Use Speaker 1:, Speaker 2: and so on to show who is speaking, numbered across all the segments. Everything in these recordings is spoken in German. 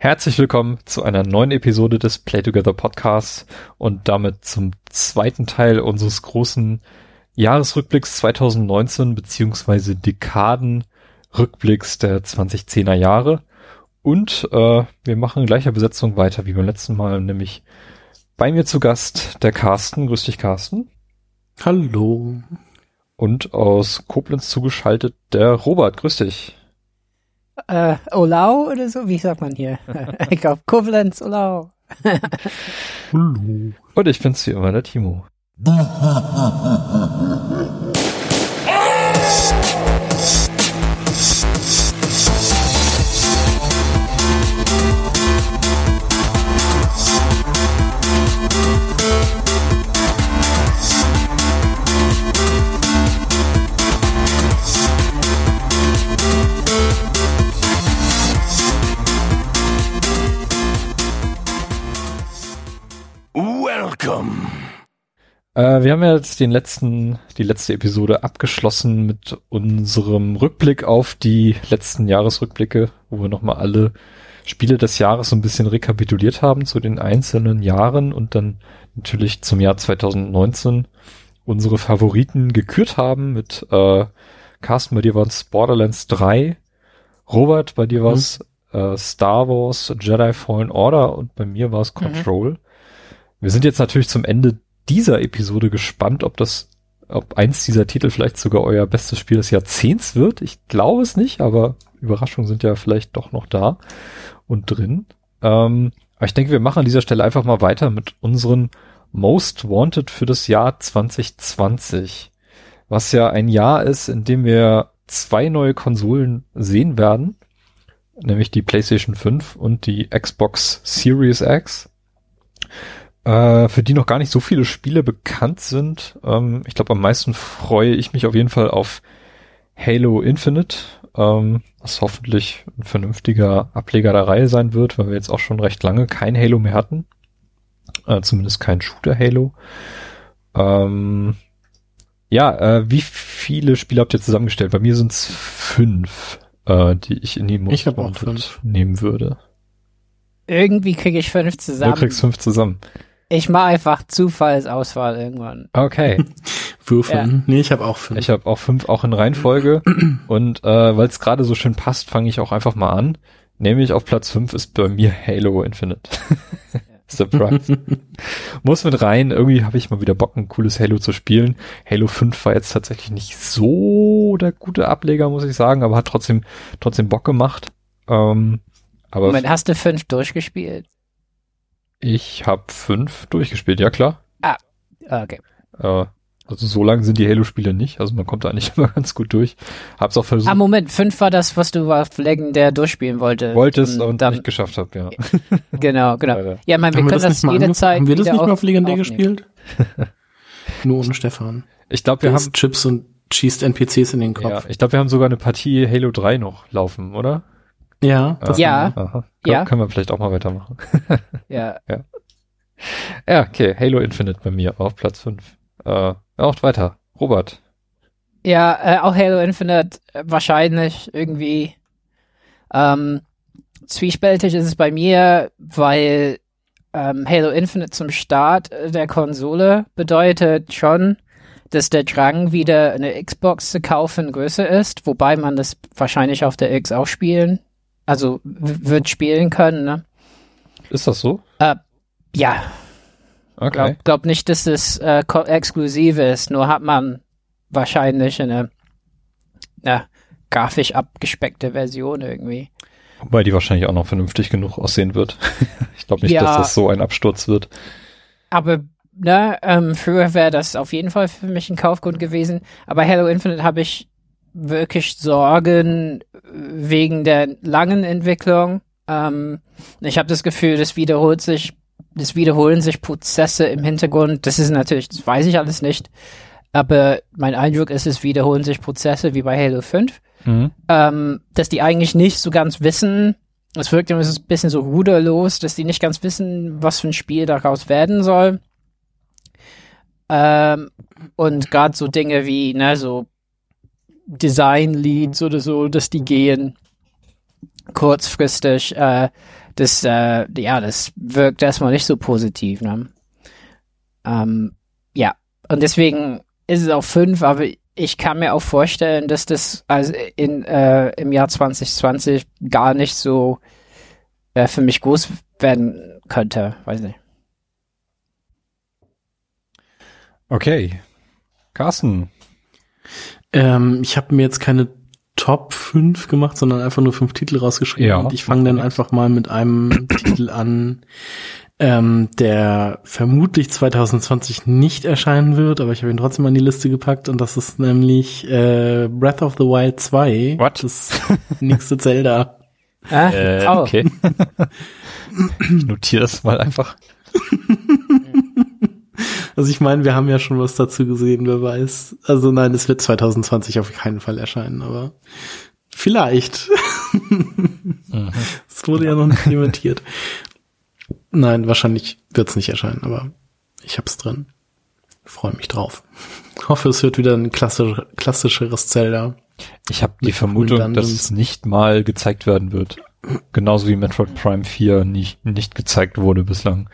Speaker 1: Herzlich willkommen zu einer neuen Episode des Play Together Podcasts und damit zum zweiten Teil unseres großen Jahresrückblicks 2019 beziehungsweise Dekadenrückblicks der 2010er Jahre. Und äh, wir machen in gleicher Besetzung weiter wie beim letzten Mal, nämlich bei mir zu Gast der Carsten. Grüß dich, Carsten.
Speaker 2: Hallo.
Speaker 1: Und aus Koblenz zugeschaltet der Robert. Grüß dich.
Speaker 3: Äh, Olau oder so? Wie sagt man hier? ich glaube Koblenz, Olau.
Speaker 1: Hallo. Und ich bin's wie immer, der Timo. Äh, wir haben ja jetzt den letzten, die letzte Episode abgeschlossen mit unserem Rückblick auf die letzten Jahresrückblicke, wo wir nochmal alle Spiele des Jahres so ein bisschen rekapituliert haben zu den einzelnen Jahren und dann natürlich zum Jahr 2019 unsere Favoriten gekürt haben mit äh, Carsten, bei dir war es Borderlands 3, Robert, bei dir war es mhm. äh, Star Wars Jedi Fallen Order und bei mir war es mhm. Control. Mhm. Wir sind jetzt natürlich zum Ende dieser Episode gespannt, ob das, ob eins dieser Titel vielleicht sogar euer bestes Spiel des Jahrzehnts wird. Ich glaube es nicht, aber Überraschungen sind ja vielleicht doch noch da und drin. Ähm, aber ich denke, wir machen an dieser Stelle einfach mal weiter mit unseren Most Wanted für das Jahr 2020. Was ja ein Jahr ist, in dem wir zwei neue Konsolen sehen werden. Nämlich die PlayStation 5 und die Xbox Series X äh, für die noch gar nicht so viele Spiele bekannt sind. Ähm, ich glaube, am meisten freue ich mich auf jeden Fall auf Halo Infinite, ähm, was hoffentlich ein vernünftiger Ableger der Reihe sein wird, weil wir jetzt auch schon recht lange kein Halo mehr hatten. Äh, zumindest kein Shooter-Halo. Ähm, ja, äh, wie viele Spiele habt ihr zusammengestellt? Bei mir sind es fünf, äh, die ich in die
Speaker 2: Most
Speaker 1: nehmen würde.
Speaker 3: Irgendwie kriege ich fünf zusammen.
Speaker 1: Du kriegst fünf zusammen.
Speaker 3: Ich mache einfach Zufallsauswahl irgendwann.
Speaker 1: Okay.
Speaker 2: Würfeln. Ja. Nee, ich habe auch fünf.
Speaker 1: Ich habe auch fünf, auch in Reihenfolge. Und äh, weil es gerade so schön passt, fange ich auch einfach mal an. Nämlich auf Platz fünf ist bei mir Halo Infinite. Surprise. Muss mit rein. Irgendwie habe ich mal wieder Bock, ein cooles Halo zu spielen. Halo 5 war jetzt tatsächlich nicht so der gute Ableger, muss ich sagen, aber hat trotzdem, trotzdem Bock gemacht. Ähm, aber
Speaker 3: Moment, hast du fünf durchgespielt?
Speaker 1: Ich habe fünf durchgespielt, ja klar.
Speaker 3: Ah, okay.
Speaker 1: Äh, also so lang sind die Halo-Spiele nicht, also man kommt da eigentlich immer ganz gut durch. Hab's auch versucht.
Speaker 3: Ah, Moment, fünf war das, was du auf legendär durchspielen wollte.
Speaker 1: Wolltest und, und dann nicht geschafft hab, ja.
Speaker 3: genau, genau. Ja, mein, wir können das, das jederzeit.
Speaker 2: Haben wir das nicht mal auf legendär gespielt? Nur ohne Stefan.
Speaker 1: Ich glaube, wir haben
Speaker 2: Chips und schießt NPCs in den Kopf.
Speaker 1: Ja, ich glaube, wir haben sogar eine Partie Halo 3 noch laufen, oder?
Speaker 2: Ja,
Speaker 3: das ja.
Speaker 1: Aha. ja. Können wir vielleicht auch mal weitermachen.
Speaker 3: ja.
Speaker 1: ja. Ja, okay. Halo Infinite bei mir auf Platz 5. Äh, auch weiter. Robert.
Speaker 3: Ja, äh, auch Halo Infinite äh, wahrscheinlich irgendwie. Ähm, zwiespältig ist es bei mir, weil ähm, Halo Infinite zum Start der Konsole bedeutet schon, dass der Drang, wieder eine Xbox zu kaufen, größer ist, wobei man das wahrscheinlich auf der X auch spielen also wird spielen können, ne?
Speaker 1: Ist das so?
Speaker 3: Äh, ja.
Speaker 1: Okay.
Speaker 3: Glaub, glaub nicht, dass es äh, exklusiv ist, nur hat man wahrscheinlich eine ja, grafisch abgespeckte Version irgendwie.
Speaker 1: Wobei die wahrscheinlich auch noch vernünftig genug aussehen wird. ich glaube nicht, ja, dass das so ein Absturz wird.
Speaker 3: Aber ne, ähm, früher wäre das auf jeden Fall für mich ein Kaufgrund gewesen. Aber Halo Infinite habe ich wirklich Sorgen wegen der langen Entwicklung. Ähm, ich habe das Gefühl, das wiederholt sich, das wiederholen sich Prozesse im Hintergrund. Das ist natürlich, das weiß ich alles nicht. Aber mein Eindruck ist, es wiederholen sich Prozesse wie bei Halo 5. Mhm. Ähm, dass die eigentlich nicht so ganz wissen, es wirkt immer so ein bisschen so ruderlos, dass die nicht ganz wissen, was für ein Spiel daraus werden soll. Ähm, und gerade so Dinge wie, ne, so Design Leads oder so, dass die gehen kurzfristig äh, das, äh, ja, das wirkt erstmal nicht so positiv, ne? Ähm, ja, und deswegen ist es auch fünf, aber ich kann mir auch vorstellen, dass das also in, äh, im Jahr 2020 gar nicht so äh, für mich groß werden könnte. Weiß nicht.
Speaker 1: Okay. Carsten.
Speaker 2: Ähm, ich habe mir jetzt keine Top 5 gemacht, sondern einfach nur fünf Titel rausgeschrieben.
Speaker 1: Ja.
Speaker 2: Und ich fange dann einfach mal mit einem Titel an, ähm, der vermutlich 2020 nicht erscheinen wird, aber ich habe ihn trotzdem an die Liste gepackt und das ist nämlich äh, Breath of the Wild 2.
Speaker 1: What?
Speaker 2: Das nächste Zelda.
Speaker 3: Ah,
Speaker 1: Äh,
Speaker 3: oh.
Speaker 1: okay. ich notiere das mal einfach.
Speaker 2: Also ich meine, wir haben ja schon was dazu gesehen, wer weiß. Also nein, es wird 2020 auf keinen Fall erscheinen, aber vielleicht.
Speaker 1: Mhm.
Speaker 2: Es wurde ja noch nicht implementiert. Nein, wahrscheinlich wird es nicht erscheinen, aber ich hab's drin. Freue mich drauf. Hoffe, es wird wieder ein klassisch, klassischeres Zelda.
Speaker 1: Ich habe die Vermutung, dass es nicht mal gezeigt werden wird. Genauso wie Metroid Prime 4 nicht, nicht gezeigt wurde bislang.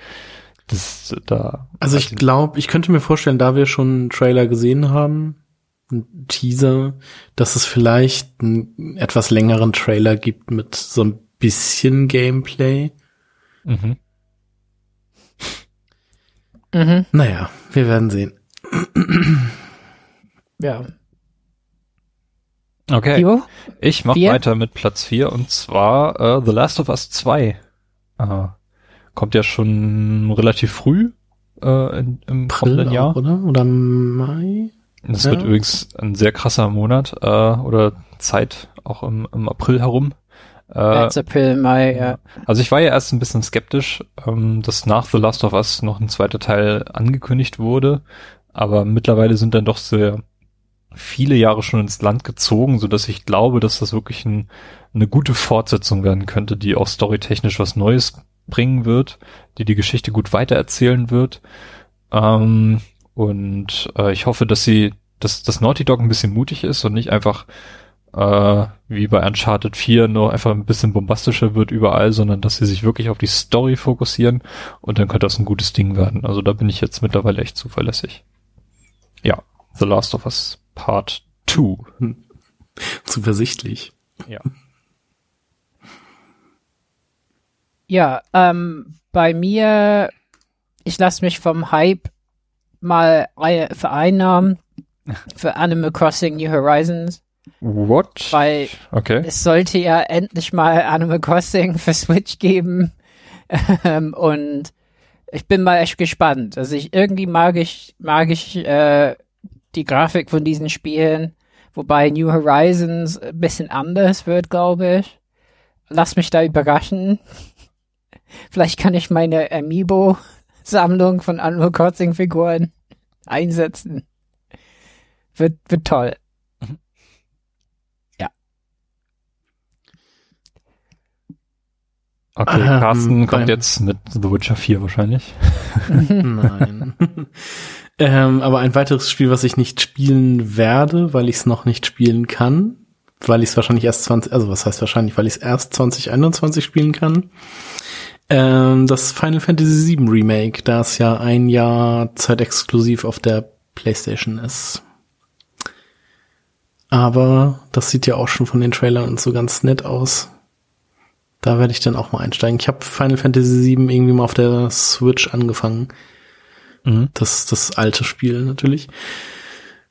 Speaker 1: Das da.
Speaker 2: Also ich glaube, ich könnte mir vorstellen, da wir schon einen Trailer gesehen haben, einen Teaser, dass es vielleicht einen etwas längeren Trailer gibt mit so ein bisschen Gameplay.
Speaker 1: Mhm.
Speaker 3: Mhm.
Speaker 2: Naja, wir werden sehen.
Speaker 3: Ja.
Speaker 1: Okay.
Speaker 3: Jo?
Speaker 1: Ich mache weiter mit Platz 4 und zwar äh, The Last of Us 2. Äh, kommt ja schon relativ früh äh, in, im kommenden
Speaker 2: April
Speaker 1: Jahr.
Speaker 2: auch, oder? Oder Mai?
Speaker 1: Das
Speaker 2: Ja.
Speaker 1: wird übrigens ein sehr krasser Monat äh, oder Zeit, auch im, im April herum. Äh,
Speaker 3: März, April, Mai, ja.
Speaker 1: also ich war ja erst ein bisschen skeptisch, ähm, dass nach The Last of Us noch ein zweiter Teil angekündigt wurde, aber mittlerweile sind dann doch sehr viele Jahre schon ins Land gezogen, so dass ich glaube, dass das wirklich ein, eine gute Fortsetzung werden könnte, die auch storytechnisch was Neues bringen wird, die die Geschichte gut weitererzählen wird. Ähm, und äh, ich hoffe, dass sie, dass das Naughty Dog ein bisschen mutig ist und nicht einfach äh, wie bei Uncharted 4 nur einfach ein bisschen bombastischer wird überall, sondern dass sie sich wirklich auf die Story fokussieren und dann könnte das ein gutes Ding werden. Also da bin ich jetzt mittlerweile echt zuverlässig. Ja, The Last of Us Part 2.
Speaker 2: Zuversichtlich.
Speaker 1: Ja.
Speaker 3: Ja, ähm, bei mir, ich lasse mich vom Hype mal ein- vereinnahmen für Animal Crossing New Horizons,
Speaker 1: What?
Speaker 3: weil
Speaker 1: Okay.
Speaker 3: es sollte ja endlich mal Animal Crossing für Switch geben. Ähm, und ich bin mal echt gespannt. Also ich irgendwie mag ich, mag ich äh, die Grafik von diesen Spielen, wobei New Horizons ein bisschen anders wird, glaube ich. Lass mich da überraschen. Vielleicht kann ich meine Amiibo-Sammlung von Animal Crossing-Figuren einsetzen. Wird, wird toll.
Speaker 1: Okay,
Speaker 2: Ähm,
Speaker 1: Carsten kommt jetzt mit The Witcher 4 wahrscheinlich.
Speaker 2: Nein. ähm, aber ein weiteres Spiel, was ich nicht spielen werde, weil ich es noch nicht spielen kann, weil ich es wahrscheinlich erst 20, also was heißt wahrscheinlich, weil ich es erst 2021 spielen kann. Ähm, das Final Fantasy VII Remake, da es ja ein Jahr zeitexklusiv auf der PlayStation ist. Aber das sieht ja auch schon von den Trailern so ganz nett aus. Da werde ich dann auch mal einsteigen. Ich habe Final Fantasy VII irgendwie mal auf der Switch angefangen.
Speaker 1: Mhm.
Speaker 2: Das, das alte Spiel natürlich.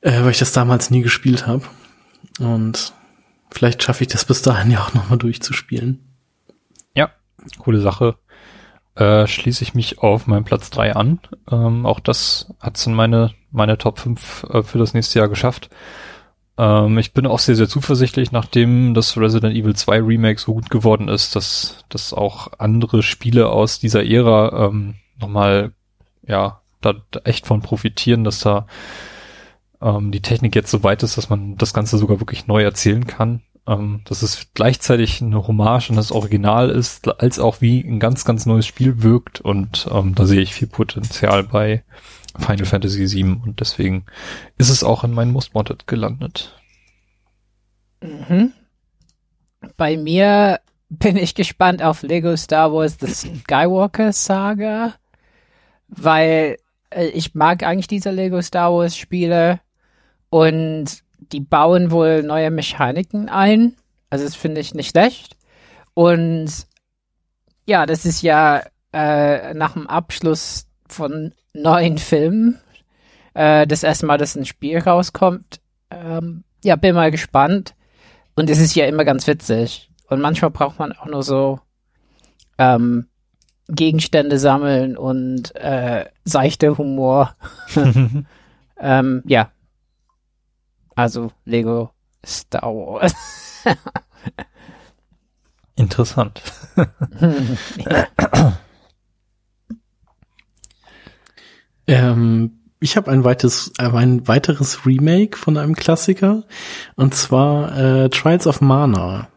Speaker 2: Äh, weil ich das damals nie gespielt habe. Und vielleicht schaffe ich das bis dahin ja auch nochmal durchzuspielen.
Speaker 1: Ja, coole Sache. Äh, schließe ich mich auf meinen Platz 3 an. Ähm, auch das hat's in meine, meine Top 5 äh, für das nächste Jahr geschafft. Ähm, ich bin auch sehr, sehr zuversichtlich, nachdem das Resident Evil 2 Remake so gut geworden ist, dass, dass auch andere Spiele aus dieser Ära ähm, nochmal, ja, da, da echt von profitieren, dass da ähm, die Technik jetzt so weit ist, dass man das Ganze sogar wirklich neu erzählen kann. Ähm, dass es gleichzeitig eine Hommage an das Original ist, als auch wie ein ganz, ganz neues Spiel wirkt. Und ähm, da sehe ich viel Potenzial bei Final Fantasy VII und deswegen ist es auch in meinen Most Wanted gelandet.
Speaker 3: Mhm. Bei mir bin ich gespannt auf Lego Star Wars The Skywalker Saga, weil äh, ich mag eigentlich diese Lego Star Wars Spiele und die bauen wohl neue Mechaniken ein. Also das finde ich nicht schlecht. Und ja, das ist ja äh, nach dem Abschluss von neuen Filmen äh, das erste Mal, dass ein Spiel rauskommt. Ähm, ja, bin mal gespannt. Und es ist ja immer ganz witzig. Und manchmal braucht man auch nur so ähm, Gegenstände sammeln und äh, seichte Humor. ähm, ja. Also Lego Star Wars.
Speaker 1: Interessant.
Speaker 2: ähm, ich habe ein weiteres, äh, ein weiteres Remake von einem Klassiker und zwar äh, Trials of Mana.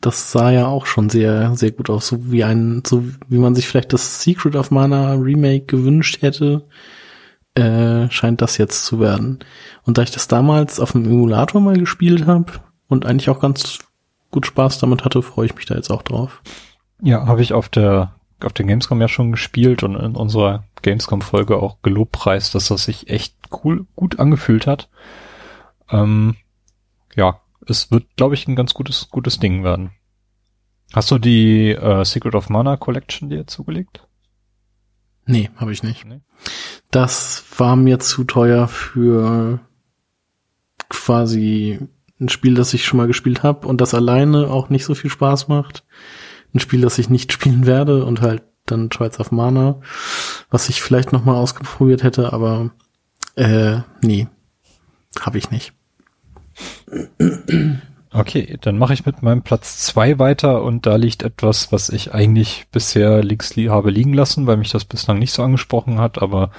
Speaker 2: Das sah ja auch schon sehr, sehr gut aus, so wie ein, so wie man sich vielleicht das Secret of Mana Remake gewünscht hätte, äh, scheint das jetzt zu werden. Und da ich das damals auf dem Emulator mal gespielt habe und eigentlich auch ganz gut Spaß damit hatte, freue ich mich da jetzt auch drauf.
Speaker 1: Ja, habe ich auf der auf der Gamescom ja schon gespielt und in unserer Gamescom-Folge auch gelobpreist, dass das sich echt cool, gut angefühlt hat. Ähm, ja, es wird, glaube ich, ein ganz gutes, gutes Ding werden. Hast du die äh, Secret of Mana Collection dir zugelegt?
Speaker 2: Nee, habe ich nicht. Nee. Das war mir zu teuer für quasi ein Spiel, das ich schon mal gespielt habe und das alleine auch nicht so viel Spaß macht. Ein Spiel, das ich nicht spielen werde und halt dann Trials of Mana, was ich vielleicht noch mal ausprobiert hätte, aber äh, nee, habe ich nicht.
Speaker 1: Okay, dann mache ich mit meinem Platz zwei weiter und da liegt etwas, was ich eigentlich bisher links li habe liegen lassen, weil mich das bislang nicht so angesprochen hat, aber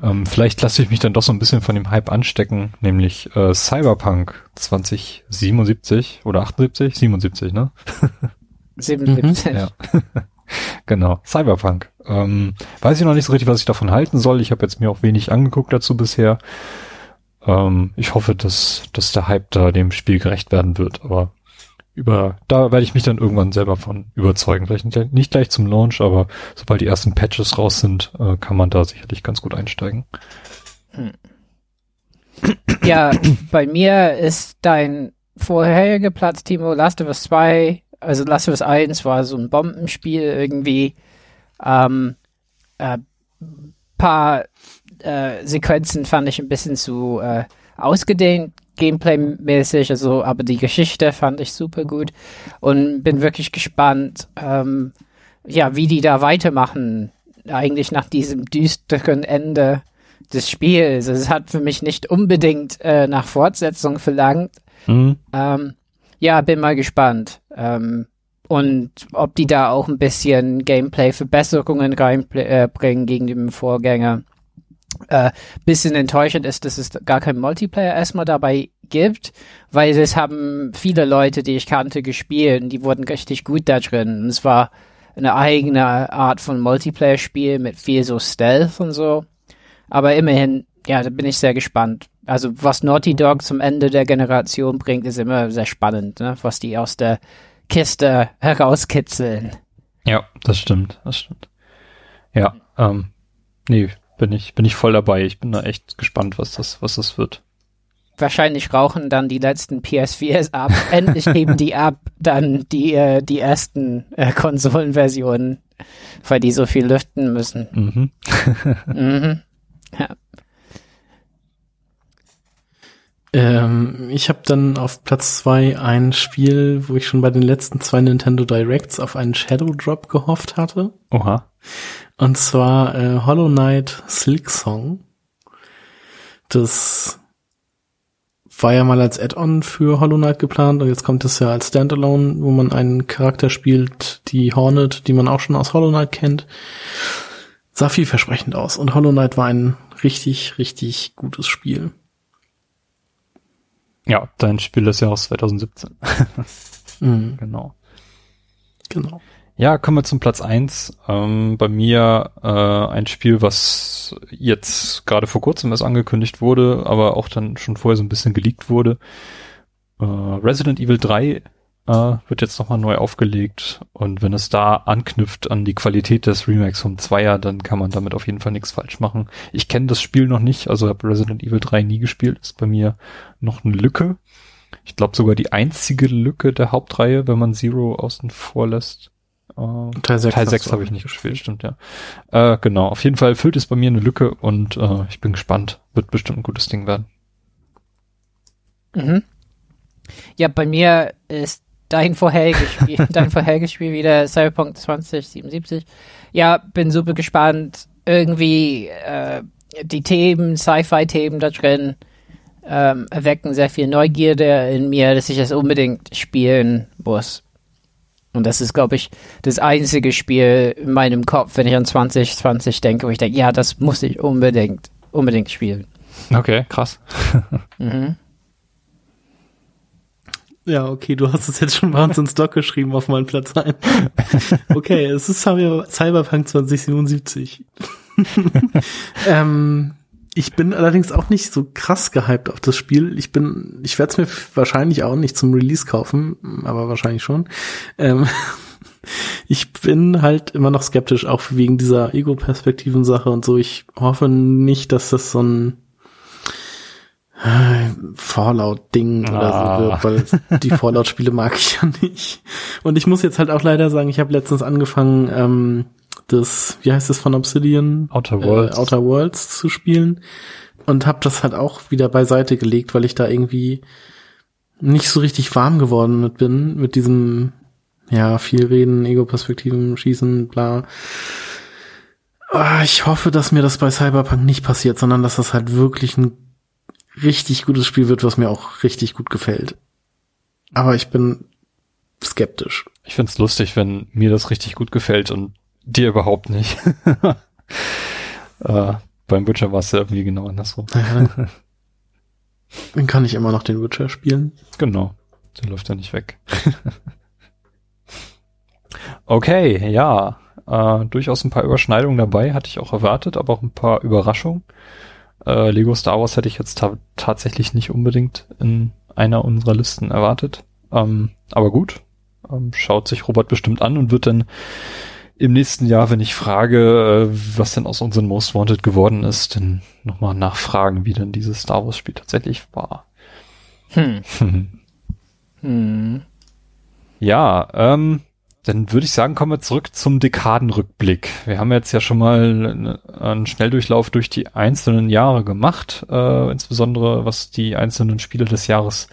Speaker 1: ähm, vielleicht lasse ich mich dann doch so ein bisschen von dem Hype anstecken, nämlich äh, Cyberpunk 2077 oder 78, 77, ne?
Speaker 3: 77.
Speaker 1: Mhm, ja. genau, Cyberpunk. Ähm, weiß ich noch nicht so richtig, was ich davon halten soll. Ich habe jetzt mir auch wenig angeguckt dazu bisher. Ähm, ich hoffe, dass, dass der Hype da dem Spiel gerecht werden wird, aber über, da werde ich mich dann irgendwann selber von überzeugen. Vielleicht nicht, nicht gleich zum Launch, aber sobald die ersten Patches raus sind, äh, kann man da sicherlich ganz gut einsteigen. Hm.
Speaker 3: Ja, bei mir ist dein vorheriger Platz, Timo, Last of Us 2 also Last of Us 1 war so ein Bombenspiel irgendwie. Ähm, äh, paar äh, Sequenzen fand ich ein bisschen zu äh, ausgedehnt, Gameplay-mäßig, also, aber die Geschichte fand ich super gut und bin wirklich gespannt, ähm, ja, wie die da weitermachen, eigentlich nach diesem düsteren Ende des Spiels. Es hat für mich nicht unbedingt äh, nach Fortsetzung verlangt. Mhm. Ähm, ja, bin mal gespannt. Ähm, und ob die da auch ein bisschen Gameplay-Verbesserungen reinbringen äh, gegen den Vorgänger. Äh, bisschen enttäuschend ist, dass es gar kein Multiplayer erstmal dabei gibt, weil das haben viele Leute, die ich kannte, gespielt und die wurden richtig gut da drin. Und es war eine eigene Art von Multiplayer-Spiel mit viel so Stealth und so. Aber immerhin, ja, da bin ich sehr gespannt also was Naughty Dog zum Ende der Generation bringt, ist immer sehr spannend, ne? was die aus der Kiste herauskitzeln.
Speaker 1: Ja, das stimmt, das stimmt. Ja, ähm, nee, bin ich, bin ich voll dabei. Ich bin da echt gespannt, was das, was das wird.
Speaker 3: Wahrscheinlich rauchen dann die letzten PS4s ab. Endlich geben die ab dann die, äh, die ersten äh, Konsolenversionen, weil die so viel lüften müssen. Mhm. mhm.
Speaker 2: Ja. Ähm, ich habe dann auf Platz zwei ein Spiel, wo ich schon bei den letzten zwei Nintendo Directs auf einen Shadow Drop gehofft hatte.
Speaker 1: Oha.
Speaker 2: Und zwar äh, Hollow Knight Silk Song. Das war ja mal als Add-on für Hollow Knight geplant und jetzt kommt es ja als Standalone, wo man einen Charakter spielt, die Hornet, die man auch schon aus Hollow Knight kennt. Sah vielversprechend aus und Hollow Knight war ein richtig, richtig gutes Spiel.
Speaker 1: Ja, dein Spiel ist ja aus 2017. mhm. Genau. Genau. Ja, kommen wir zum Platz eins. Ähm, bei mir äh, ein Spiel, was jetzt gerade vor kurzem erst angekündigt wurde, aber auch dann schon vorher so ein bisschen geleakt wurde. Äh, Resident Evil 3 äh, wird jetzt nochmal neu aufgelegt. Und wenn es da anknüpft an die Qualität des Remakes vom Zweier, dann kann man damit auf jeden Fall nichts falsch machen. Ich kenne das Spiel noch nicht, also habe Resident Evil 3 nie gespielt, ist bei mir noch eine Lücke. Ich glaube sogar die einzige Lücke der Hauptreihe, wenn man Zero außen vor lässt. Äh,
Speaker 2: Teil 6,
Speaker 1: Teil 6 habe ich nicht gespielt, stimmt, ja. Äh, genau, auf jeden Fall füllt es bei mir eine Lücke und äh, ich bin gespannt. Wird bestimmt ein gutes Ding werden.
Speaker 3: Mhm. Ja, bei mir ist dein vorheriges Spiel, dein vorheriges Spiel wieder Cyberpunk 2077. Ja, bin super gespannt. Irgendwie äh, die Themen, Sci-Fi-Themen da drin ähm, erwecken sehr viel Neugierde in mir, dass ich das unbedingt spielen muss. Und das ist, glaube ich, das einzige Spiel in meinem Kopf, wenn ich an 2020 denke, wo ich denke, ja, das muss ich unbedingt, unbedingt spielen.
Speaker 1: Okay, krass.
Speaker 3: Mhm.
Speaker 2: Ja, okay, du hast es jetzt schon bei uns ins Doc geschrieben auf meinen Platz ein. Okay, es ist Cyber- Cyberpunk 2077. ähm, ich bin allerdings auch nicht so krass gehypt auf das Spiel. Ich bin, ich werde es mir wahrscheinlich auch nicht zum Release kaufen, aber wahrscheinlich schon. Ähm, ich bin halt immer noch skeptisch, auch wegen dieser Ego-Perspektiven-Sache und so. Ich hoffe nicht, dass das so ein äh, Fallout-Ding oder
Speaker 1: Ah.
Speaker 2: so wird, weil die Fallout-Spiele mag ich ja nicht. Und ich muss jetzt halt auch leider sagen, ich habe letztens angefangen, ähm, das, wie heißt das von Obsidian?
Speaker 1: Outer Worlds.
Speaker 2: Äh, Outer Worlds zu spielen und habe das halt auch wieder beiseite gelegt, weil ich da irgendwie nicht so richtig warm geworden mit bin, mit diesem, ja, viel reden, Ego-Perspektiven, schießen, bla. Ah, Ich hoffe, dass mir das bei Cyberpunk nicht passiert, sondern dass das halt wirklich ein richtig gutes Spiel wird, was mir auch richtig gut gefällt. Aber ich bin skeptisch.
Speaker 1: Ich find's lustig, wenn mir das richtig gut gefällt und dir überhaupt nicht. äh, beim Witcher war es ja irgendwie genau andersrum.
Speaker 2: Dann kann ich immer noch den Witcher spielen.
Speaker 1: Genau. Der läuft ja nicht weg. okay, ja. Äh, durchaus ein paar Überschneidungen dabei, hatte ich auch erwartet, aber auch ein paar Überraschungen. Äh, Lego Star Wars hätte ich jetzt ta tatsächlich nicht unbedingt in einer unserer Listen erwartet. Ähm, aber gut, ähm, schaut sich Robert bestimmt an und wird dann im nächsten Jahr, wenn ich frage, äh, was denn aus unseren Most Wanted geworden ist, dann nochmal nachfragen, wie denn dieses Star Wars Spiel tatsächlich war.
Speaker 3: Hm. Hm.
Speaker 1: Ja, ähm, dann würde ich sagen, kommen wir zurück zum Dekadenrückblick. Wir haben jetzt ja schon mal einen Schnelldurchlauf durch die einzelnen Jahre gemacht, äh, insbesondere was die einzelnen Spiele des Jahres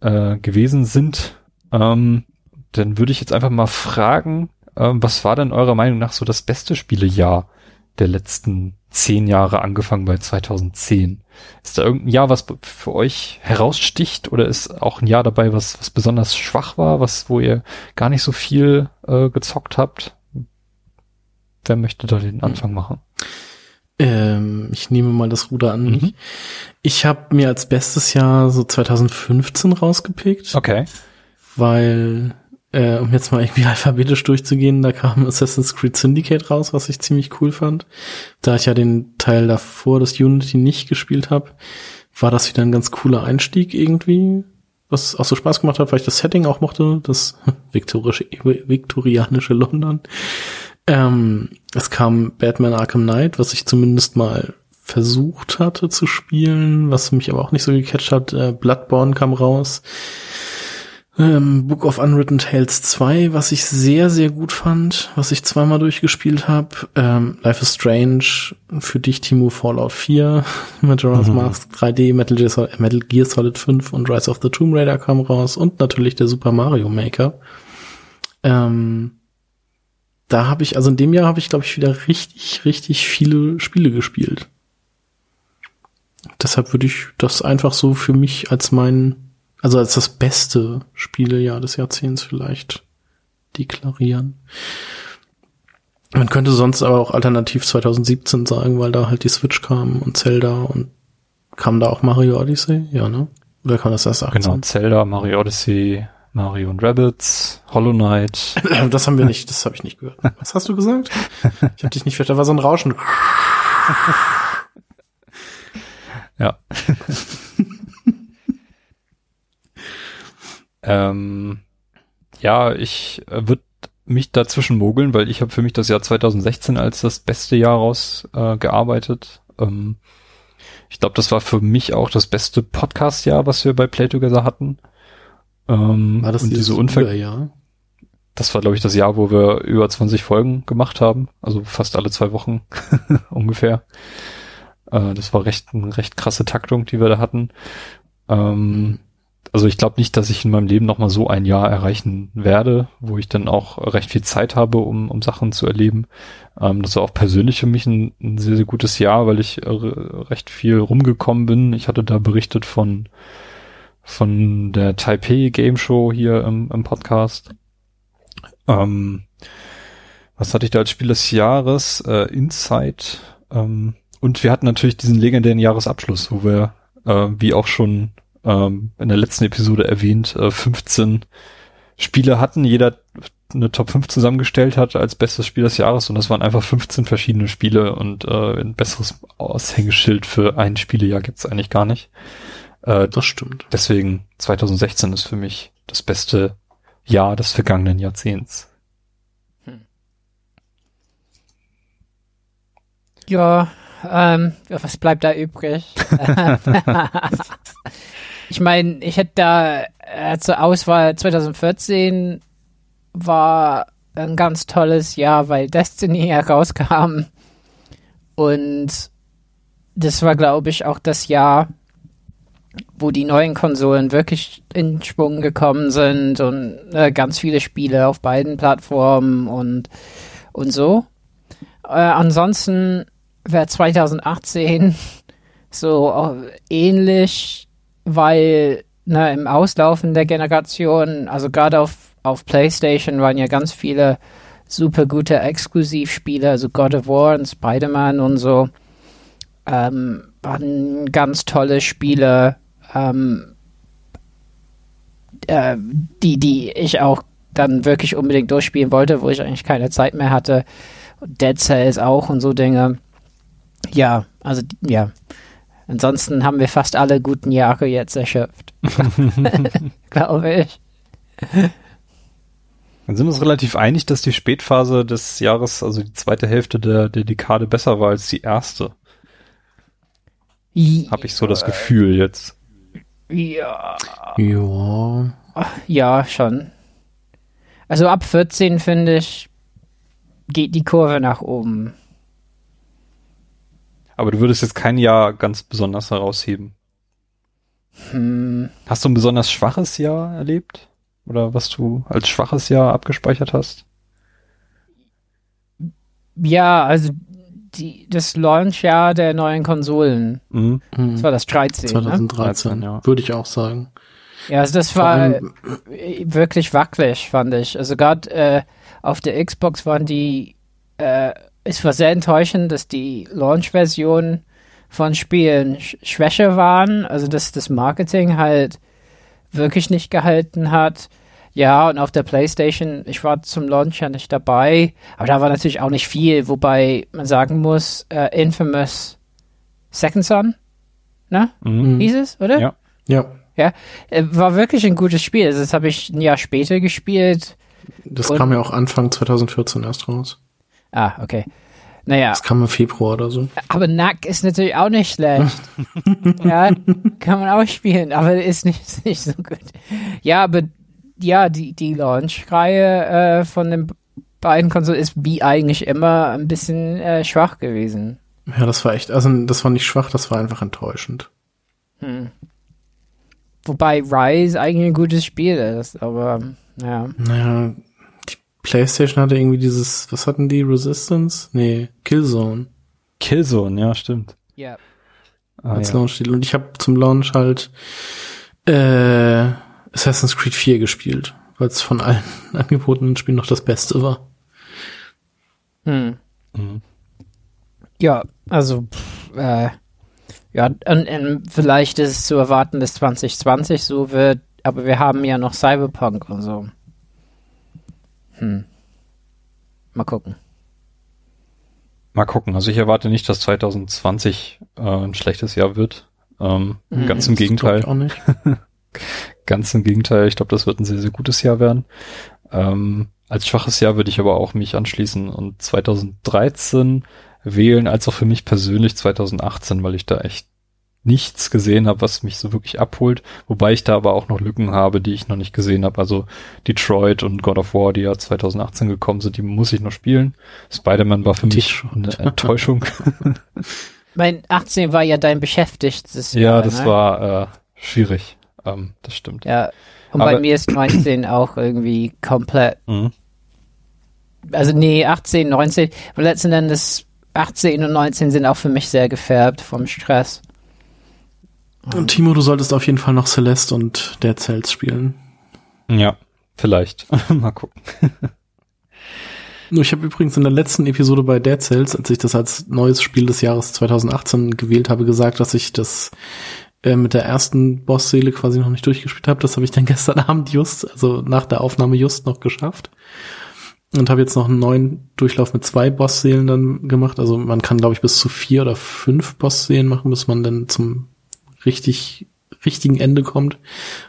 Speaker 1: äh, gewesen sind. Ähm, dann würde ich jetzt einfach mal fragen, ähm, was war denn eurer Meinung nach so das beste Spielejahr der letzten zehn Jahre, angefangen bei 2010? Ist da irgendein Jahr, was für euch heraussticht oder ist auch ein Jahr dabei, was, was besonders schwach war, was, wo ihr gar nicht so viel äh, gezockt habt? Wer möchte da den Anfang machen?
Speaker 2: Ähm, ich nehme mal das Ruder an mich.
Speaker 1: Mhm.
Speaker 2: Ich habe mir als bestes Jahr so 2015 rausgepickt,
Speaker 1: Okay.
Speaker 2: weil, äh, um jetzt mal irgendwie alphabetisch durchzugehen, da kam Assassin's Creed Syndicate raus, was ich ziemlich cool fand. Da ich ja den Teil davor, das Unity, nicht gespielt habe, war das wieder ein ganz cooler Einstieg irgendwie, was auch so Spaß gemacht hat, weil ich das Setting auch mochte, das viktorianische London. Ähm, es kam Batman Arkham Knight, was ich zumindest mal versucht hatte zu spielen, was mich aber auch nicht so gecatcht hat. Äh, Bloodborne kam raus. Ähm, Book of Unwritten Tales 2, was ich sehr, sehr gut fand, was ich zweimal durchgespielt habe. Ähm, Life is Strange, für dich, Timo, Fallout 4, Majora's
Speaker 1: Mhm.
Speaker 2: Mask 3D, Metal Gear, Solid, Metal Gear Solid 5 und Rise of the Tomb Raider kam raus und natürlich der Super Mario Maker. Ähm, da habe ich, also in dem Jahr habe ich, glaube ich, wieder richtig, richtig viele Spiele gespielt. Deshalb würde ich das einfach so für mich als mein, also als das beste Spielejahr des Jahrzehnts vielleicht deklarieren. Man könnte sonst aber auch alternativ 2017 sagen, weil da halt die Switch kam und Zelda und kam da auch Mario Odyssey? Ja, ne? Oder kam das erst 18?
Speaker 1: Genau, Zelda, Mario Odyssey, Mario und Rabbids, Hollow Knight.
Speaker 2: Das haben wir nicht, das habe ich nicht gehört. Was hast du gesagt? Ich habe dich nicht verstanden, da war so ein Rauschen.
Speaker 1: Ja. ähm, ja, ich äh, würde mich dazwischen mogeln, weil ich habe für mich das Jahr 2016 als das beste Jahr rausgearbeitet. Äh, ähm, ich glaube, das war für mich auch das beste Podcast-Jahr, was wir bei Play Together hatten.
Speaker 2: Ähm, war das und diese Unfälle?
Speaker 1: Jahr? Das war, glaube ich, das Jahr, wo wir über 20 Folgen gemacht haben. Also fast alle zwei Wochen ungefähr. Äh, das war recht, eine recht krasse Taktung, die wir da hatten. Ähm, also ich glaube nicht, dass ich in meinem Leben nochmal so ein Jahr erreichen werde, wo ich dann auch recht viel Zeit habe, um, um Sachen zu erleben. Ähm, das war auch persönlich für mich ein, ein sehr, sehr gutes Jahr, weil ich äh, recht viel rumgekommen bin. Ich hatte da berichtet von, von der Taipei Game Show hier im, im Podcast. Ähm, was hatte ich da als Spiel des Jahres? Äh, Insight. Ähm, und wir hatten natürlich diesen legendären Jahresabschluss, wo wir, äh, wie auch schon ähm, in der letzten Episode erwähnt, äh, 15 Spiele hatten, jeder eine Top 5 zusammengestellt hat als bestes Spiel des Jahres und das waren einfach 15 verschiedene Spiele und äh, ein besseres Aushängeschild für ein Spielejahr gibt's eigentlich gar nicht.
Speaker 2: Äh, das stimmt.
Speaker 1: Deswegen 2016 ist für mich das beste Jahr des vergangenen Jahrzehnts. Hm.
Speaker 3: Ja, ähm, was bleibt da übrig? ich meine, ich hätte da äh, zur Auswahl 2014 war ein ganz tolles Jahr, weil Destiny herauskam. Und das war, glaube ich, auch das Jahr, wo die neuen Konsolen wirklich in Schwung gekommen sind und äh, ganz viele Spiele auf beiden Plattformen und, und so. Äh, ansonsten wäre 2018 so äh, ähnlich, weil ne, im Auslaufen der Generation, also gerade auf, auf PlayStation waren ja ganz viele super gute Exklusivspiele, also God of War und Spider-Man und so, ähm, waren ganz tolle Spiele, ähm, äh, die, die ich auch dann wirklich unbedingt durchspielen wollte, wo ich eigentlich keine Zeit mehr hatte. Dead Cells auch und so Dinge. Ja, also ja. Ansonsten haben wir fast alle guten Jahre jetzt erschöpft. Glaube ich.
Speaker 1: Dann sind wir uns relativ einig, dass die Spätphase des Jahres, also die zweite Hälfte der, der Dekade besser war als die erste. Habe ich so das Gefühl jetzt.
Speaker 3: Ja.
Speaker 2: Ja.
Speaker 3: Ja, schon. Also ab 14 finde ich, geht die Kurve nach oben.
Speaker 1: Aber du würdest jetzt kein Jahr ganz besonders herausheben.
Speaker 3: Hm.
Speaker 1: Hast du ein besonders schwaches Jahr erlebt? Oder was du als schwaches Jahr abgespeichert hast?
Speaker 3: Ja, also die, das Launch-Jahr der neuen Konsolen.
Speaker 1: Mhm.
Speaker 3: Das war das 13.
Speaker 2: 2013,
Speaker 3: ne?
Speaker 2: ja. Würde ich auch sagen.
Speaker 3: Ja, also das war wirklich wackelig, fand ich. Also gerade äh, auf der Xbox waren die äh, es war sehr enttäuschend, dass die Launch-Versionen von Spielen sch schwächer waren, also dass das Marketing halt wirklich nicht gehalten hat. Ja, und auf der PlayStation, ich war zum Launch ja nicht dabei, aber da war natürlich auch nicht viel, wobei man sagen muss, äh, Infamous Second Son, ne? Mhm. Hieß es, oder?
Speaker 1: Ja.
Speaker 2: Ja.
Speaker 3: Ja, äh, war wirklich ein gutes Spiel. Also das habe ich ein Jahr später gespielt.
Speaker 2: Das kam ja auch Anfang 2014 erst raus.
Speaker 3: Ah, okay. Naja.
Speaker 2: Das kam im Februar oder so.
Speaker 3: Aber Nack ist natürlich auch nicht schlecht. ja, kann man auch spielen, aber ist nicht, ist nicht so gut. Ja, aber ja, die, die Launch-Reihe äh, von den beiden Konsolen ist wie eigentlich immer ein bisschen äh, schwach gewesen.
Speaker 2: Ja, das war echt, also das war nicht schwach, das war einfach enttäuschend.
Speaker 3: Hm. Wobei Rise eigentlich ein gutes Spiel ist, aber ja.
Speaker 2: Naja, PlayStation hatte irgendwie dieses, was hatten die? Resistance? Nee, Killzone.
Speaker 1: Killzone, ja, stimmt.
Speaker 3: Ja.
Speaker 2: Ah, als ja. Launch Und ich habe zum Launch halt äh, Assassin's Creed 4 gespielt, weil es von allen angebotenen Spielen noch das Beste war.
Speaker 3: Hm. Mhm. Ja, also pff, äh, ja, und, und vielleicht ist es zu erwarten, dass 2020 so wird, aber wir haben ja noch Cyberpunk und so. Hm. Mal gucken.
Speaker 1: Mal gucken. Also ich erwarte nicht, dass 2020 äh, ein schlechtes Jahr wird. Ähm, mhm, ganz im Gegenteil.
Speaker 2: Auch nicht.
Speaker 1: Ganz im Gegenteil, ich glaube, das wird ein sehr, sehr gutes Jahr werden. Ähm, als schwaches Jahr würde ich aber auch mich anschließen und 2013 wählen, als auch für mich persönlich 2018, weil ich da echt nichts gesehen habe, was mich so wirklich abholt, wobei ich da aber auch noch Lücken habe, die ich noch nicht gesehen habe. Also Detroit und God of War, die ja 2018 gekommen sind, die muss ich noch spielen. Spider-Man war für mich eine Enttäuschung.
Speaker 3: mein 18 war ja dein beschäftigtes
Speaker 1: Ja, Jahr, das ne? war äh, schwierig. Ähm, das stimmt.
Speaker 3: Ja, und aber bei mir ist 19 auch irgendwie komplett. Mhm. Also nee, 18, 19. Und letzten Endes 18 und 19 sind auch für mich sehr gefärbt vom Stress.
Speaker 2: Und Timo, du solltest auf jeden Fall noch Celeste und Dead Cells spielen.
Speaker 1: Ja, vielleicht. Mal gucken.
Speaker 2: Ich habe übrigens in der letzten Episode bei Dead Cells, als ich das als neues Spiel des Jahres 2018 gewählt habe, gesagt, dass ich das äh, mit der ersten Bossseele quasi noch nicht durchgespielt habe. Das habe ich dann gestern Abend just, also nach der Aufnahme just noch geschafft. Und habe jetzt noch einen neuen Durchlauf mit zwei Bossseelen dann gemacht. Also man kann, glaube ich, bis zu vier oder fünf Bossseelen machen, bis man dann zum richtig richtigen Ende kommt.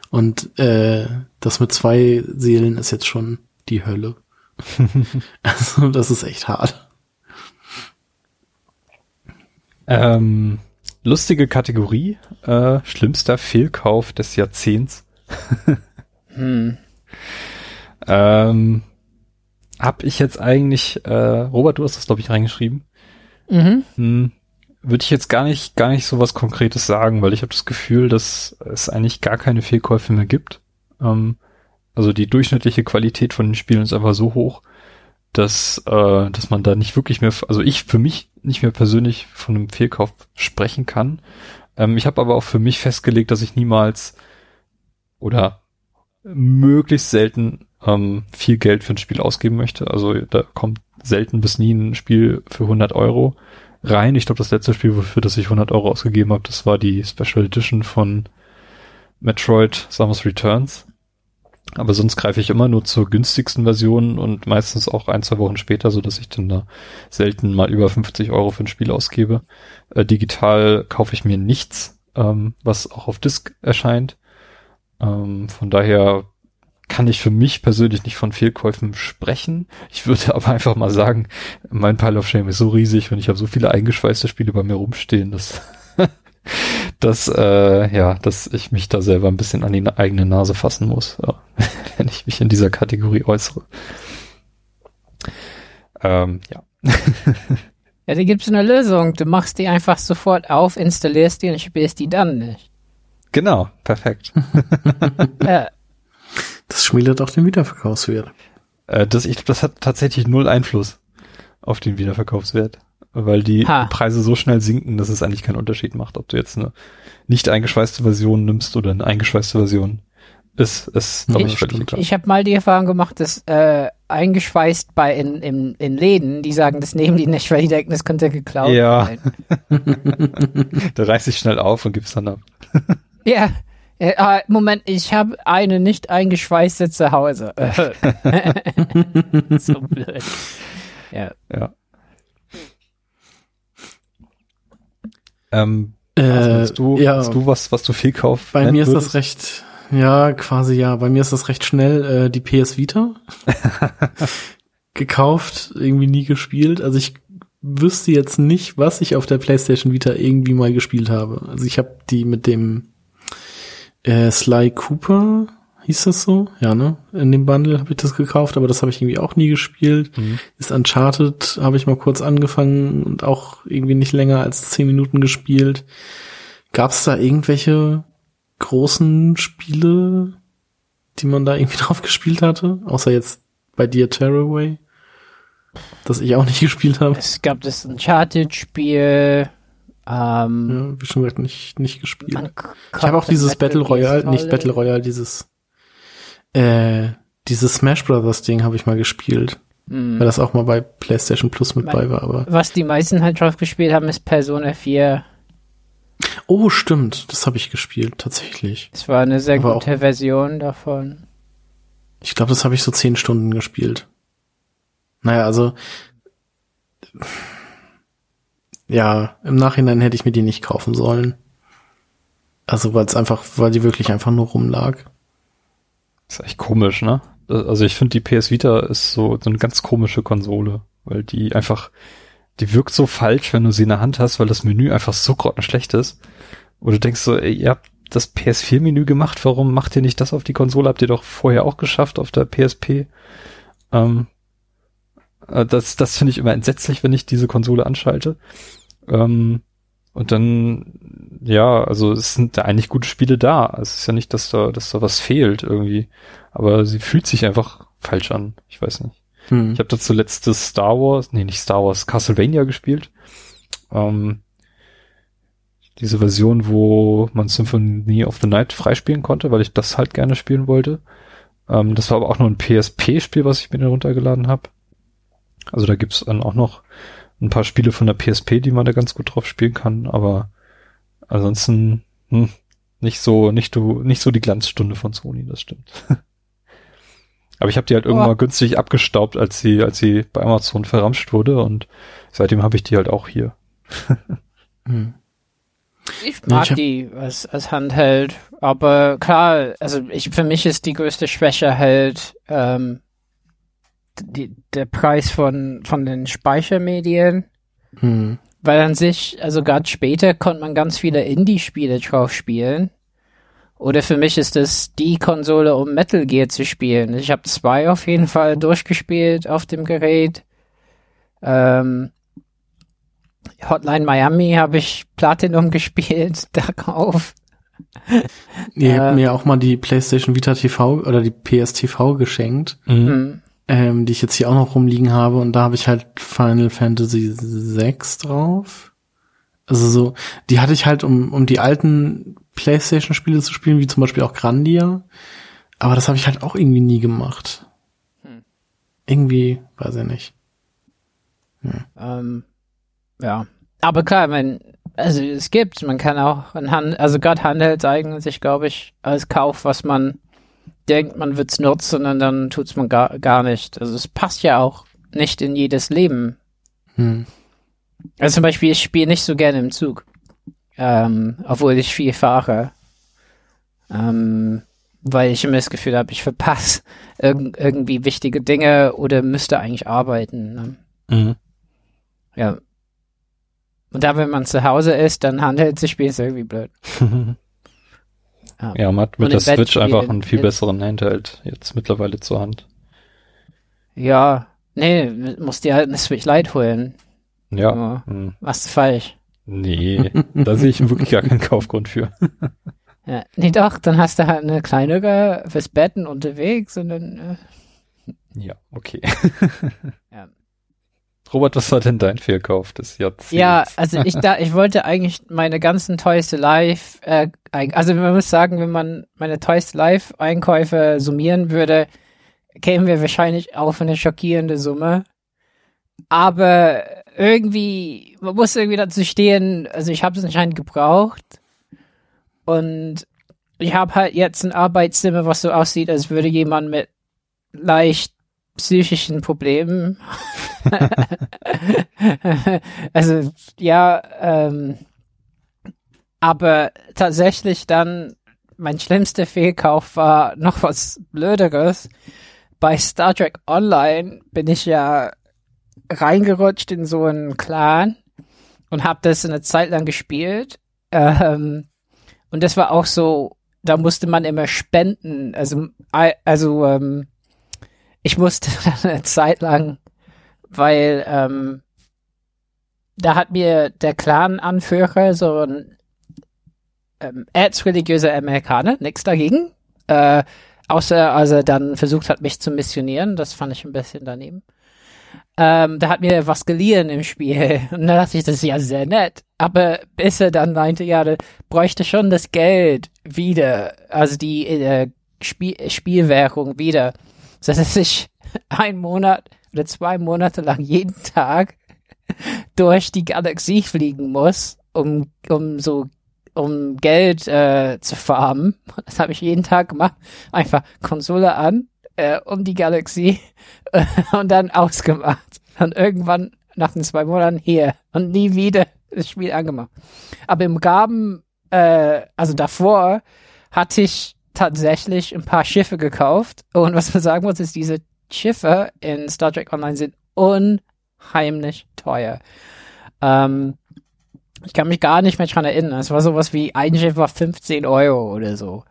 Speaker 2: Und äh, das mit zwei Seelen ist jetzt schon die Hölle. also das ist echt hart.
Speaker 1: Ähm, lustige Kategorie, äh, schlimmster Fehlkauf des Jahrzehnts. hm. ähm, hab ich jetzt eigentlich, äh, Robert, du hast das glaube ich reingeschrieben. Mhm. Hm, würde ich jetzt gar nicht, gar nicht so was Konkretes sagen, weil ich habe das Gefühl, dass es eigentlich gar keine Fehlkäufe mehr gibt. Ähm, also die durchschnittliche Qualität von den Spielen ist einfach so hoch, dass, äh, dass man da nicht wirklich mehr, also ich für mich nicht mehr persönlich von einem Fehlkauf sprechen kann. Ähm, ich habe aber auch für mich festgelegt, dass ich niemals oder möglichst selten ähm, viel Geld für ein Spiel ausgeben möchte. Also da kommt selten bis nie ein Spiel für 100 Euro rein. Ich glaube, das letzte Spiel, wofür das ich 100 Euro ausgegeben habe, das war die Special Edition von Metroid Samus Returns. Aber sonst greife ich immer nur zur günstigsten Version und meistens auch ein, zwei Wochen später, so dass ich dann da selten mal über 50 Euro für ein Spiel ausgebe. Äh, digital kaufe ich mir nichts, ähm, was auch auf Disk erscheint. Ähm, von daher kann ich für mich persönlich nicht von Fehlkäufen sprechen. Ich würde aber einfach mal sagen, mein Pile of Shame ist so riesig und ich habe so viele eingeschweißte Spiele bei mir rumstehen, dass dass äh, ja, dass ich mich da selber ein bisschen an die eigene Nase fassen muss, wenn ich mich in dieser Kategorie äußere. Ähm, ja.
Speaker 3: ja, da gibt's eine Lösung. Du machst die einfach sofort auf, installierst die und spielst die dann nicht.
Speaker 1: Genau, perfekt.
Speaker 2: ja. Das schmälert auch den Wiederverkaufswert.
Speaker 1: Äh, das, ich glaube, das hat tatsächlich null Einfluss auf den Wiederverkaufswert weil die ha. Preise so schnell sinken, dass es eigentlich keinen Unterschied macht, ob du jetzt eine nicht eingeschweißte Version nimmst oder eine eingeschweißte Version. Ist, ist
Speaker 3: glaube ich, völlig klar. Ich habe mal die Erfahrung gemacht, dass äh, eingeschweißt bei in, in, in Läden, die sagen, das nehmen die nicht, weil die denken, das könnte geklaut
Speaker 1: ja. sein. da reißt sich schnell auf und gibt's dann ab.
Speaker 3: ja. Äh, Moment, ich habe eine nicht eingeschweißte zu Hause. so blöd.
Speaker 1: Ja. ja. Ähm,
Speaker 2: äh, also
Speaker 1: du, ja, hast du was, was du viel kaufst?
Speaker 2: Bei mir ist würdest? das recht, ja, quasi ja. Bei mir ist das recht schnell äh, die PS Vita gekauft, irgendwie nie gespielt. Also ich wüsste jetzt nicht, was ich auf der PlayStation Vita irgendwie mal gespielt habe. Also ich habe die mit dem äh, Sly Cooper Hieß das so? Ja, ne? In dem Bundle habe ich das gekauft, aber das habe ich irgendwie auch nie gespielt. Mhm. Ist Uncharted, habe ich mal kurz angefangen und auch irgendwie nicht länger als zehn Minuten gespielt. Gab es da irgendwelche großen Spiele, die man da irgendwie drauf gespielt hatte? Außer jetzt bei dir Terraway, das ich auch nicht gespielt habe.
Speaker 3: Es gab das Uncharted-Spiel.
Speaker 2: Ähm, ja, wie schon gesagt, nicht, nicht gespielt. Ich habe auch dieses Battle Royale, nicht Battle Royale, dieses äh, dieses Smash Brothers Ding habe ich mal gespielt. Mhm. Weil das auch mal bei PlayStation Plus mit bei war, aber.
Speaker 3: Was die meisten halt drauf gespielt haben, ist Persona 4.
Speaker 2: Oh, stimmt. Das habe ich gespielt, tatsächlich.
Speaker 3: Das war eine sehr aber gute auch, Version davon.
Speaker 2: Ich glaube, das habe ich so zehn Stunden gespielt. Naja, also. Ja, im Nachhinein hätte ich mir die nicht kaufen sollen. Also, weil es einfach, weil die wirklich einfach nur rumlag.
Speaker 1: ist echt komisch, ne? Also ich finde, die PS Vita ist so, so eine ganz komische Konsole, weil die einfach, die wirkt so falsch, wenn du sie in der Hand hast, weil das Menü einfach so grottenschlecht ist. Oder du denkst so, ey, ihr habt das PS4-Menü gemacht, warum macht ihr nicht das auf die Konsole? Habt ihr doch vorher auch geschafft auf der PSP. Ähm, äh, das das finde ich immer entsetzlich, wenn ich diese Konsole anschalte. Ähm, und dann, ja, also es sind da eigentlich gute Spiele da. Es ist ja nicht, dass da, dass da was fehlt irgendwie. Aber sie fühlt sich einfach falsch an. Ich weiß nicht. Hm. Ich habe da zuletzt das Star Wars, nee, nicht Star Wars, Castlevania gespielt. Ähm, diese Version, wo man Symphony of the Night freispielen konnte, weil ich das halt gerne spielen wollte. Ähm, das war aber auch nur ein PSP-Spiel, was ich mir runtergeladen habe. Also da gibt's dann auch noch ein paar Spiele von der PSP, die man da ganz gut drauf spielen kann, aber ansonsten hm, nicht so, nicht du, nicht so die Glanzstunde von Sony, das stimmt. aber ich habe die halt irgendwann oh. günstig abgestaubt, als sie, als sie bei Amazon verramscht wurde und seitdem habe ich die halt auch hier.
Speaker 3: hm. Ich mag ich die als, als Handheld, aber klar, also ich, für mich ist die größte Schwäche halt ähm, die, der Preis von, von den Speichermedien. Hm. Weil an sich, also gerade später konnte man ganz viele Indie-Spiele drauf spielen. Oder für mich ist das die Konsole, um Metal Gear zu spielen. Ich habe zwei auf jeden Fall durchgespielt auf dem Gerät. Ähm, Hotline Miami habe ich Platinum gespielt darauf.
Speaker 2: Ihr habt mir auch mal die PlayStation Vita TV oder die PS TV geschenkt, mhm. Ähm, die ich jetzt hier auch noch rumliegen habe und da habe ich halt Final Fantasy 6 drauf. Also so, die hatte ich halt, um, um die alten PlayStation-Spiele zu spielen, wie zum Beispiel auch Grandia. Aber das habe ich halt auch irgendwie nie gemacht. Hm. Irgendwie, weiß ich nicht.
Speaker 3: Hm. Ähm, ja. Aber klar, man, also es gibt, man kann auch ein Hand, also gerade Handhelds eignen sich, glaube ich, als Kauf, was man denkt, man wird's nutzen und dann tut's man gar, gar nicht. Also es passt ja auch nicht in jedes Leben. Hm. Also zum Beispiel, ich spiele nicht so gerne im Zug. Ähm, obwohl ich viel fahre. Ähm, weil ich immer das Gefühl habe, ich verpasse irg irgendwie wichtige Dinge oder müsste eigentlich arbeiten. Ne? Mhm. Ja, und da, wenn man zu Hause ist, dann handelt sich Spiel irgendwie blöd.
Speaker 1: ja. ja, man hat mit der Switch einfach einen viel besseren Handheld jetzt mittlerweile zur Hand.
Speaker 3: Ja, nee, musst dir halt eine Switch Lite holen.
Speaker 1: Ja.
Speaker 3: Hm. Was falsch?
Speaker 1: Nee, da sehe ich wirklich gar keinen Kaufgrund für.
Speaker 3: ja, nee, doch, dann hast du halt eine kleinere fürs Betten unterwegs und dann.
Speaker 1: Äh, ja, okay. ja. Robert, was war denn dein Fehlkauf des Jahrzehnts?
Speaker 3: Ja, also ich da, ich wollte eigentlich meine ganzen Toys Live, äh, also man muss sagen, wenn man meine Toys Live Einkäufe summieren würde, kämen wir wahrscheinlich auf eine schockierende Summe. Aber irgendwie, man muss irgendwie dazu stehen, also ich habe es anscheinend gebraucht und ich habe halt jetzt ein Arbeitszimmer, was so aussieht, als würde jemand mit leicht psychischen Problemen. also ja, ähm, aber tatsächlich dann mein schlimmster Fehlkauf war noch was Blöderes. Bei Star Trek Online bin ich ja reingerutscht in so einen Clan und habe das eine Zeit lang gespielt. Ähm, und das war auch so, da musste man immer spenden. Also, also ähm, ich musste dann eine Zeit lang, weil ähm, da hat mir der Clan-Anführer so ein ähm, erzreligiöser Amerikaner, nichts dagegen, äh, außer als er dann versucht hat, mich zu missionieren, das fand ich ein bisschen daneben. Ähm, da hat mir was geliehen im Spiel. Und da dachte ich, das ist ja sehr nett. Aber bis er dann meinte, ja, der bräuchte schon das Geld wieder, also die äh, Spiel Spielwährung wieder dass ich einen Monat oder zwei Monate lang jeden Tag durch die Galaxie fliegen muss, um, um so um Geld äh, zu farmen. Das habe ich jeden Tag gemacht. Einfach Konsole an, äh, um die Galaxie äh, und dann ausgemacht. Und irgendwann nach den zwei Monaten hier und nie wieder das Spiel angemacht. Aber im Gaben, äh, also davor, hatte ich tatsächlich ein paar Schiffe gekauft. Und was man sagen muss, ist, diese Schiffe in Star Trek Online sind unheimlich teuer. Ähm, ich kann mich gar nicht mehr dran erinnern. Es war sowas wie, ein Schiff war 15 Euro oder so.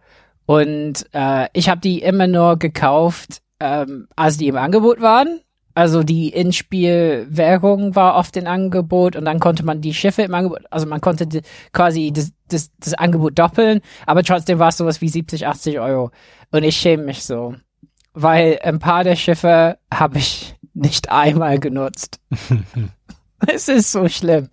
Speaker 3: Und äh, ich habe die immer nur gekauft, ähm, als die im Angebot waren. Also die In-Spiel-Währung war oft im Angebot und dann konnte man die Schiffe im Angebot, also man konnte die, quasi das, das, das Angebot doppeln, aber trotzdem war es sowas wie 70, 80 Euro. Und ich schäme mich so, weil ein paar der Schiffe habe ich nicht einmal genutzt. es ist so schlimm.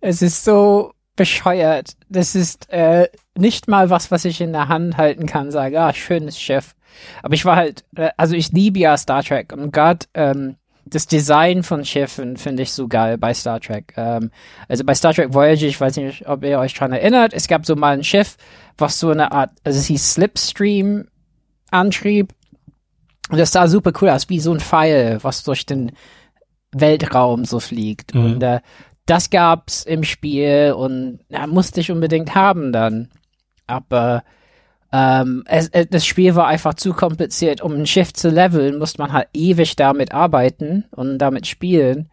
Speaker 3: Es ist so bescheuert. Das ist äh, nicht mal was, was ich in der Hand halten kann, sage, ah, schönes Schiff. Aber ich war halt, äh, also ich liebe ja Star Trek und gerade ähm, das Design von Schiffen finde ich so geil bei Star Trek. Ähm, also bei Star Trek Voyager, ich weiß nicht, ob ihr euch dran erinnert, es gab so mal ein Schiff, was so eine Art, also es hieß Slipstream antrieb. Und das sah super cool aus, wie so ein Pfeil, was durch den Weltraum so fliegt. Mhm. Und äh, das gab's im Spiel und ja, musste ich unbedingt haben dann. Aber ähm, es, es, das Spiel war einfach zu kompliziert. Um ein Schiff zu leveln, musste man halt ewig damit arbeiten und damit spielen,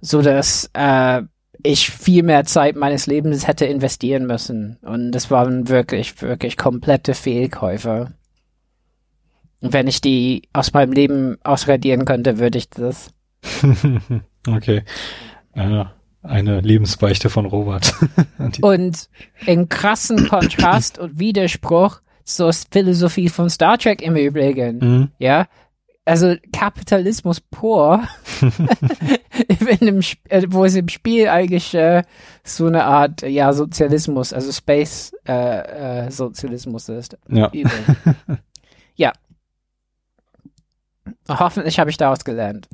Speaker 3: so dass äh, ich viel mehr Zeit meines Lebens hätte investieren müssen. Und das waren wirklich, wirklich komplette Fehlkäufe. Und wenn ich die aus meinem Leben ausradieren könnte, würde ich das.
Speaker 1: okay. Ja, eine Lebensbeichte von Robert.
Speaker 3: und in krassen Kontrast und Widerspruch zur Philosophie von Star Trek im Übrigen. Mhm. Ja. Also Kapitalismus pur, äh, wo es im Spiel eigentlich äh, so eine Art ja Sozialismus, also Space äh, äh, Sozialismus ist.
Speaker 1: Ja.
Speaker 3: ja. Hoffentlich habe ich daraus gelernt.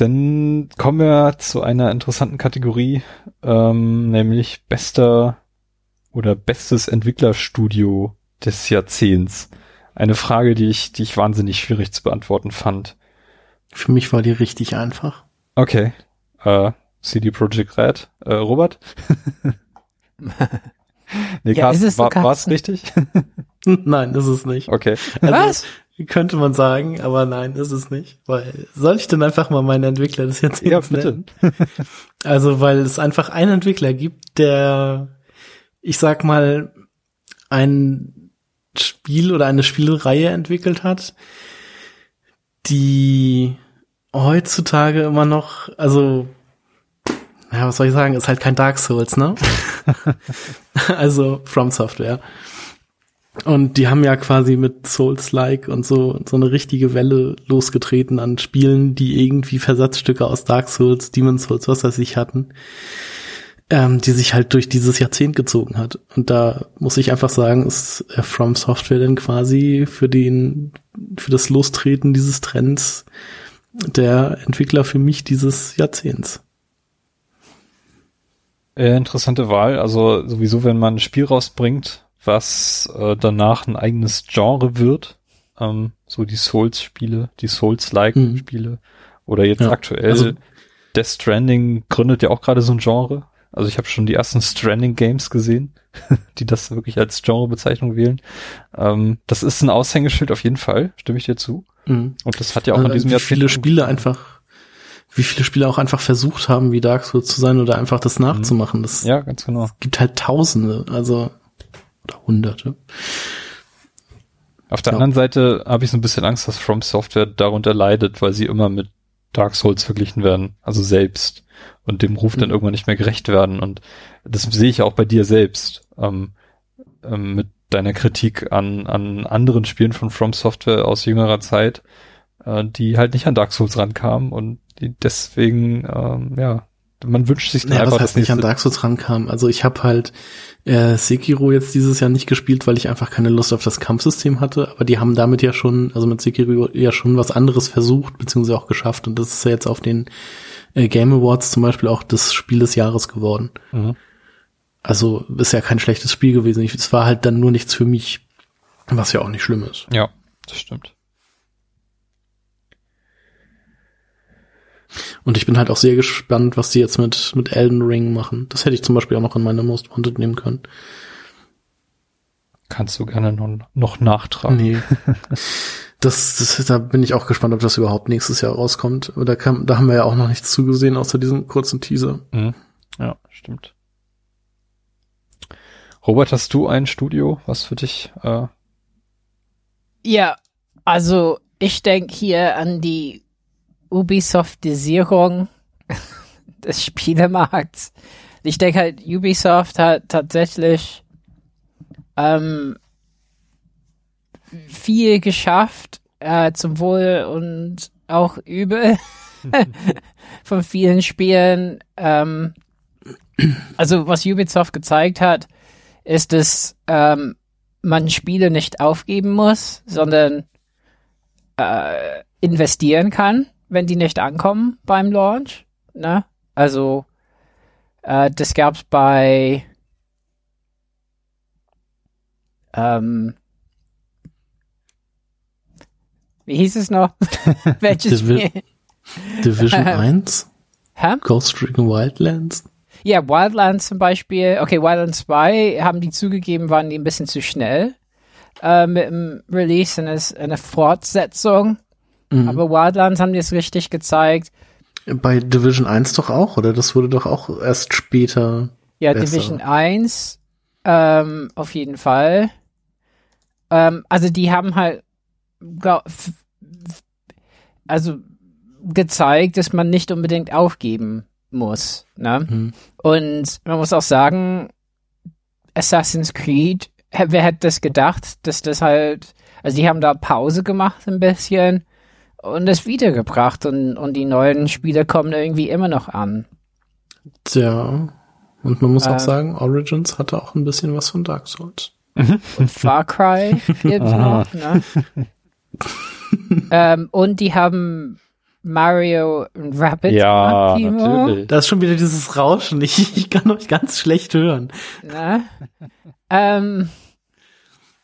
Speaker 1: Dann kommen wir zu einer interessanten Kategorie, ähm, nämlich bester oder bestes Entwicklerstudio des Jahrzehnts. Eine Frage, die ich, die ich wahnsinnig schwierig zu beantworten fand.
Speaker 2: Für mich war die richtig einfach.
Speaker 1: Okay. Äh, CD Projekt Red. Äh, Robert? nee, ja, Carsten, war es richtig?
Speaker 2: Nein, ist es nicht.
Speaker 1: Okay.
Speaker 3: Also, Was?
Speaker 2: Könnte man sagen, aber nein, ist es nicht. Weil, soll ich denn einfach mal meinen Entwickler des Jahrzehnts
Speaker 1: ja, bitte.
Speaker 2: also, weil es einfach einen Entwickler gibt, der, ich sag mal, ein Spiel oder eine Spielreihe entwickelt hat, die heutzutage immer noch, also, ja, was soll ich sagen, ist halt kein Dark Souls, ne? also, From Software. Und die haben ja quasi mit Souls-like und so, so eine richtige Welle losgetreten an Spielen, die irgendwie Versatzstücke aus Dark Souls, Demon's Souls, was weiß ich hatten, ähm, die sich halt durch dieses Jahrzehnt gezogen hat. Und da muss ich einfach sagen, ist äh, From Software dann quasi für den, für das Lostreten dieses Trends der Entwickler für mich dieses Jahrzehnts.
Speaker 1: Äh, interessante Wahl. Also sowieso, wenn man ein Spiel rausbringt, was äh, danach ein eigenes Genre wird. Ähm, so die Souls-Spiele, die Souls-like-Spiele. Mhm. Oder jetzt ja, aktuell also, Death Stranding gründet ja auch gerade so ein Genre. Also ich habe schon die ersten Stranding-Games gesehen, die das wirklich als Genrebezeichnung wählen. Ähm, das ist ein Aushängeschild auf jeden Fall, stimme ich dir zu. Mhm. Und das hat ja auch also, in diesem Jahr
Speaker 2: viele Spiele einfach, wie viele Spiele auch einfach versucht haben, wie Dark Souls zu sein oder einfach das mhm. nachzumachen. Das
Speaker 1: ja, ganz genau.
Speaker 2: gibt halt Tausende. Also Hunderte.
Speaker 1: Auf der ja. anderen Seite habe ich so ein bisschen Angst, dass From Software darunter leidet, weil sie immer mit Dark Souls verglichen werden, also selbst und dem Ruf mhm. dann irgendwann nicht mehr gerecht werden und das sehe ich auch bei dir selbst ähm, ähm, mit deiner Kritik an an anderen Spielen von From Software aus jüngerer Zeit, äh, die halt nicht an Dark Souls rankamen und die deswegen ähm, ja man wünscht sich
Speaker 2: dann ja, einfach, was heißt nicht an Dark Souls rankam. Also ich habe halt äh, Sekiro jetzt dieses Jahr nicht gespielt, weil ich einfach keine Lust auf das Kampfsystem hatte. Aber die haben damit ja schon, also mit Sekiro ja schon was anderes versucht, beziehungsweise auch geschafft. Und das ist ja jetzt auf den äh, Game Awards zum Beispiel auch das Spiel des Jahres geworden. Mhm. Also ist ja kein schlechtes Spiel gewesen. Es war halt dann nur nichts für mich, was ja auch nicht schlimm ist.
Speaker 1: Ja, das stimmt.
Speaker 2: Und ich bin halt auch sehr gespannt, was die jetzt mit, mit Elden Ring machen. Das hätte ich zum Beispiel auch noch in meine Most Wanted nehmen können.
Speaker 1: Kannst du gerne noch, noch nachtragen.
Speaker 2: Nee. Das, das, da bin ich auch gespannt, ob das überhaupt nächstes Jahr rauskommt. Aber da, kam, da haben wir ja auch noch nichts zugesehen, außer diesen kurzen Teaser.
Speaker 1: Mhm. Ja, stimmt. Robert, hast du ein Studio, was für dich? Äh
Speaker 3: ja, also ich denke hier an die Ubisoftisierung des Spielemarkts. Ich denke halt, Ubisoft hat tatsächlich ähm, viel geschafft, äh, zum Wohl und auch übel von vielen Spielen. Ähm, also was Ubisoft gezeigt hat, ist, dass ähm, man Spiele nicht aufgeben muss, sondern äh, investieren kann, wenn die nicht ankommen beim Launch. Ne? Also äh, das gab's bei ähm, wie hieß es noch? Welches
Speaker 2: Divi
Speaker 3: Spiel?
Speaker 2: Division 1?
Speaker 3: Hä?
Speaker 2: Ghost Recon Wildlands?
Speaker 3: Ja, Wildlands zum Beispiel. Okay, Wildlands 2 haben die zugegeben, waren die ein bisschen zu schnell äh, mit dem Release eine, eine Fortsetzung.
Speaker 2: Mhm.
Speaker 3: Aber Wildlands haben die es richtig gezeigt.
Speaker 2: Bei Division 1 doch auch, oder? Das wurde doch auch erst später.
Speaker 3: Ja,
Speaker 2: besser.
Speaker 3: Division 1 ähm, auf jeden Fall. Ähm, also die haben halt glaub, also gezeigt, dass man nicht unbedingt aufgeben muss. Ne?
Speaker 2: Mhm.
Speaker 3: Und man muss auch sagen, Assassin's Creed, wer hätte das gedacht, dass das halt, also die haben da Pause gemacht ein bisschen und es wiedergebracht und, und die neuen Spiele kommen irgendwie immer noch an.
Speaker 2: Tja. Und man muss
Speaker 3: Ähm.
Speaker 2: auch sagen, Origins hatte auch ein bisschen was von Dark Souls.
Speaker 3: Und Far Cry gibt's noch, ne? ähm, und die haben Mario und Rabbit
Speaker 1: ja, natürlich.
Speaker 2: Da ist schon wieder dieses Rauschen. Ich, ich kann euch ganz schlecht hören.
Speaker 3: Ne? ähm,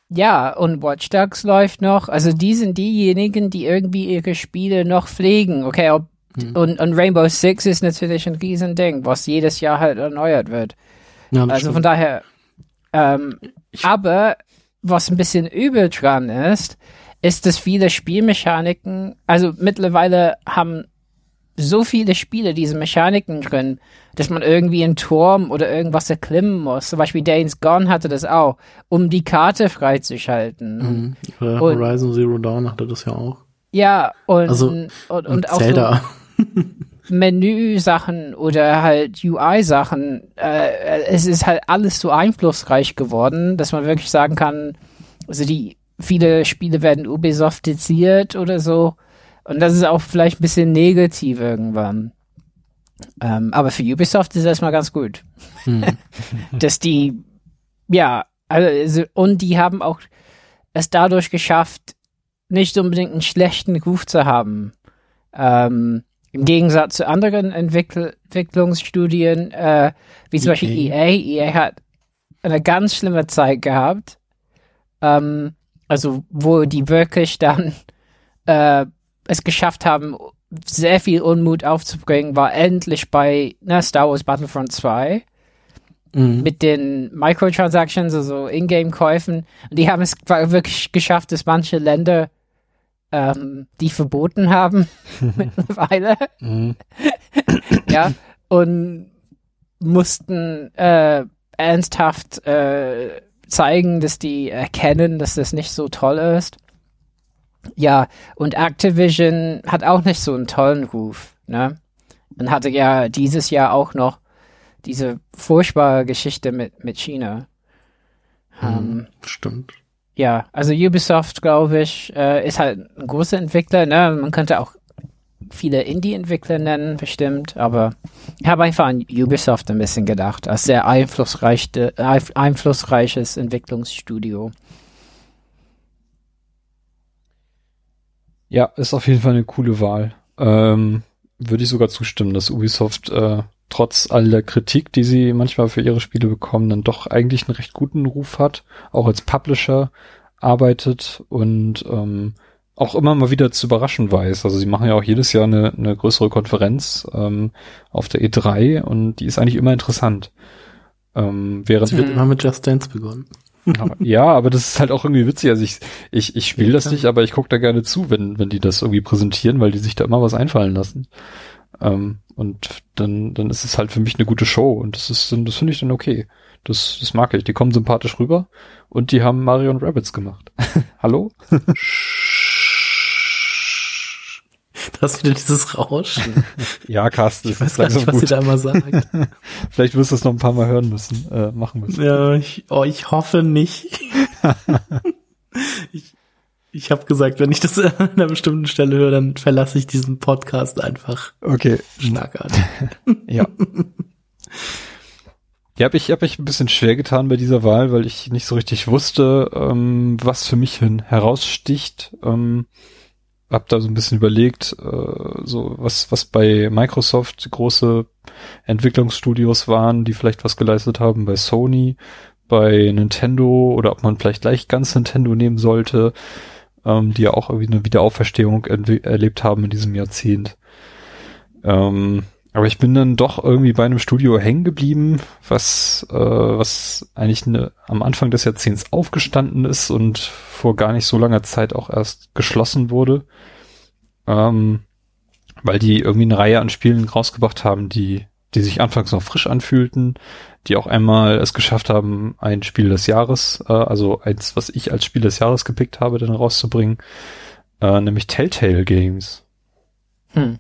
Speaker 3: ja, und Watch Dogs läuft noch. Also die sind diejenigen, die irgendwie ihre Spiele noch pflegen. Okay, ob, und, und Rainbow Six ist natürlich ein Riesending, was jedes Jahr halt erneuert wird.
Speaker 2: Ja,
Speaker 3: Also
Speaker 2: stimmt.
Speaker 3: von daher, ähm, aber was ein bisschen übel dran ist, ist, dass viele Spielmechaniken, also mittlerweile haben so viele Spiele diese Mechaniken drin, dass man irgendwie einen Turm oder irgendwas erklimmen muss. Zum Beispiel Danes Gone hatte das auch, um die Karte freizuschalten.
Speaker 2: Mhm.
Speaker 3: Und-
Speaker 2: Horizon Zero Dawn hatte das ja auch.
Speaker 3: Ja, und,
Speaker 2: Also,
Speaker 3: und, und,
Speaker 2: Und,
Speaker 3: auch
Speaker 2: Zelda.
Speaker 3: so Menü-Sachen oder halt UI-Sachen. Äh, es ist halt alles so einflussreich geworden, dass man wirklich sagen kann, also die viele Spiele werden Ubisoftisiert oder so. Und das ist auch vielleicht ein bisschen negativ irgendwann. Ähm, aber für Ubisoft ist das erstmal ganz gut.
Speaker 2: Hm.
Speaker 3: dass die, ja, also, und die haben auch es dadurch geschafft, nicht unbedingt einen schlechten Ruf zu haben. Ähm, Im Gegensatz zu anderen Entwickl Entwicklungsstudien, äh, wie zum Beispiel EA. EA hat eine ganz schlimme Zeit gehabt. Ähm, also, wo die wirklich dann äh, es geschafft haben, sehr viel Unmut aufzubringen, war endlich bei ne, Star Wars Battlefront 2
Speaker 2: Mhm.
Speaker 3: mit den Microtransactions, also Ingame-Käufen. Und die haben es wirklich geschafft, dass manche Länder ähm, die verboten haben mittlerweile.
Speaker 1: Mhm.
Speaker 3: ja, und mussten äh, ernsthaft äh, zeigen, dass die erkennen, dass das nicht so toll ist. Ja, und Activision hat auch nicht so einen tollen Ruf, ne? Und hatte ja dieses Jahr auch noch diese furchtbare Geschichte mit, mit China. Ähm,
Speaker 2: Mhm. Stimmt.
Speaker 3: ja, also Ubisoft, glaube ich, äh, ist halt ein großer Entwickler, ne? Man könnte auch viele Indie-Entwickler nennen, bestimmt, aber ich habe einfach an Ubisoft ein bisschen gedacht, als sehr einflussreiche, einf- einflussreiches Entwicklungsstudio.
Speaker 1: Ja, ist auf jeden Fall eine coole Wahl. Ähm, würde ich sogar zustimmen, dass Ubisoft äh, trotz all der Kritik, die sie manchmal für ihre Spiele bekommen, dann doch eigentlich einen recht guten Ruf hat, auch als Publisher arbeitet und ähm, auch immer mal wieder zu überraschen weiß. Also sie machen ja auch jedes Jahr eine, eine größere Konferenz ähm, auf der E3 und die ist eigentlich immer interessant. Ähm, während
Speaker 2: sie wird immer mit Just Dance begonnen.
Speaker 1: Ja, aber das ist halt auch irgendwie witzig. Also ich, ich, ich spiele das nicht, aber ich gucke da gerne zu, wenn, wenn die das irgendwie präsentieren, weil die sich da immer was einfallen lassen. Ähm, und dann, dann ist es halt für mich eine gute Show und das ist, das finde ich dann okay. Das, das mag ich. Die kommen sympathisch rüber und die haben Mario und Rabbits gemacht. Hallo?
Speaker 2: Das ist wieder dieses Rauschen.
Speaker 1: ja, Carsten,
Speaker 2: ich weiß gar nicht, was gut. sie da immer sagt.
Speaker 1: Vielleicht wirst du es noch ein paar Mal hören müssen, äh, machen müssen.
Speaker 2: Ja, ich, oh, ich hoffe nicht. ich ich habe gesagt, wenn ich das an einer bestimmten Stelle höre, dann verlasse ich diesen Podcast einfach.
Speaker 1: Okay.
Speaker 2: Schnackert.
Speaker 1: ja. Ja, habe ich, hab ich ein bisschen schwer getan bei dieser Wahl, weil ich nicht so richtig wusste, ähm, was für mich hin heraussticht. Ähm, hab da so ein bisschen überlegt, äh, so was, was bei Microsoft große Entwicklungsstudios waren, die vielleicht was geleistet haben, bei Sony, bei Nintendo oder ob man vielleicht gleich ganz Nintendo nehmen sollte, ähm, die ja auch irgendwie eine Wiederauferstehung erlebt haben in diesem Jahrzehnt. Ähm, aber ich bin dann doch irgendwie bei einem Studio hängen geblieben, was, äh, was eigentlich ne, am Anfang des Jahrzehnts aufgestanden ist und vor gar nicht so langer Zeit auch erst geschlossen wurde. Ähm, weil die irgendwie eine Reihe an Spielen rausgebracht haben, die, die sich anfangs noch frisch anfühlten, die auch einmal es geschafft haben, ein Spiel des Jahres, äh, also eins, was ich als Spiel des Jahres gepickt habe, dann rauszubringen, äh, nämlich Telltale Games. Hm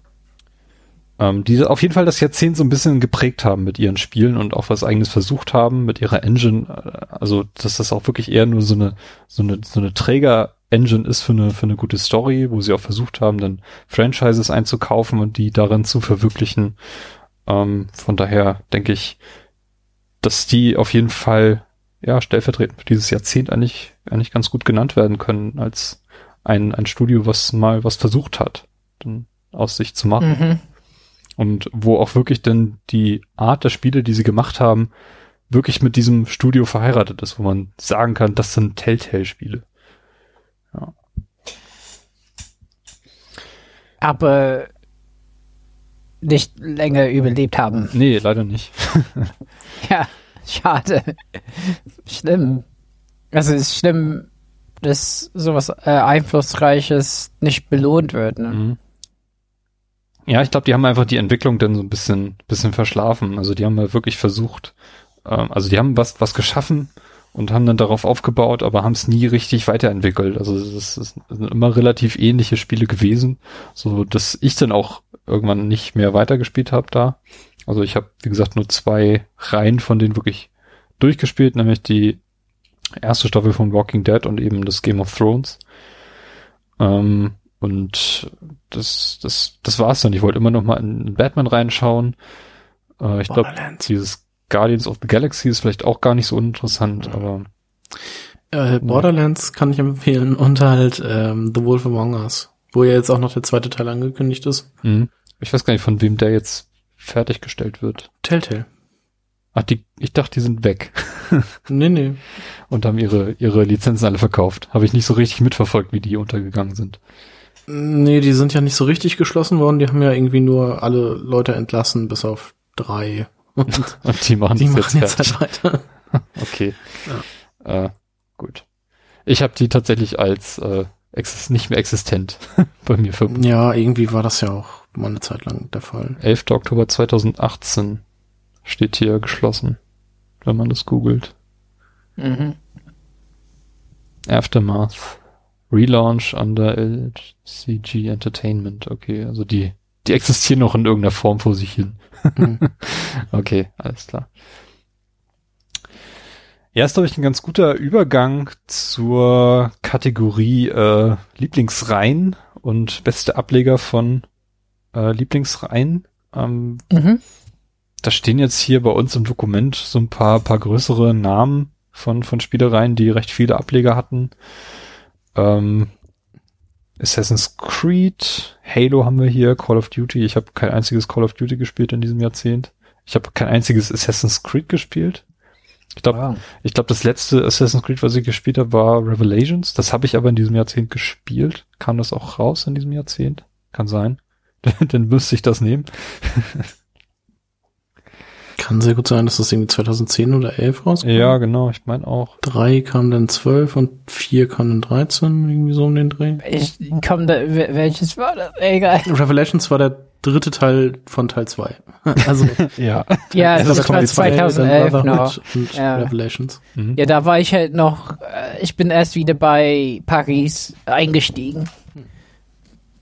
Speaker 1: ähm, die auf jeden Fall das Jahrzehnt so ein bisschen geprägt haben mit ihren Spielen und auch was eigenes versucht haben mit ihrer Engine. Äh, also, dass das auch wirklich eher nur so eine, so eine, so eine Träger-Engine ist für eine, für eine gute Story, wo sie auch versucht haben, dann Franchises einzukaufen und die darin zu verwirklichen. Ähm, von daher denke ich, dass die auf jeden Fall, ja, stellvertretend für dieses Jahrzehnt eigentlich, eigentlich ganz gut genannt werden können als ein, ein Studio, was mal was versucht hat, dann aus sich zu machen. Mhm. Und wo auch wirklich dann die Art der Spiele, die sie gemacht haben, wirklich mit diesem Studio verheiratet ist, wo man sagen kann, das sind Telltale-Spiele. Ja.
Speaker 3: Aber nicht länger überlebt haben.
Speaker 1: Nee, leider nicht.
Speaker 3: ja, schade. Schlimm. Also es ist schlimm, dass sowas äh, Einflussreiches nicht belohnt wird. Ne? Mhm.
Speaker 1: Ja, ich glaube, die haben einfach die Entwicklung dann so ein bisschen, bisschen verschlafen. Also die haben halt wirklich versucht, ähm, also die haben was, was geschaffen und haben dann darauf aufgebaut, aber haben es nie richtig weiterentwickelt. Also es sind immer relativ ähnliche Spiele gewesen, so dass ich dann auch irgendwann nicht mehr weitergespielt habe da. Also ich habe, wie gesagt, nur zwei Reihen von denen wirklich durchgespielt, nämlich die erste Staffel von Walking Dead und eben das Game of Thrones. Ähm, und das, das, das war's dann. Ich wollte immer noch mal in Batman reinschauen. Äh, ich glaube, dieses Guardians of the Galaxy ist vielleicht auch gar nicht so uninteressant, aber.
Speaker 2: Äh, Borderlands ja. kann ich empfehlen und halt ähm, The Wolf Among Us, wo ja jetzt auch noch der zweite Teil angekündigt ist.
Speaker 1: Mhm. Ich weiß gar nicht, von wem der jetzt fertiggestellt wird.
Speaker 2: Telltale.
Speaker 1: Ach, die, ich dachte, die sind weg.
Speaker 2: nee, nee.
Speaker 1: Und haben ihre, ihre Lizenzen alle verkauft. Habe ich nicht so richtig mitverfolgt, wie die untergegangen sind.
Speaker 2: Nee, die sind ja nicht so richtig geschlossen worden. Die haben ja irgendwie nur alle Leute entlassen, bis auf drei.
Speaker 1: Und, und die machen,
Speaker 2: die machen jetzt, jetzt halt weiter.
Speaker 1: okay. Ja. Äh, gut. Ich habe die tatsächlich als äh, nicht mehr existent bei mir
Speaker 2: verbunden. Ja, irgendwie war das ja auch mal eine Zeit lang der Fall.
Speaker 1: 11. Oktober 2018 steht hier geschlossen, wenn man das googelt. Mhm. Aftermath. Relaunch under LCG Entertainment. Okay, also die, die existieren noch in irgendeiner Form vor sich hin. Mhm. okay, alles klar. Ja, ist, glaube ich, ein ganz guter Übergang zur Kategorie äh, Lieblingsreihen und beste Ableger von äh, Lieblingsreihen. Ähm, mhm. Da stehen jetzt hier bei uns im Dokument so ein paar, paar größere Namen von, von Spielereien, die recht viele Ableger hatten. Ähm, Assassin's Creed, Halo haben wir hier, Call of Duty. Ich habe kein einziges Call of Duty gespielt in diesem Jahrzehnt. Ich habe kein einziges Assassin's Creed gespielt. Ich glaube,
Speaker 3: Wow.
Speaker 1: ich glaube, das letzte Assassin's Creed, was ich gespielt habe, war Revelations. Das habe ich aber in diesem Jahrzehnt gespielt. Kam das auch raus in diesem Jahrzehnt? Kann sein. Dann müsste ich das nehmen.
Speaker 2: Kann sehr gut sein, dass das irgendwie 2010 oder 11 rauskam.
Speaker 1: Ja, genau. Ich meine auch.
Speaker 2: Drei kam dann 12 und vier kam dann 13, irgendwie so um den Dreh.
Speaker 3: Ich komm da, wel- welches war das? Egal.
Speaker 2: Revelations war der dritte Teil von Teil 2. Also
Speaker 1: Ja.
Speaker 3: Ja,
Speaker 2: erst
Speaker 3: das war
Speaker 2: zwei, dann
Speaker 3: 2011 noch.
Speaker 2: Und
Speaker 3: Ja.
Speaker 2: Revelations.
Speaker 3: Ja, da war ich halt noch, äh, ich bin erst wieder bei Paris eingestiegen.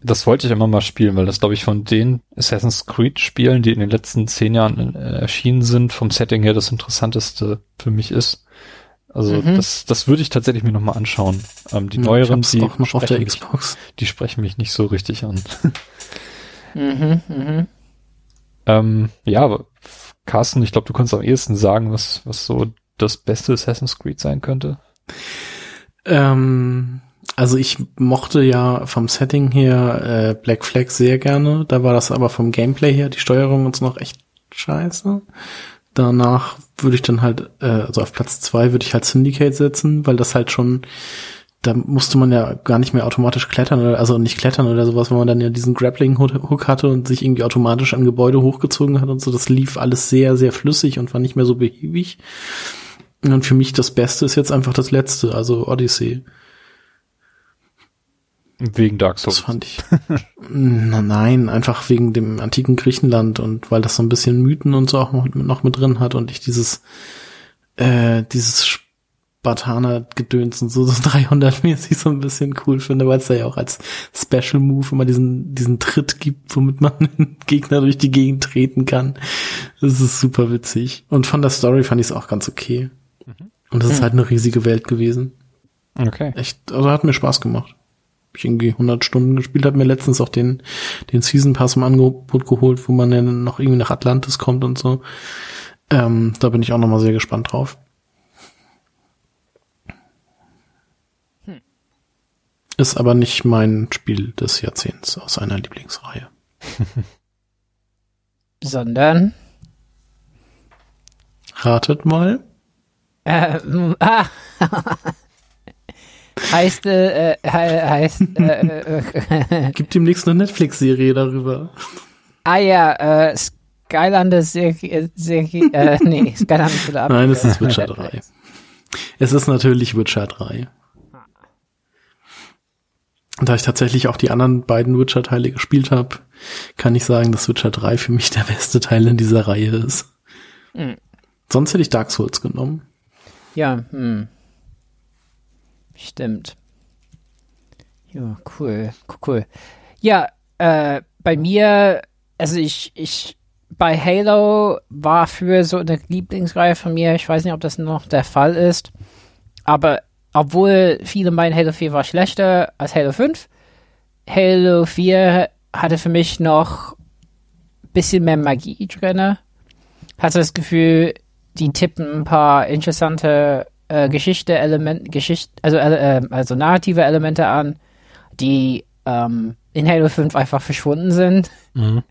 Speaker 1: Das wollte ich immer mal spielen, weil das, glaube ich, von den Assassin's Creed Spielen, die in den letzten zehn Jahren äh, erschienen sind, vom Setting her das interessanteste für mich ist. Also
Speaker 3: Mhm.
Speaker 1: das, das würde ich tatsächlich mir nochmal anschauen. Ähm, die
Speaker 2: ich
Speaker 1: neueren, die
Speaker 2: noch auf der
Speaker 1: sprechen, mich,
Speaker 2: Xbox.
Speaker 1: die sprechen mich nicht so richtig an.
Speaker 3: Mhm, mhm.
Speaker 1: ähm, ja, aber Carsten, ich glaube, du kannst am ehesten sagen, was, was so das beste Assassin's Creed sein könnte.
Speaker 2: Ähm, also ich mochte ja vom Setting her äh, Black Flag sehr gerne. Da war das aber vom Gameplay her, die Steuerung uns noch echt scheiße. Danach würde ich dann halt, äh, also auf Platz zwei würde ich halt Syndicate setzen, weil das halt schon, da musste man ja gar nicht mehr automatisch klettern, oder, also nicht klettern oder sowas, weil man dann ja diesen Grappling-Hook hatte und sich irgendwie automatisch an Gebäude hochgezogen hat und so. Das lief alles sehr, sehr flüssig und war nicht mehr so behäbig. Und für mich das Beste ist jetzt einfach das letzte, also Odyssey.
Speaker 1: Wegen Dark
Speaker 2: Das
Speaker 1: Souls.
Speaker 2: fand ich. Na, nein, einfach wegen dem antiken Griechenland und weil das so ein bisschen Mythen und so auch noch, noch mit drin hat und ich dieses, äh, dieses Spartaner-Gedöns und so, so 300-mäßig so ein bisschen cool finde, weil es da ja auch als Special Move immer diesen, diesen Tritt gibt, womit man einen Gegner durch die Gegend treten kann. Das ist super witzig. Und von der Story fand ich es auch ganz okay. Und es ist halt eine riesige Welt gewesen.
Speaker 1: Okay.
Speaker 2: Echt, also hat mir Spaß gemacht. Ich irgendwie 100 Stunden gespielt, hab mir letztens auch den, den Season Pass im Angebot geholt, wo man dann noch irgendwie nach Atlantis kommt und so. Ähm, da bin ich auch nochmal sehr gespannt drauf. Ist aber nicht mein Spiel des Jahrzehnts aus einer Lieblingsreihe.
Speaker 3: Sondern,
Speaker 2: Ratet mal.
Speaker 3: äh, ah, heißt, äh, äh, he- heißt, äh, äh,
Speaker 2: Gibt demnächst eine Netflix-Serie darüber.
Speaker 3: ah ja, äh, Skylanders Serie, Serie, äh, nee, Skylanders wurde ab.
Speaker 2: Nein, es ist Witcher 3. Es ist natürlich Witcher 3. Und da ich tatsächlich auch die anderen beiden Witcher-Teile gespielt habe, kann ich sagen, dass Witcher 3 für mich der beste Teil in dieser Reihe ist.
Speaker 3: Mhm.
Speaker 2: Sonst hätte ich Dark Souls genommen.
Speaker 3: Ja, hm. Stimmt. Ja, cool, cool. Ja, äh, bei mir, also ich, ich, bei Halo war für so eine Lieblingsreihe von mir, ich weiß nicht, ob das noch der Fall ist, aber obwohl viele meinen, Halo 4 war schlechter als Halo 5, Halo 4 hatte für mich noch ein bisschen mehr Magie drinne. Hatte das Gefühl, die tippen ein paar interessante äh, Geschichte Element Geschichte also äh, also narrative Elemente an, die ähm, in Halo 5 einfach verschwunden sind.
Speaker 1: Mhm.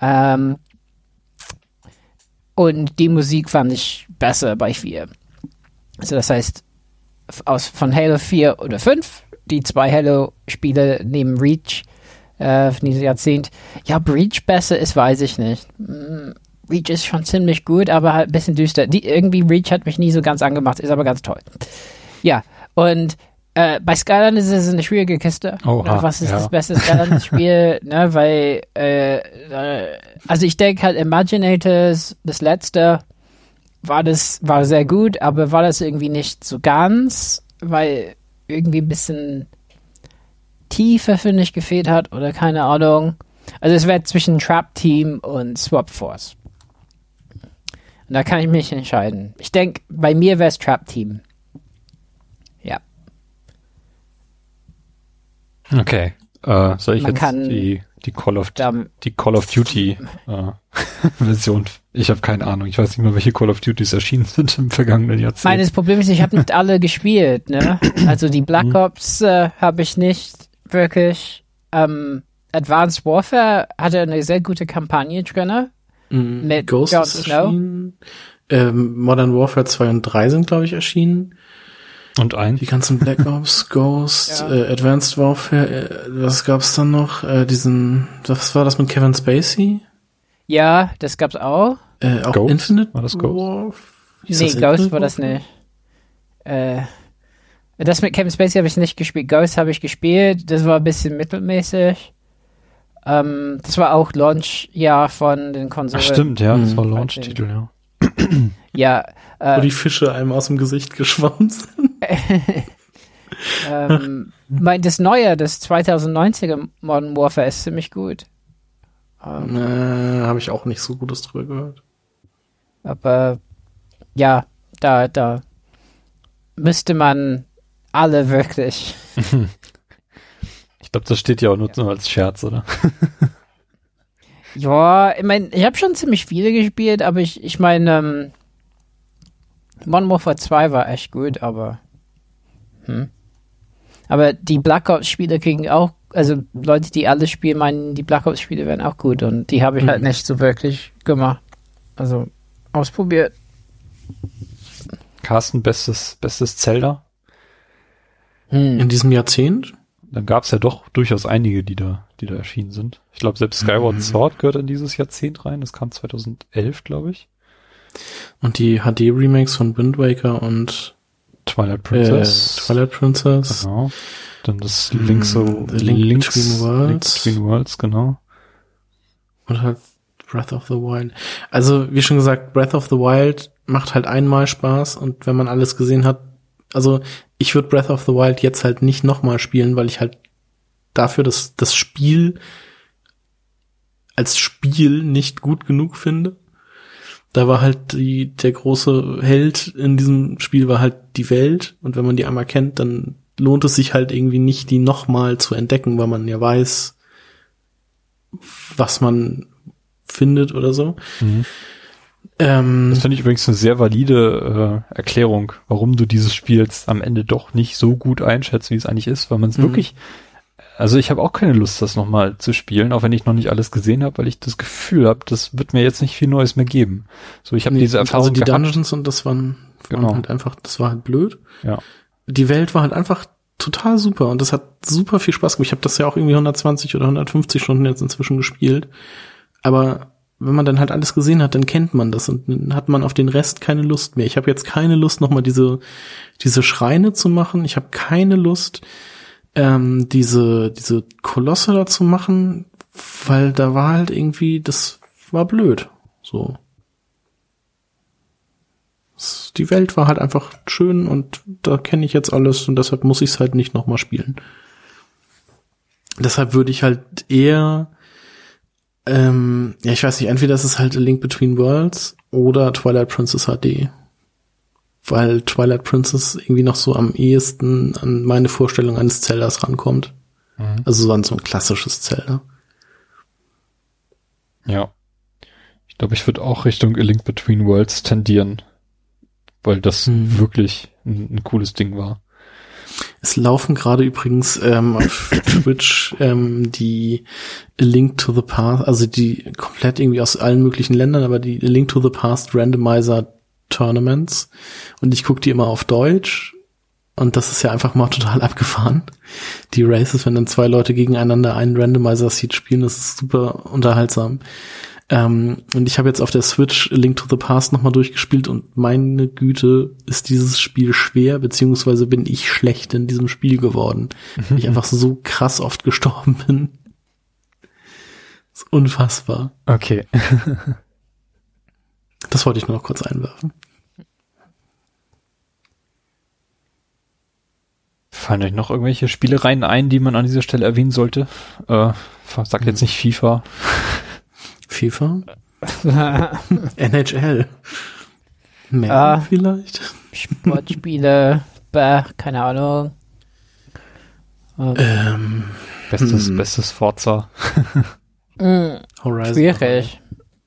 Speaker 3: Ähm, und die Musik fand ich besser bei 4. Also das heißt, aus, von Halo 4 oder 5, die zwei Halo-Spiele neben Reach äh, von diesem Jahrzehnt. Ja, ob Reach besser ist, weiß ich nicht. Reach ist schon ziemlich gut, aber halt ein bisschen düster. Die, irgendwie Reach hat mich nie so ganz angemacht, ist aber ganz toll. Ja, und äh, bei Skyline ist es eine schwierige Kiste.
Speaker 1: Oha,
Speaker 3: Was ist
Speaker 1: ja.
Speaker 3: das beste Skyline-Spiel? ne, weil, äh, äh, also ich denke halt Imaginators, das letzte, war das, war sehr gut, aber war das irgendwie nicht so ganz, weil irgendwie ein bisschen Tiefe, finde ich, gefehlt hat oder keine Ahnung. Also es wäre zwischen Trap Team und Swap Force. Da kann ich mich entscheiden. Ich denke, bei mir wäre es Trap Team. Ja.
Speaker 1: Okay. Äh, soll ich
Speaker 3: Man
Speaker 1: jetzt die, die Call of die Call of Duty äh, Version. Ich habe keine Ahnung. Ich weiß nicht mal, welche Call of Duties erschienen sind im vergangenen Jahrzehnt.
Speaker 3: Meines Problem ist, ich habe nicht alle gespielt, ne? Also die Black Ops äh, habe ich nicht wirklich. Ähm, Advanced Warfare hatte eine sehr gute Kampagne drinne.
Speaker 2: Mhm.
Speaker 3: Mit
Speaker 2: Ghost ist
Speaker 3: Snow?
Speaker 2: erschienen. Ähm, Modern Warfare 2 und 3 sind, glaube ich, erschienen.
Speaker 1: Und ein?
Speaker 2: Die ganzen Black Ops, Ghost,
Speaker 3: Ja.
Speaker 2: äh, Advanced Warfare, äh, was gab's dann noch? Äh, diesen, was war das mit Kevin Spacey?
Speaker 3: Ja, das gab's auch.
Speaker 2: Äh, auch
Speaker 1: Ghost?
Speaker 2: Infinite
Speaker 1: War das Ghost?
Speaker 2: Warf- hieß
Speaker 3: nee,
Speaker 2: das
Speaker 3: Ghost
Speaker 2: Infinite
Speaker 3: war das nicht. Äh, das mit Kevin Spacey habe ich nicht gespielt. Ghost habe ich gespielt. Das war ein bisschen mittelmäßig. Ähm, das war auch Launch-Jahr von den
Speaker 1: Ach,
Speaker 3: Konsolen.
Speaker 1: stimmt, ja, das
Speaker 2: Hm.
Speaker 1: war Launch-Titel, ja.
Speaker 3: Ja,
Speaker 2: Wo
Speaker 3: äh,
Speaker 2: die Fische einem aus dem Gesicht geschwommen sind.
Speaker 3: ähm, mein, das neue, das 2090er Modern Warfare ist ziemlich gut. Ähm,
Speaker 2: Äh, Habe ich auch nicht so Gutes drüber gehört.
Speaker 3: aber ja, da, da müsste man alle wirklich.
Speaker 1: Ich glaube, das steht ja auch nur, nur als Scherz, oder?
Speaker 3: Ja, ich meine, ich habe schon ziemlich viele gespielt, aber ich, ich meine, ähm, Modern Warfare 2 war echt gut, aber hm. Aber die Black Ops Spiele kriegen auch, also Leute, die alle spielen, meinen, die Black Ops Spiele wären auch gut und die habe ich halt
Speaker 2: Mhm.
Speaker 3: nicht so wirklich gemacht. Also ausprobiert.
Speaker 1: Carsten, bestes, bestes Zelda?
Speaker 3: Hm.
Speaker 2: In diesem Jahrzehnt?
Speaker 1: Dann gab es ja doch durchaus einige, die da, die da erschienen sind. Ich glaube, selbst Skyward
Speaker 2: Mhm.
Speaker 1: Sword gehört in dieses Jahrzehnt rein. Das kam 2011, glaube ich.
Speaker 2: Und die HD-Remakes von Wind Waker und
Speaker 1: Twilight Princess.
Speaker 2: Äh, Twilight Princess.
Speaker 1: Genau. Dann das
Speaker 2: Mm,
Speaker 1: Link so
Speaker 2: Link
Speaker 1: Links,
Speaker 2: Between Worlds.
Speaker 1: Link Between Worlds, genau.
Speaker 2: Und halt Breath of the Wild. Also, wie schon gesagt, Breath of the Wild macht halt einmal Spaß und wenn man alles gesehen hat, also ich würde Breath of the Wild jetzt halt nicht nochmal spielen, weil ich halt dafür das, das Spiel als Spiel nicht gut genug finde. Da war halt die, der große Held in diesem Spiel war halt die Welt und wenn man die einmal kennt, dann lohnt es sich halt irgendwie nicht, die nochmal zu entdecken, weil man ja weiß, was man findet oder so.
Speaker 1: Mhm.
Speaker 2: Ähm,
Speaker 1: Das finde ich übrigens eine sehr valide äh, Erklärung, warum du dieses Spiel jetzt am Ende doch nicht so gut einschätzt, wie es eigentlich ist, weil man es
Speaker 2: Mhm.
Speaker 1: wirklich, also ich habe auch keine Lust, das nochmal zu spielen, auch wenn ich noch nicht alles gesehen habe, weil ich das Gefühl habe, das wird mir jetzt nicht viel Neues mehr geben. So, ich habe
Speaker 2: nee,
Speaker 1: diese Erfahrung
Speaker 2: also die
Speaker 1: gehabt.
Speaker 2: Dungeons und das waren, waren
Speaker 1: Genau.
Speaker 2: halt einfach, das war halt blöd.
Speaker 1: Ja.
Speaker 2: Die Welt war halt einfach total super und das hat super viel Spaß gemacht. Ich habe das ja auch irgendwie 120 oder 150 Stunden jetzt inzwischen gespielt. Aber wenn man dann halt alles gesehen hat, dann kennt man das und dann hat man auf den Rest keine Lust mehr. Ich habe jetzt keine Lust, nochmal diese, diese Schreine zu machen. Ich habe keine Lust, ähm, diese, diese Kolosse da zu machen, weil da war halt irgendwie, das war blöd. So. Die Welt war halt einfach schön und da kenne ich jetzt alles und deshalb muss ich es halt nicht nochmal spielen. Deshalb würde ich halt eher, ähm, ja, ich weiß nicht, entweder ist es halt A Link Between Worlds oder Twilight Princess HD. Weil Twilight Princess irgendwie noch so am ehesten an meine Vorstellung eines Zeldas rankommt.
Speaker 1: Mhm.
Speaker 2: Also so an so ein klassisches Zelda.
Speaker 1: Ja. Ich glaube, ich würde auch Richtung A Link Between Worlds tendieren, weil das
Speaker 2: Mhm.
Speaker 1: wirklich ein, ein cooles Ding war.
Speaker 2: Es laufen gerade übrigens ähm, auf Twitch ähm, die Link to the Past, also die komplett irgendwie aus allen möglichen Ländern, aber die Link to the Past Randomizer Tournaments. Und ich gucke die immer auf Deutsch. Und das ist ja einfach mal total abgefahren. Die Races, wenn dann zwei Leute gegeneinander einen Randomizer-Seed spielen, das ist super unterhaltsam. Ähm, und ich habe jetzt auf der Switch Link to the Past nochmal durchgespielt und meine Güte ist dieses Spiel schwer, beziehungsweise bin ich schlecht in diesem Spiel geworden. Weil ich einfach so krass oft gestorben bin. Das ist unfassbar.
Speaker 1: Okay.
Speaker 2: Das wollte ich nur noch kurz einwerfen.
Speaker 1: Fallen euch noch irgendwelche Spielereien ein, die man an dieser Stelle erwähnen sollte? Äh, sag jetzt nicht FIFA.
Speaker 2: FIFA? NHL? Madden
Speaker 3: Ah.
Speaker 2: vielleicht?
Speaker 3: Sportspiele, bäh, keine Ahnung. Ähm,
Speaker 2: Ähm,
Speaker 1: Bestes,
Speaker 2: Hm.
Speaker 1: bestes Forza.
Speaker 3: mh,
Speaker 2: Horizon.
Speaker 3: schwierig.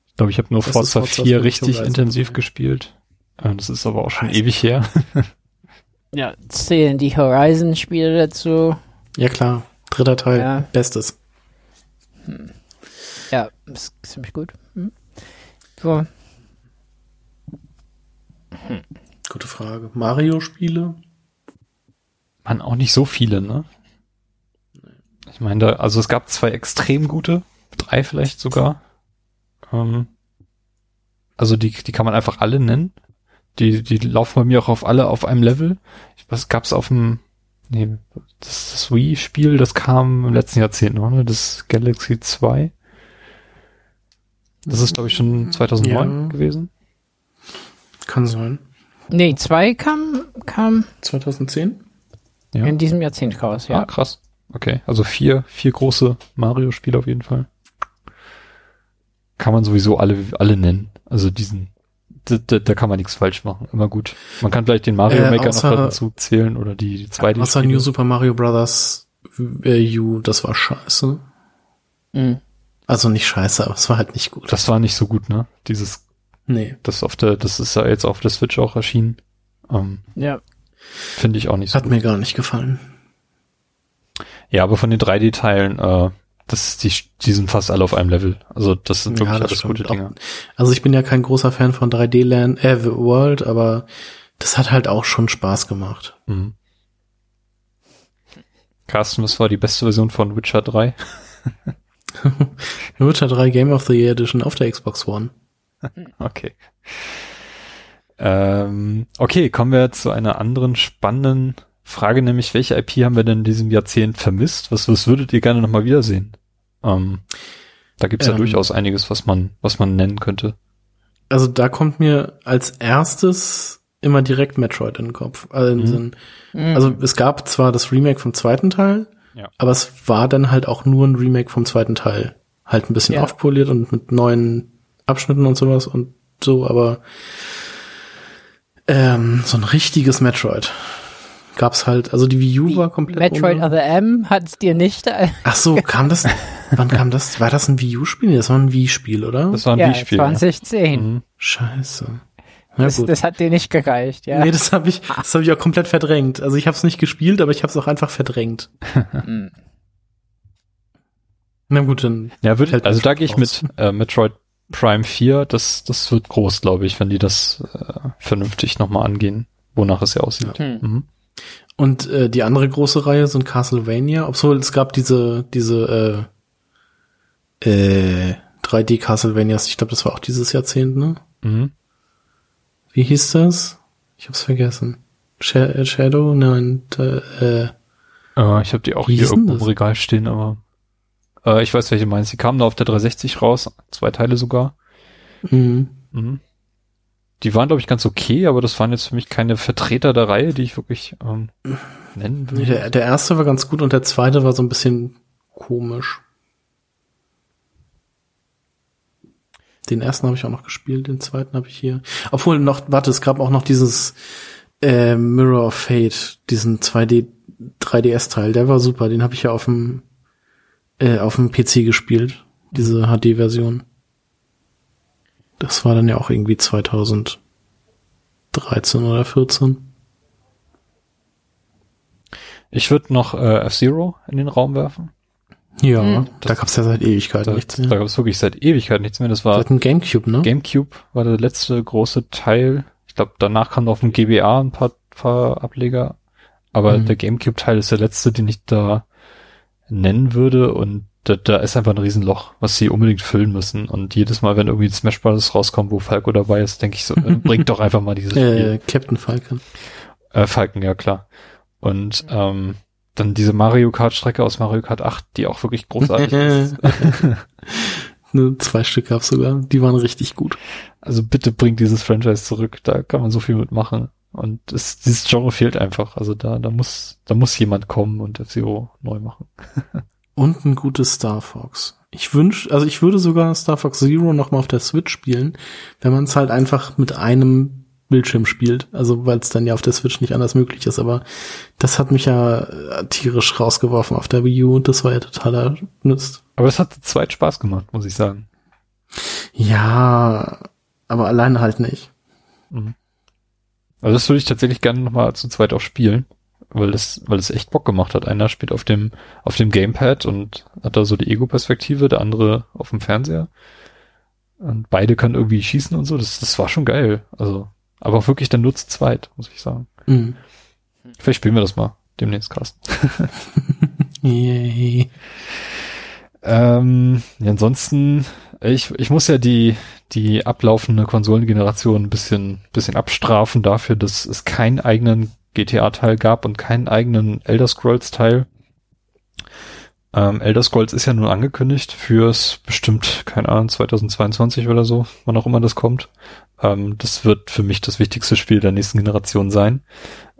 Speaker 1: Ich glaube, ich habe nur
Speaker 2: ist
Speaker 1: Forza
Speaker 2: Forza
Speaker 1: 4
Speaker 2: für mich
Speaker 1: richtig
Speaker 2: Horizon.
Speaker 1: intensiv gespielt. Äh, Das ist aber auch schon
Speaker 2: Horizon.
Speaker 1: ewig her.
Speaker 3: Ja, zählen die Horizon-Spiele dazu.
Speaker 2: Ja klar, dritter Teil,
Speaker 3: Ja.
Speaker 2: bestes.
Speaker 3: Ja, ist ziemlich gut. Hm. So.
Speaker 2: Gute Frage. Mario-Spiele?
Speaker 1: Man auch nicht so viele, ne? Ich meine, da, also es gab zwei extrem gute, drei vielleicht sogar. Ähm, also die, die kann man einfach alle nennen. Die, die laufen bei mir auch auf alle auf einem Level. Was gab's auf dem, nee, das, das Wii-Spiel, das kam im letzten Jahrzehnt noch, ne? Das Galaxy 2. Das ist, glaube ich, schon 2009
Speaker 2: Ja.
Speaker 1: gewesen.
Speaker 2: Kann sein.
Speaker 3: Nee, zwei kam, kam
Speaker 2: 2010?
Speaker 1: Ja.
Speaker 3: in diesem Jahrzehnt raus,
Speaker 1: Ah,
Speaker 3: ja.
Speaker 1: krass. Okay, also vier, vier große Mario-Spiele auf jeden Fall. Kann man sowieso alle, alle nennen. Also diesen, da, da, da kann man nichts falsch machen. Immer gut. Man kann vielleicht den Mario
Speaker 2: Äh,
Speaker 1: Maker
Speaker 2: außer-
Speaker 1: noch dazu zählen oder die, die zweite.
Speaker 2: Außer New Super Mario Bros. äh, U, das war scheiße.
Speaker 3: Mhm.
Speaker 2: Also nicht scheiße, aber es war halt nicht gut.
Speaker 1: Das war nicht so gut, ne? Dieses,
Speaker 2: Nee.
Speaker 1: das auf der, das ist ja jetzt auf der Switch auch erschienen. Ähm,
Speaker 3: Ja.
Speaker 1: Finde ich auch nicht so
Speaker 2: Hat
Speaker 1: gut.
Speaker 2: mir gar nicht gefallen.
Speaker 1: Ja, aber von den 3D-Teilen, äh, das, die, die sind fast alle auf einem Level. Also das sind wirklich alles gute
Speaker 2: Auch-
Speaker 1: Dinge.
Speaker 2: Also ich bin ja kein großer Fan von 3D Land, äh, The World, aber das hat halt auch schon Spaß gemacht.
Speaker 1: Mhm. Carsten, was war die beste Version von Witcher 3?
Speaker 2: Witcher 3 Game of the Year Edition auf der Xbox One.
Speaker 1: Okay. Ähm, okay, kommen wir zu einer anderen spannenden Frage, nämlich welche IP haben wir denn in diesem Jahrzehnt vermisst? Was, was würdet ihr gerne nochmal wiedersehen? Ähm, da gibt's ja
Speaker 2: Ähm.
Speaker 1: durchaus einiges, was man, was man nennen könnte.
Speaker 2: Also da kommt mir als erstes immer direkt Metroid in den Kopf. Also, den
Speaker 1: Mhm.
Speaker 2: Sinn.
Speaker 3: Mhm.
Speaker 2: also es gab zwar das Remake vom zweiten Teil,
Speaker 1: Ja.
Speaker 2: aber es war dann halt auch nur ein Remake vom zweiten Teil. Halt ein bisschen
Speaker 3: Ja.
Speaker 2: aufpoliert und mit neuen Abschnitten und sowas und so, aber ähm, so ein richtiges Metroid gab's halt, also die Wii U war komplett
Speaker 3: Metroid
Speaker 2: ohne-
Speaker 3: Other M hat's dir nicht.
Speaker 2: Ach so, kam das, wann kam das? War das ein Wii U-Spiel? Nee, Das war ein Wii-Spiel, oder?
Speaker 1: Das war ein
Speaker 3: ja,
Speaker 1: Wii-Spiel.
Speaker 3: 2010.
Speaker 1: Mhm.
Speaker 2: Scheiße.
Speaker 3: Das,
Speaker 2: gut.
Speaker 3: das hat dir nicht gereicht, ja.
Speaker 2: Nee, das habe ich, das habe ich auch komplett verdrängt. Also ich habe es nicht gespielt, aber ich habe es auch einfach verdrängt.
Speaker 3: Mhm.
Speaker 2: Na gut, dann
Speaker 1: Ja, würde,
Speaker 2: Fällt
Speaker 1: also da gehe ich mit äh, Metroid Prime 4, das, das wird groß, glaube ich, wenn die das äh, vernünftig nochmal angehen, wonach es ja aussieht.
Speaker 3: Hm.
Speaker 1: Mhm.
Speaker 2: und äh, die andere große Reihe sind Castlevania. Obwohl es gab diese diese äh, äh, 3D Castlevanias. Ich glaube, das war auch dieses Jahrzehnt, ne?
Speaker 1: Mhm.
Speaker 2: Wie hieß das? Ich hab's vergessen. Äh, Shadow? Nein. Äh, äh,
Speaker 1: ich habe die auch hier irgendwo im? Regal stehen, aber äh, ich weiß, welche meinst. Die kamen da auf der 360 raus, zwei Teile sogar.
Speaker 2: mh.
Speaker 1: Mhm. Die waren, glaube ich, ganz okay, aber das waren jetzt für mich keine Vertreter der Reihe, die ich wirklich ähm, nennen würde.
Speaker 2: der, der erste war ganz gut und der zweite war so ein bisschen komisch. Den ersten habe ich auch noch gespielt, den zweiten habe ich hier. Obwohl noch, warte, es gab auch noch dieses äh, Mirror of Fate, diesen 2D 3DS-Teil, der war super, den habe ich ja auf dem äh, auf dem PC gespielt, diese HD-Version. Das war dann ja auch irgendwie 2013 oder 14.
Speaker 1: Ich würde noch äh, F-Zero in den Raum werfen.
Speaker 2: Ja,
Speaker 3: Hm.
Speaker 2: da gab's ja seit Ewigkeiten
Speaker 1: Da,
Speaker 2: nichts
Speaker 1: da
Speaker 2: mehr.
Speaker 1: gab es wirklich seit Ewigkeit nichts mehr. Das war
Speaker 2: Seit dem Gamecube, ne?
Speaker 1: GameCube war der letzte große Teil. Ich glaube, danach kam auf dem GBA ein paar, paar Ableger. Aber
Speaker 2: Mhm.
Speaker 1: der GameCube-Teil ist der letzte, den ich da nennen würde. Und da, da ist einfach ein Riesenloch, was sie unbedingt füllen müssen. Und jedes Mal, wenn irgendwie ein Smash Bros. rauskommt, wo Falco dabei ist, denke ich so, äh, bringt doch einfach mal dieses Spiel.
Speaker 2: Äh, Captain Falcon.
Speaker 1: Äh, Falken, ja klar. Und ähm, dann diese Mario Kart-Strecke aus Mario Kart 8, die auch wirklich großartig ist.
Speaker 2: ne, zwei Stück gab's sogar. Die waren richtig gut.
Speaker 1: Also bitte bringt dieses Franchise zurück, da kann man so viel mitmachen. Und es, dieses Genre fehlt einfach. Also da, da muss, da muss jemand kommen und F-Zero neu machen.
Speaker 2: Und ein gutes Star Fox. Ich wünsch, also ich würde sogar Star Fox Zero noch mal auf der Switch spielen, wenn man es halt einfach mit einem Bildschirm spielt. Also weil es dann ja auf der Switch nicht anders möglich ist. Aber das hat mich ja äh, tierisch rausgeworfen auf der Wii U und das war ja totaler Mist.
Speaker 1: Aber es hat zu zweit Spaß gemacht, muss ich sagen.
Speaker 2: Ja, aber alleine halt nicht.
Speaker 1: Also das würde ich tatsächlich gerne nochmal zu zweit auch spielen, weil es, weil es echt Bock gemacht hat. Einer spielt auf dem, auf dem Gamepad und hat da so die Ego-Perspektive, der andere auf dem Fernseher. Und beide können irgendwie schießen und so. Das, das war schon geil. Also Aber auch wirklich dann nur zu zweit, muss ich sagen.
Speaker 2: Mhm.
Speaker 1: Vielleicht spielen wir das mal demnächst, Carsten.
Speaker 2: Yay.
Speaker 1: Ähm, ja, ansonsten, ich, ich muss ja die, die ablaufende Konsolengeneration ein bisschen, bisschen abstrafen dafür, dass es keinen eigenen GTA-Teil gab und keinen eigenen Elder Scrolls-Teil. Ähm, Elder Scrolls ist ja nun angekündigt fürs bestimmt, keine Ahnung, 2022 oder so, wann auch immer das kommt. Ähm, das wird für mich das wichtigste Spiel der nächsten Generation sein.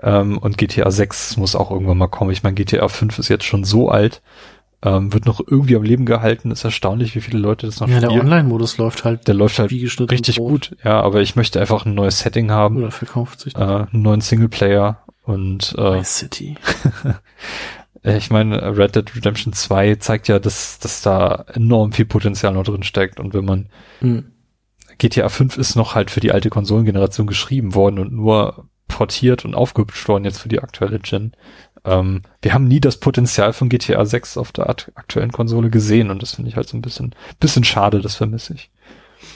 Speaker 1: Ähm, und GTA 6 muss auch irgendwann mal kommen. Ich meine, GTA 5 ist jetzt schon so alt, ähm, wird noch irgendwie am Leben gehalten. Ist erstaunlich, wie viele Leute das noch
Speaker 2: Ja,
Speaker 1: spielen.
Speaker 2: der Online-Modus läuft halt
Speaker 1: Der läuft halt richtig gut, ja, aber ich möchte einfach ein neues Setting haben,
Speaker 2: Oder verkauft sich
Speaker 1: äh, einen neuen Singleplayer und äh,
Speaker 2: Vice City.
Speaker 1: ich meine, Red Dead Redemption 2 zeigt ja, dass, dass da enorm viel Potenzial noch drin steckt und wenn man
Speaker 2: Mhm.
Speaker 1: GTA 5 ist noch halt für die alte Konsolengeneration geschrieben worden und nur portiert und aufgehübscht worden jetzt für die aktuelle Gen. Ähm, wir haben nie das Potenzial von GTA 6 auf der akt- aktuellen Konsole gesehen und das finde ich halt so ein bisschen, bisschen schade, das vermisse ich.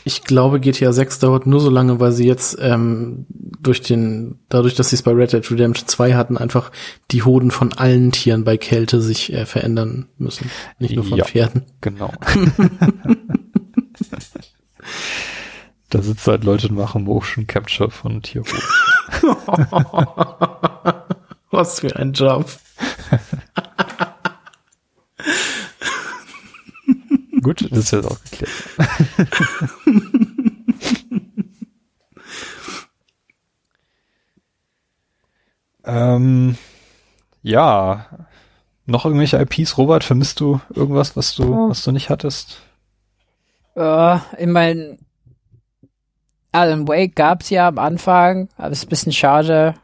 Speaker 2: Ich glaube, GTA 6 dauert nur so lange, weil sie jetzt ähm, durch den, dadurch, dass sie es bei Red Dead Redemption 2 hatten, einfach die Hoden von allen Tieren bei Kälte sich äh, verändern müssen. Nicht nur von
Speaker 1: Ja.
Speaker 2: Pferden.
Speaker 1: Genau. da sitzen halt Leute und machen Motion Capture von Tierhoden.
Speaker 2: Was für ein Job.
Speaker 1: Gut, das ist jetzt auch geklärt. ähm, ja. Noch irgendwelche IPs, Robert? Vermisst du irgendwas, was du,
Speaker 3: Oh.
Speaker 1: was du nicht hattest?
Speaker 3: Ja, ich mein, Alan Wake gab's ja am Anfang, aber es ist ein bisschen schade,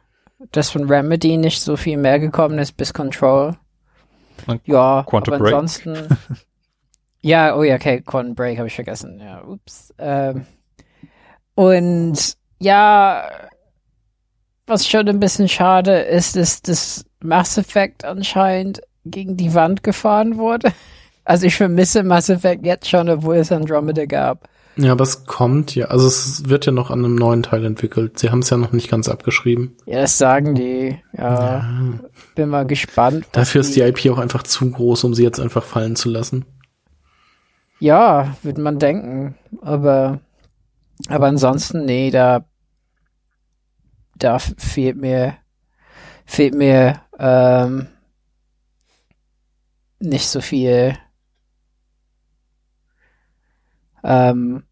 Speaker 3: dass von Remedy nicht so viel mehr gekommen ist bis Control.
Speaker 1: Und
Speaker 3: Ja,
Speaker 1: Quantum
Speaker 3: aber
Speaker 1: Break.
Speaker 3: ansonsten. ja, oh ja, okay, Quantum Break habe ich vergessen. Ja, ups. Ähm, und ja, was schon ein bisschen schade ist, ist, dass Mass Effect anscheinend gegen die Wand gefahren wurde. Also ich vermisse Mass Effect jetzt schon, obwohl es Andromeda gab.
Speaker 2: Ja, aber es kommt ja, also es wird ja noch an einem neuen Teil entwickelt. Sie haben es ja noch nicht ganz abgeschrieben.
Speaker 3: Ja, das sagen die. Ja, bin mal gespannt.
Speaker 2: Dafür ist die IP auch einfach zu groß, um sie jetzt einfach fallen zu lassen.
Speaker 3: Ja, würde man denken. Aber, aber ansonsten, nee, da, da fehlt mir, fehlt mir, ähm, nicht so viel, ähm,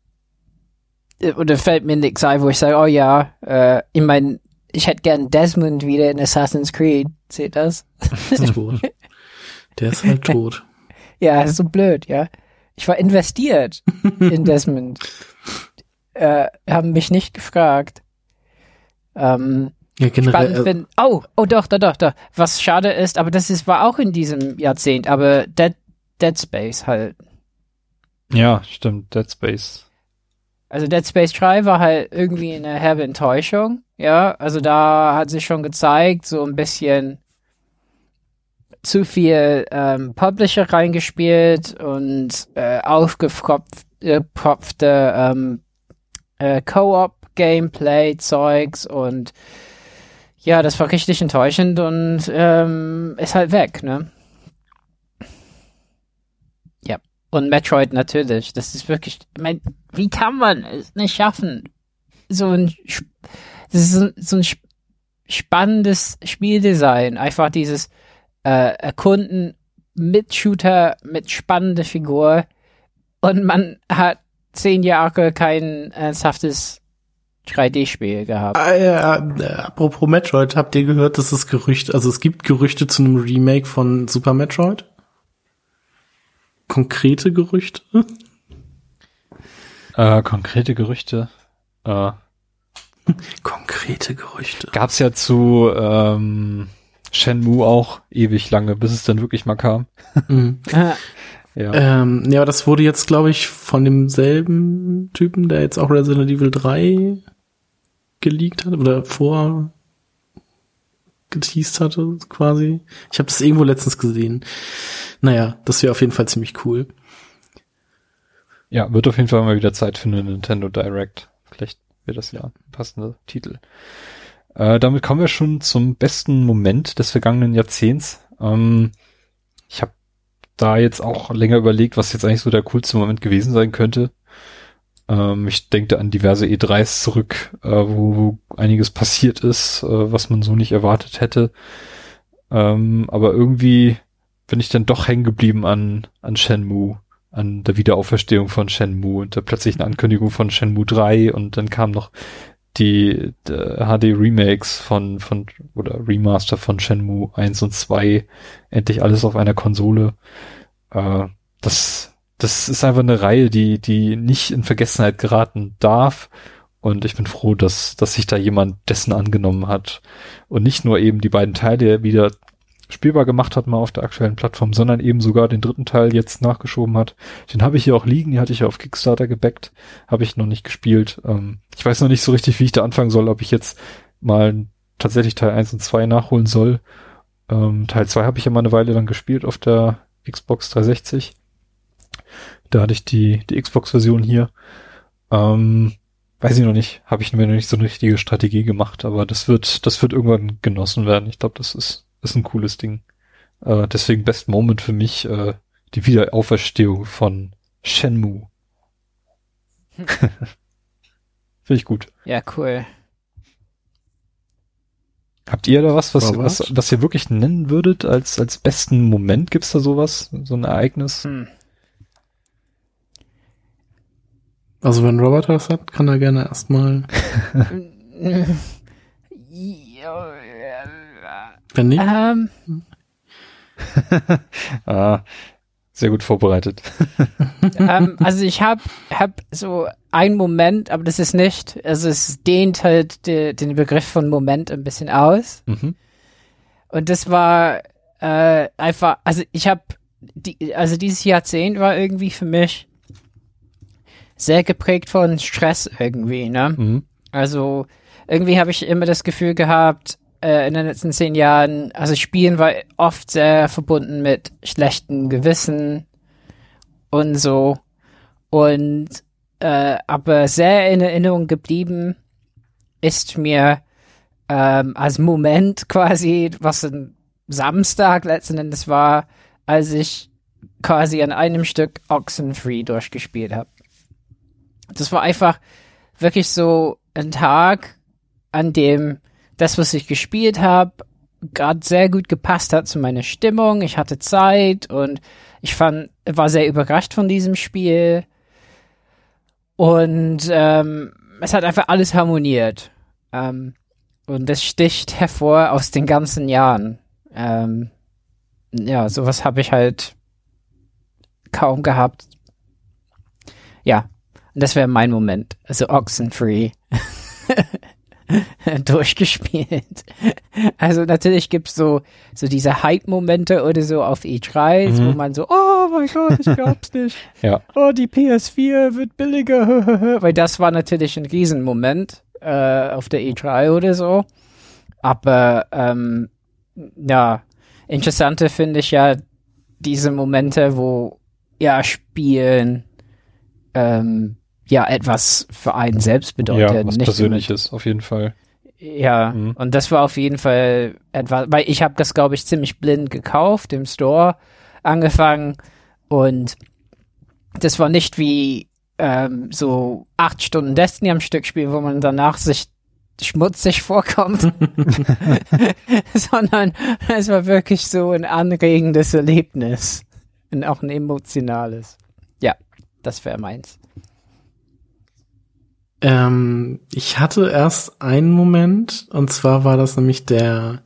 Speaker 3: oder fällt mir nichts ein, wo ich sage, oh ja, äh, ich mein, ich hätte gern Desmond wieder in Assassin's Creed. Seht das?
Speaker 2: Ist tot. Der ist halt tot.
Speaker 3: Ja, ist so blöd, ja. Ich war investiert in Desmond. Äh, haben mich nicht gefragt. Ähm,
Speaker 2: Ja,
Speaker 3: spannend
Speaker 2: generell. Äh,
Speaker 3: bin. Oh, oh doch, doch, doch, doch. Was schade ist, aber das ist, war auch in diesem Jahrzehnt, aber Dead, Dead Space halt.
Speaker 1: Ja, stimmt, Dead Space.
Speaker 3: Also Dead Space 3 war halt irgendwie eine herbe Enttäuschung. Ja, also da hat sich schon gezeigt, so ein bisschen zu viel ähm, Publisher reingespielt und äh, aufgepropfte ähm, äh, Co-op-Gameplay-Zeugs und ja, das war richtig enttäuschend und ähm, ist halt weg, ne? Ja. Und Metroid natürlich. Das ist wirklich, ich mein, wie kann man es nicht schaffen? So ein, das ist so, so ein sp- spannendes Spieldesign. Einfach dieses äh, Erkunden mit Shooter, mit spannender Figur. Und man hat zehn Jahre kein ernsthaftes 3D-Spiel gehabt.
Speaker 2: Ah, ja, äh, apropos Metroid, habt ihr gehört, dass es Gerüchte, also es gibt Gerüchte zu einem Remake von Super Metroid? Konkrete Gerüchte?
Speaker 1: Äh, konkrete Gerüchte. Äh,
Speaker 2: Konkrete Gerüchte.
Speaker 1: gab's ja zu ähm, Shenmue auch ewig lange, bis es dann wirklich mal kam.
Speaker 2: Mhm.
Speaker 1: Ja.
Speaker 2: Ähm, ja, aber das wurde jetzt, glaube ich, von demselben Typen, der jetzt auch Resident Evil 3 geleakt hat oder vor geteased hatte, quasi. Ich habe das irgendwo letztens gesehen. Naja, das wäre auf jeden Fall ziemlich cool.
Speaker 1: ja, wird auf jeden Fall mal wieder Zeit für eine Nintendo Direct. Vielleicht wäre das ja passende Titel. Äh, damit kommen wir schon zum besten Moment des vergangenen Jahrzehnts. Ähm, ich habe da jetzt auch länger überlegt, was jetzt eigentlich so der coolste Moment gewesen sein könnte. Ähm, ich denke an diverse E3s zurück, äh, wo, wo einiges passiert ist, äh, was man so nicht erwartet hätte. Ähm, aber irgendwie bin ich dann doch hängen geblieben an, an Shenmue, an der Wiederauferstehung von Shenmue und der plötzlichen Ankündigung von Shenmue 3 und dann kam noch die, die HD Remakes von, von, oder Remaster von Shenmue 1 und 2, endlich alles auf einer Konsole. Äh, das, das ist einfach eine Reihe, die, die nicht in Vergessenheit geraten darf. Und ich bin froh, dass, dass sich da jemand dessen angenommen hat und nicht nur eben die beiden Teile wieder spielbar gemacht hat mal auf der aktuellen Plattform, sondern eben sogar den dritten Teil jetzt nachgeschoben hat. Den habe ich hier auch liegen, die hatte ich ja auf Kickstarter gebackt, habe ich noch nicht gespielt. Ähm, ich weiß noch nicht so richtig, wie ich da anfangen soll, ob ich jetzt mal tatsächlich Teil 1 und 2 nachholen soll. Ähm, Teil 2 habe ich ja mal eine Weile lang gespielt auf der Xbox 360. Da hatte ich die, die Xbox-Version hier. Ähm, weiß ich noch nicht, habe ich mir noch nicht so eine richtige Strategie gemacht, aber das wird, das wird irgendwann genossen werden. Ich glaube, das ist, ist ein cooles Ding. Äh, deswegen Best Moment für mich äh, die Wiederauferstehung von Shenmue. Hm. Finde ich gut.
Speaker 3: Ja, cool.
Speaker 1: Habt ihr da was, was, was, was ihr wirklich nennen würdet als, als besten Moment? Gibt's da sowas? So ein Ereignis? Hm.
Speaker 2: Also wenn Robert was hat, kann er gerne erstmal. wenn nicht. Ähm.
Speaker 1: ah, sehr gut vorbereitet.
Speaker 3: ähm, also ich habe hab so einen Moment, aber das ist nicht, also es dehnt halt de, den Begriff von Moment ein bisschen aus. Mhm. Und das war äh, einfach, also ich habe, die, also dieses Jahrzehnt war irgendwie für mich sehr geprägt von Stress irgendwie, ne? Mhm. Also irgendwie habe ich immer das Gefühl gehabt, äh, in den letzten zehn Jahren, also Spielen war oft sehr verbunden mit schlechtem Gewissen und so. Und äh, aber sehr in Erinnerung geblieben ist mir ähm, als Moment quasi, was ein Samstag letzten Endes war, als ich quasi an einem Stück Oxenfree durchgespielt habe das war einfach wirklich so ein Tag, an dem das, was ich gespielt habe, gerade sehr gut gepasst hat zu meiner Stimmung. Ich hatte Zeit und ich fand, war sehr überrascht von diesem Spiel. Und ähm, es hat einfach alles harmoniert. Ähm, und das sticht hervor aus den ganzen Jahren. Ähm, ja, sowas habe ich halt kaum gehabt. Ja, das wäre mein Moment. Also Oxenfree. durchgespielt. Also natürlich gibt's so so diese Hype-Momente oder so auf E3, mhm. wo man so, oh mein Gott, ich glaub's nicht.
Speaker 1: ja.
Speaker 3: Oh, die PS4 wird billiger. Weil das war natürlich ein Riesenmoment äh, auf der E3 oder so. Aber ähm, ja, interessanter finde ich ja diese Momente, wo ja Spielen ähm, ja etwas für einen selbst bedeutet. Ja,
Speaker 1: was
Speaker 3: nicht
Speaker 1: Persönliches, auf jeden Fall.
Speaker 3: Ja, mhm. und das war auf jeden Fall etwas, weil ich habe das, glaube ich, ziemlich blind gekauft im Store, angefangen und das war nicht wie ähm, so acht Stunden Destiny am Stück spielen, wo man danach sich schmutzig vorkommt, sondern es war wirklich so ein anregendes Erlebnis und auch ein emotionales. Ja, das wäre meins.
Speaker 2: Ähm, ich hatte erst einen Moment, und zwar war das nämlich der,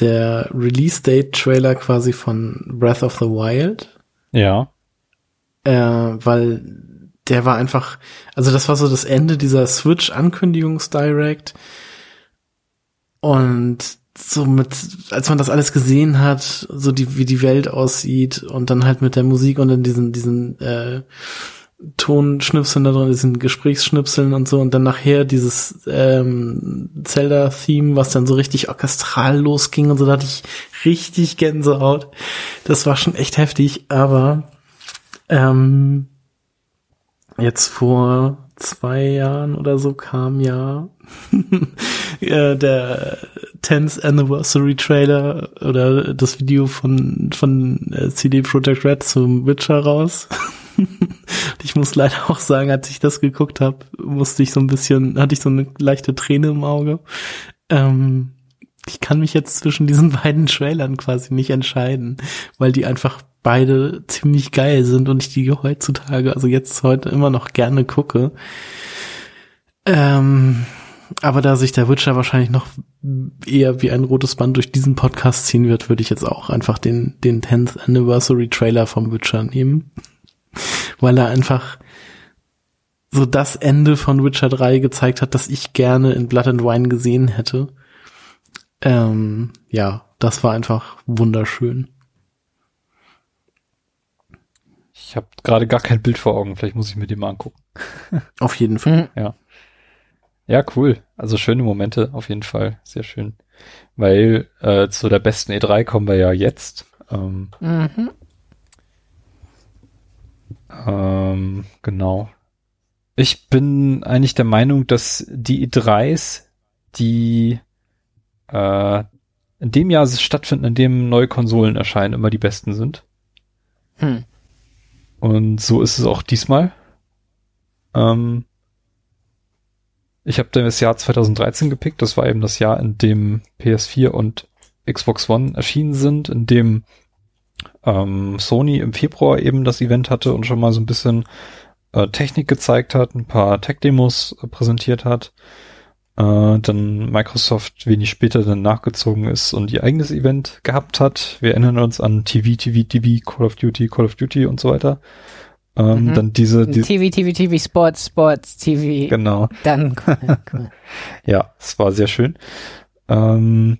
Speaker 2: der Release-Date-Trailer quasi von Breath of the Wild.
Speaker 1: Ja.
Speaker 2: Äh, weil der war einfach, also das war so das Ende dieser Switch-Ankündigungs-Direct. Und so mit, als man das alles gesehen hat, so die, wie die Welt aussieht und dann halt mit der Musik und dann diesen, diesen, äh, Tonschnipseln da drin, diesen Gesprächsschnipseln und so und dann nachher dieses ähm, Zelda-Theme, was dann so richtig orchestral losging und so, da hatte ich richtig Gänsehaut. Das war schon echt heftig, aber ähm, jetzt vor zwei Jahren oder so kam ja äh, der 10th Anniversary Trailer oder das Video von, von äh, CD Projekt Red zum Witcher raus. ich muss leider auch sagen, als ich das geguckt habe, musste ich so ein bisschen, hatte ich so eine leichte Träne im Auge. Ähm, ich kann mich jetzt zwischen diesen beiden Trailern quasi nicht entscheiden, weil die einfach beide ziemlich geil sind und ich die heutzutage, also jetzt heute immer noch gerne gucke. Ähm, aber da sich der Witcher wahrscheinlich noch eher wie ein rotes Band durch diesen Podcast ziehen wird, würde ich jetzt auch einfach den, den 10th Anniversary Trailer vom Witcher nehmen. Weil er einfach so das Ende von Witcher 3 gezeigt hat, das ich gerne in Blood and Wine gesehen hätte. Ähm, ja, das war einfach wunderschön.
Speaker 1: Ich habe gerade gar kein Bild vor Augen, vielleicht muss ich mir die mal angucken.
Speaker 2: Auf jeden Fall.
Speaker 1: Ja. Ja, cool. Also schöne Momente, auf jeden Fall. Sehr schön. Weil äh, zu der besten E3 kommen wir ja jetzt. Ähm,
Speaker 3: Mhm.
Speaker 1: Ähm, genau. Ich bin eigentlich der Meinung, dass die E3s, die äh, in dem Jahr stattfinden, in dem neue Konsolen erscheinen, immer die besten sind.
Speaker 3: Hm.
Speaker 1: Und so ist es auch diesmal. Ähm, ich habe das Jahr 2013 gepickt. Das war eben das Jahr, in dem PS4 und Xbox One erschienen sind, in dem ähm, Sony im Februar eben das Event hatte und schon mal so ein bisschen äh, Technik gezeigt hat, ein paar Tech-Demos äh, präsentiert hat. Äh, dann Microsoft wenig später dann nachgezogen ist und ihr eigenes Event gehabt hat. Wir erinnern uns an TV, TV, TV, Call of Duty, Call of Duty und so weiter. Ähm,
Speaker 3: Mhm.
Speaker 1: Dann diese, die,
Speaker 3: TV, TV, TV, Sports, Sports, TV.
Speaker 1: genau.
Speaker 3: Dann, cool.
Speaker 1: Ja, es war sehr schön. Ähm,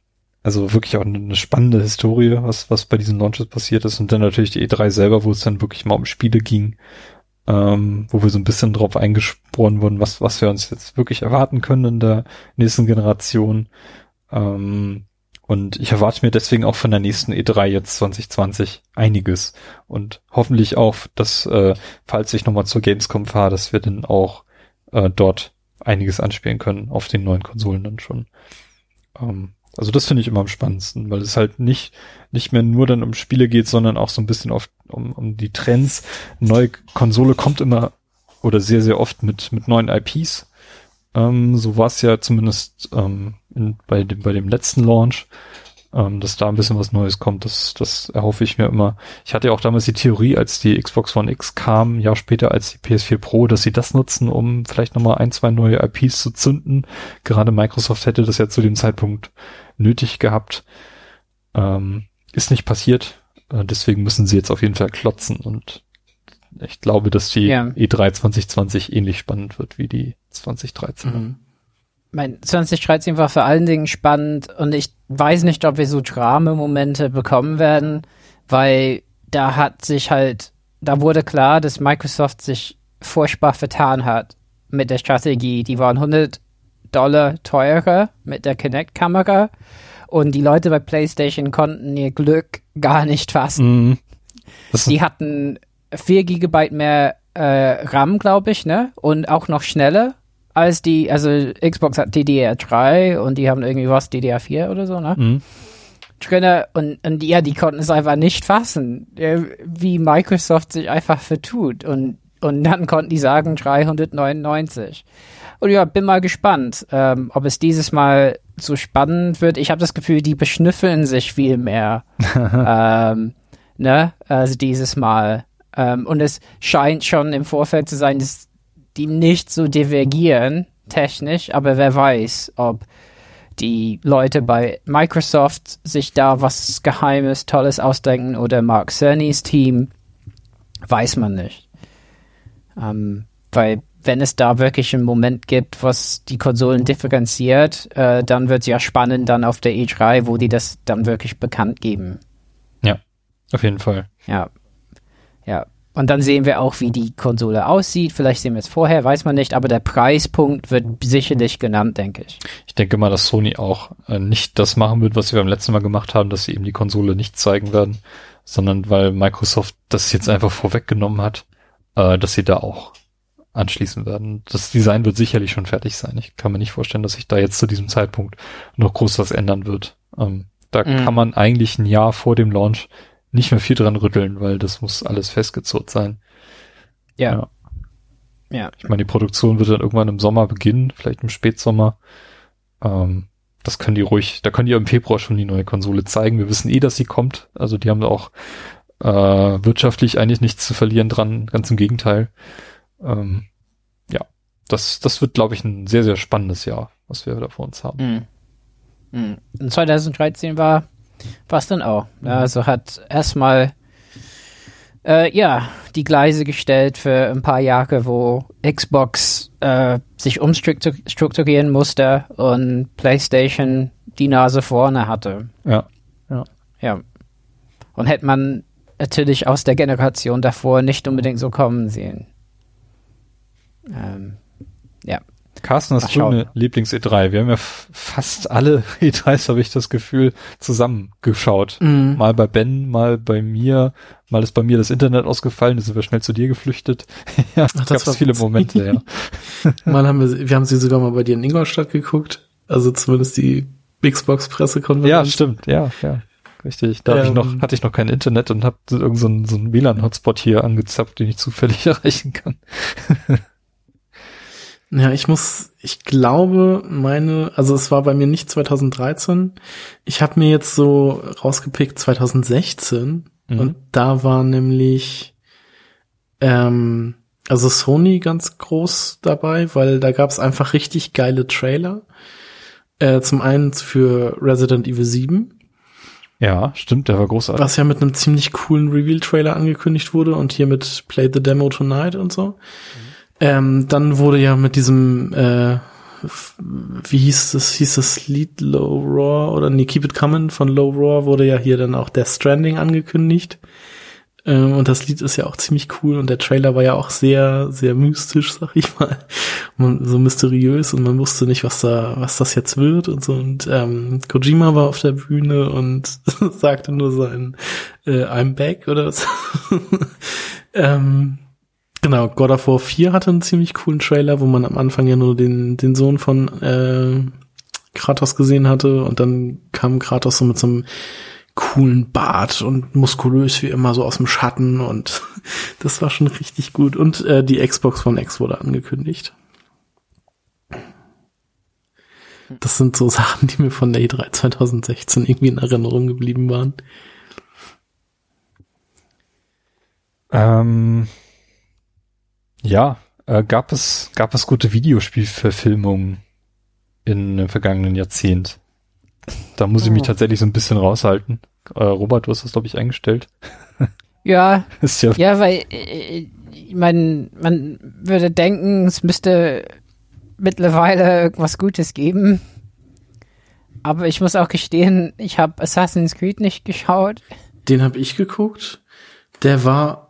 Speaker 1: also wirklich auch eine spannende Historie, was, was bei diesen Launches passiert ist. Und dann natürlich die E3 selber, wo es dann wirklich mal um Spiele ging, ähm, wo wir so ein bisschen drauf eingesporen wurden, was, was wir uns jetzt wirklich erwarten können in der nächsten Generation. Ähm, und ich erwarte mir deswegen auch von der nächsten E3 jetzt 2020 einiges. Und hoffentlich auch, dass, äh, falls ich nochmal zur Gamescom fahre, dass wir dann auch äh, dort einiges anspielen können auf den neuen Konsolen dann schon. Ähm, also das finde ich immer am spannendsten, weil es halt nicht, nicht mehr nur dann um Spiele geht, sondern auch so ein bisschen auf, um, um die Trends. Neue Konsole kommt immer oder sehr, sehr oft mit, mit neuen IPs. Ähm, so war es ja zumindest ähm, in, bei, dem, bei dem letzten Launch, ähm, dass da ein bisschen was Neues kommt. Das, das erhoffe ich mir immer. Ich hatte ja auch damals die Theorie, als die Xbox One X kam, ein Jahr später als die PS4 Pro, dass sie das nutzen, um vielleicht nochmal ein, zwei neue IPs zu zünden. Gerade Microsoft hätte das ja zu dem Zeitpunkt nötig gehabt. Ähm, ist nicht passiert. Äh, deswegen müssen sie jetzt auf jeden Fall klotzen und ich glaube, dass die
Speaker 3: Ja.
Speaker 1: E3 2020 ähnlich spannend wird wie die 2013.
Speaker 2: Mhm.
Speaker 3: mein 2013 war vor allen Dingen spannend und ich weiß nicht, ob wir so Drama-Momente bekommen werden, weil da hat sich halt, da wurde klar, dass Microsoft sich furchtbar vertan hat mit der Strategie. Die waren 100 Dollar teurer mit der Kinect-Kamera und die Leute bei PlayStation konnten ihr Glück gar nicht fassen.
Speaker 1: Das
Speaker 3: Die hatten 4 Gigabyte mehr äh, RAM, glaube ich, ne? Und auch noch schneller als die, also Xbox hat DDR3 und die haben irgendwie was, DDR4 oder so, ne?
Speaker 1: Mhm.
Speaker 3: Drinne und, und ja, die konnten es einfach nicht fassen, äh, wie Microsoft sich einfach vertut. Und, und dann konnten die sagen 399. Und ja, bin mal gespannt, ähm, ob es dieses Mal so spannend wird. Ich habe das Gefühl, die beschnüffeln sich viel mehr. ähm, ne, also dieses Mal. Ähm, und es scheint schon im Vorfeld zu sein, dass die nicht so divergieren, technisch, aber wer weiß, ob die Leute bei Microsoft sich da was Geheimes, Tolles ausdenken oder Mark Cernys Team, weiß man nicht. Ähm, weil wenn es da wirklich einen Moment gibt, was die Konsolen differenziert, äh, dann wird es ja spannend dann auf der E3, wo die das dann wirklich bekannt geben.
Speaker 1: Ja, auf jeden Fall.
Speaker 3: Ja. Ja. Und dann sehen wir auch, wie die Konsole aussieht. Vielleicht sehen wir es vorher, weiß man nicht, aber der Preispunkt wird sicherlich genannt, denke ich.
Speaker 1: Ich denke mal, dass Sony auch äh, nicht das machen wird, was sie beim letzten Mal gemacht haben, dass sie eben die Konsole nicht zeigen werden, sondern weil Microsoft das jetzt einfach vorweggenommen hat, äh, dass sie da auch anschließen werden. Das Design wird sicherlich schon fertig sein. Ich kann mir nicht vorstellen, dass sich da jetzt zu diesem Zeitpunkt noch groß was ändern wird. Ähm, da mhm. kann man eigentlich ein Jahr vor dem Launch nicht mehr viel dran rütteln, weil das muss alles festgezurrt sein.
Speaker 3: Ja. ja.
Speaker 1: ja. Ich meine, die Produktion wird dann irgendwann im Sommer beginnen, vielleicht im Spätsommer. Ähm, das können die ruhig, da können die im Februar schon die neue Konsole zeigen. Wir wissen eh, dass sie kommt. Also die haben auch äh, wirtschaftlich eigentlich nichts zu verlieren dran, ganz im Gegenteil. Ähm, ja, das, das wird, glaube ich, ein sehr, sehr spannendes Jahr, was wir da vor uns haben.
Speaker 3: Mhm. Mhm. 2013 war was dann auch. Mhm. Also hat erstmal äh, ja die Gleise gestellt für ein paar Jahre, wo Xbox äh, sich umstrukturieren musste und PlayStation die Nase vorne hatte.
Speaker 1: Ja. Ja.
Speaker 3: Ja. Und hätte man natürlich aus der Generation davor nicht unbedingt so kommen sehen. Ähm, ja.
Speaker 1: Carsten, hast du eine Lieblings-E3? Wir haben ja fast alle E3s, habe ich das Gefühl, zusammengeschaut. Mhm. Mal bei Ben, mal bei mir, mal ist bei mir das Internet ausgefallen, da sind wir schnell zu dir geflüchtet. ja, Ach, das gab viele Momente,
Speaker 2: ja. mal haben wir, wir haben sie sogar mal bei dir in Ingolstadt geguckt. Also zumindest die Bixbox-Pressekonferenz.
Speaker 1: Ja, stimmt, ja, ja. Richtig. Da ähm, ich noch, hatte ich noch kein Internet und habe irgend so einen, so einen WLAN-Hotspot hier angezapft, den ich zufällig erreichen kann.
Speaker 2: Ja, ich muss, ich glaube, meine, also es war bei mir nicht 2013. Ich habe mir jetzt so rausgepickt 2016 mhm. und da war nämlich ähm, also Sony ganz groß dabei, weil da gab es einfach richtig geile Trailer. Äh, zum einen für Resident Evil 7.
Speaker 1: Ja, stimmt, der war großartig.
Speaker 2: Was ja mit einem ziemlich coolen Reveal-Trailer angekündigt wurde und hier mit Play the Demo Tonight und so. Mhm. Ähm, dann wurde ja mit diesem, äh, wie hieß das, hieß das Lied Low Roar oder nee, Keep It Coming von Low Roar wurde ja hier dann auch Death Stranding angekündigt. Ähm, und das Lied ist ja auch ziemlich cool und der Trailer war ja auch sehr, sehr mystisch, sag ich mal. Und so mysteriös und man wusste nicht, was da, was das jetzt wird und so. Und ähm, Kojima war auf der Bühne und sagte nur sein äh, I'm back oder was. ähm, Genau, God of War 4 hatte einen ziemlich coolen Trailer, wo man am Anfang ja nur den, den Sohn von äh, Kratos gesehen hatte und dann kam Kratos so mit so einem coolen Bart und muskulös wie immer so aus dem Schatten und das war schon richtig gut. Und äh, die Xbox One X wurde angekündigt. Das sind so Sachen, die mir von der E3 2016 irgendwie in Erinnerung geblieben waren.
Speaker 1: Ähm, ja, äh, gab es, gab es gute Videospielverfilmungen in dem vergangenen Jahrzehnt? Da muss oh. ich mich oh. tatsächlich so ein bisschen raushalten. Äh, Robert, du hast das, glaube ich, eingestellt.
Speaker 3: Ja, Ist ja, ja, weil äh, man, man würde denken, es müsste mittlerweile irgendwas Gutes geben. Aber ich muss auch gestehen, ich habe Assassin's Creed nicht geschaut.
Speaker 2: Den habe ich geguckt. Der war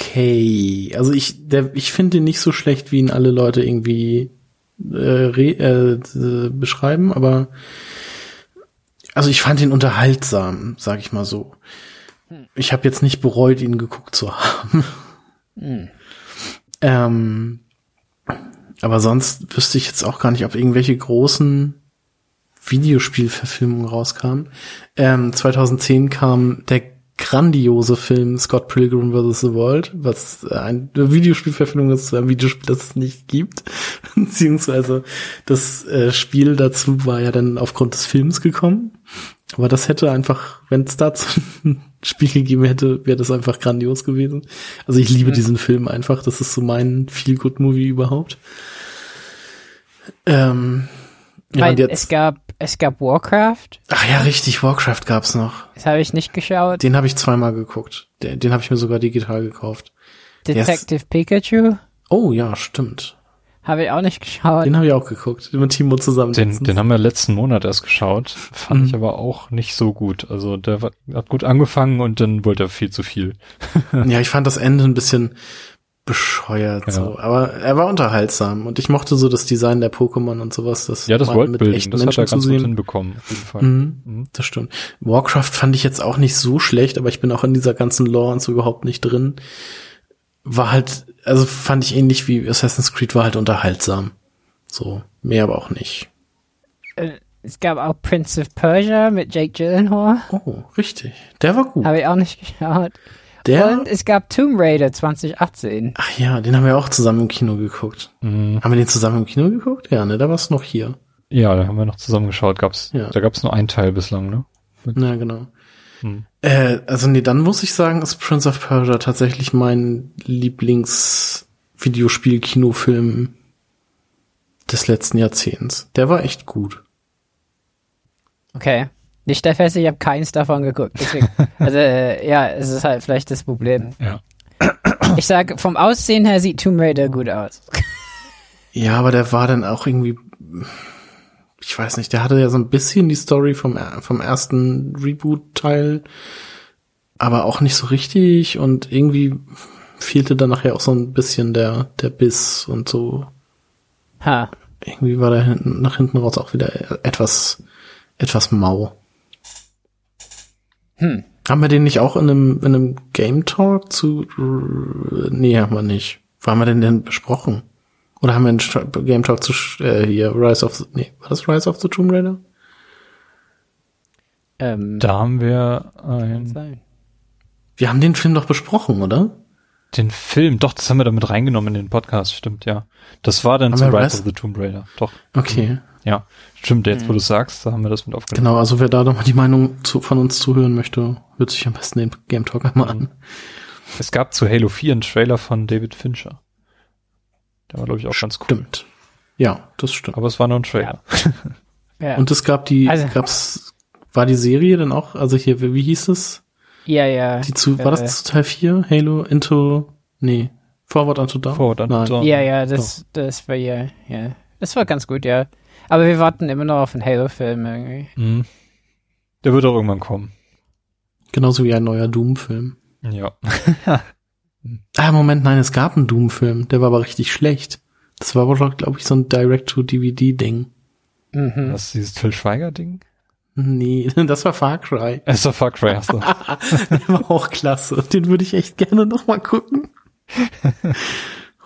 Speaker 2: okay. Also ich, der, ich finde ihn nicht so schlecht, wie ihn alle Leute irgendwie äh, re, äh, beschreiben, aber also ich fand ihn unterhaltsam, sag ich mal so. Ich habe jetzt nicht bereut, ihn geguckt zu haben. Hm. Ähm, aber sonst wüsste ich jetzt auch gar nicht, ob irgendwelche großen Videospielverfilmungen rauskamen. Ähm, 2010 kam der grandiose Film Scott Pilgrim vs. The World, was ein Videospielverfilmung ist zu einem Videospiel, das es nicht gibt. Beziehungsweise das äh, Spiel dazu war ja dann aufgrund des Films gekommen. Aber das hätte einfach, wenn es dazu ein Spiel gegeben hätte, wäre das einfach grandios gewesen. Also ich liebe mhm. diesen Film einfach. Das ist so mein Feel-Good-Movie überhaupt.
Speaker 3: Ähm, ja, Weil es gab es gab Warcraft.
Speaker 2: Ach ja, richtig, Warcraft gab's noch.
Speaker 3: Das habe ich nicht geschaut.
Speaker 2: Den habe ich zweimal geguckt. Den, den habe ich mir sogar digital gekauft.
Speaker 3: Detective Pikachu.
Speaker 2: Oh ja, stimmt.
Speaker 3: Habe ich auch nicht geschaut.
Speaker 2: Den habe ich auch geguckt, mit Timo zusammen.
Speaker 1: Den, den haben wir letzten Monat erst geschaut. Fand mhm. ich aber auch nicht so gut. Also der war, hat gut angefangen und dann wollte er viel zu viel.
Speaker 2: ja, ich fand das Ende ein bisschen, bescheuert ja. so. Aber er war unterhaltsam und ich mochte so das Design der Pokémon und sowas. Das
Speaker 1: ja, das Worldbuilding, das Menschen hat er ganz gut hinbekommen. Auf jeden Fall.
Speaker 2: Mhm, mhm. Das stimmt. Warcraft fand ich jetzt auch nicht so schlecht, aber ich bin auch in dieser ganzen Lore und so überhaupt nicht drin. war halt, also fand ich ähnlich wie Assassin's Creed, war halt unterhaltsam. So, mehr aber auch nicht.
Speaker 3: Äh, es gab auch Prince of Persia mit Jake Gyllenhaal.
Speaker 2: Oh, richtig. Der war gut.
Speaker 3: Habe ich auch nicht geschaut.
Speaker 2: Der,
Speaker 3: Und es gab Tomb Raider 2018.
Speaker 2: ach ja, den haben wir auch zusammen im Kino geguckt.
Speaker 1: Mhm.
Speaker 2: Haben wir den zusammen im Kino geguckt? Ja, ne, da war's noch hier.
Speaker 1: Ja, da haben wir noch zusammen geschaut. Gab's,
Speaker 2: Ja.
Speaker 1: Da gab's nur einen Teil bislang, ne?
Speaker 2: Na, genau.
Speaker 1: Hm.
Speaker 2: Äh, also nee, dann muss ich sagen, ist Prince of Persia tatsächlich mein Lieblings-Videospiel-Kinofilm des letzten Jahrzehnts. Der war echt gut.
Speaker 3: Okay. Ich stelle fest, ich habe keins davon geguckt. Deswegen, also äh, ja, es ist halt vielleicht das Problem.
Speaker 1: Ja.
Speaker 3: Ich sag, vom Aussehen her sieht Tomb Raider gut aus.
Speaker 2: Ja, aber der war dann auch irgendwie, ich weiß nicht, der hatte ja so ein bisschen die Story vom, vom ersten Reboot-Teil, aber auch nicht so richtig und irgendwie fehlte dann nachher auch so ein bisschen der, der Biss und so.
Speaker 3: Ha.
Speaker 2: Irgendwie war der hinten, nach hinten raus auch wieder etwas, etwas mau.
Speaker 3: Hm.
Speaker 2: Haben wir den nicht auch in einem, in einem Game Talk zu, nee, haben wir nicht. Wo haben wir den denn besprochen? Oder haben wir einen Game Talk zu, äh, hier, Rise of the, nee, war das Rise of the Tomb Raider?
Speaker 3: Ähm,
Speaker 1: Da haben wir ein.
Speaker 2: Wir haben den Film doch besprochen, oder?
Speaker 1: den Film, doch, das haben wir damit reingenommen in den Podcast, stimmt, ja. Das war dann
Speaker 2: Haben
Speaker 1: zu Rise- of the Tomb Raider, doch.
Speaker 2: Okay.
Speaker 1: Ja, stimmt, jetzt wo du sagst, da haben wir das mit aufgenommen.
Speaker 2: Genau, also wer da nochmal die Meinung zu, von uns zuhören möchte, hört sich am besten den Game Talk einmal an.
Speaker 1: Es gab zu Halo 4 einen Trailer von David Fincher. Der war, glaube ich, auch ganz cool.
Speaker 2: Stimmt. Ja, das stimmt.
Speaker 1: Aber es war nur ein Trailer.
Speaker 3: Ja.
Speaker 2: Und es gab die,
Speaker 3: Also-
Speaker 2: gab's, war die Serie dann auch, also hier, wie wie hieß es?
Speaker 3: ja, ja.
Speaker 2: Die zu, war
Speaker 3: Äh,
Speaker 2: das zu Teil 4? Halo into, nee, Forward unto Dawn?
Speaker 1: Forward Unto
Speaker 2: Nein.
Speaker 1: Dawn.
Speaker 3: Ja, ja, das, das war ja, ja. Das war ganz gut, ja. Aber wir warten immer noch auf einen Halo-Film irgendwie.
Speaker 1: Mhm. Der wird auch irgendwann kommen.
Speaker 2: Genauso wie ein neuer Doom-Film.
Speaker 1: Ja.
Speaker 2: Ah, Moment, nein, es gab einen Doom-Film, der war aber richtig schlecht. Das war wohl, glaube ich, so ein Direct-to-DVD-Ding.
Speaker 3: Mhm.
Speaker 1: Das ist dieses Till Schweiger-Ding?
Speaker 2: Nee, das war Far Cry.
Speaker 1: Es war Far Cry, achso.
Speaker 2: Der war auch klasse. Den würde ich echt gerne noch mal gucken.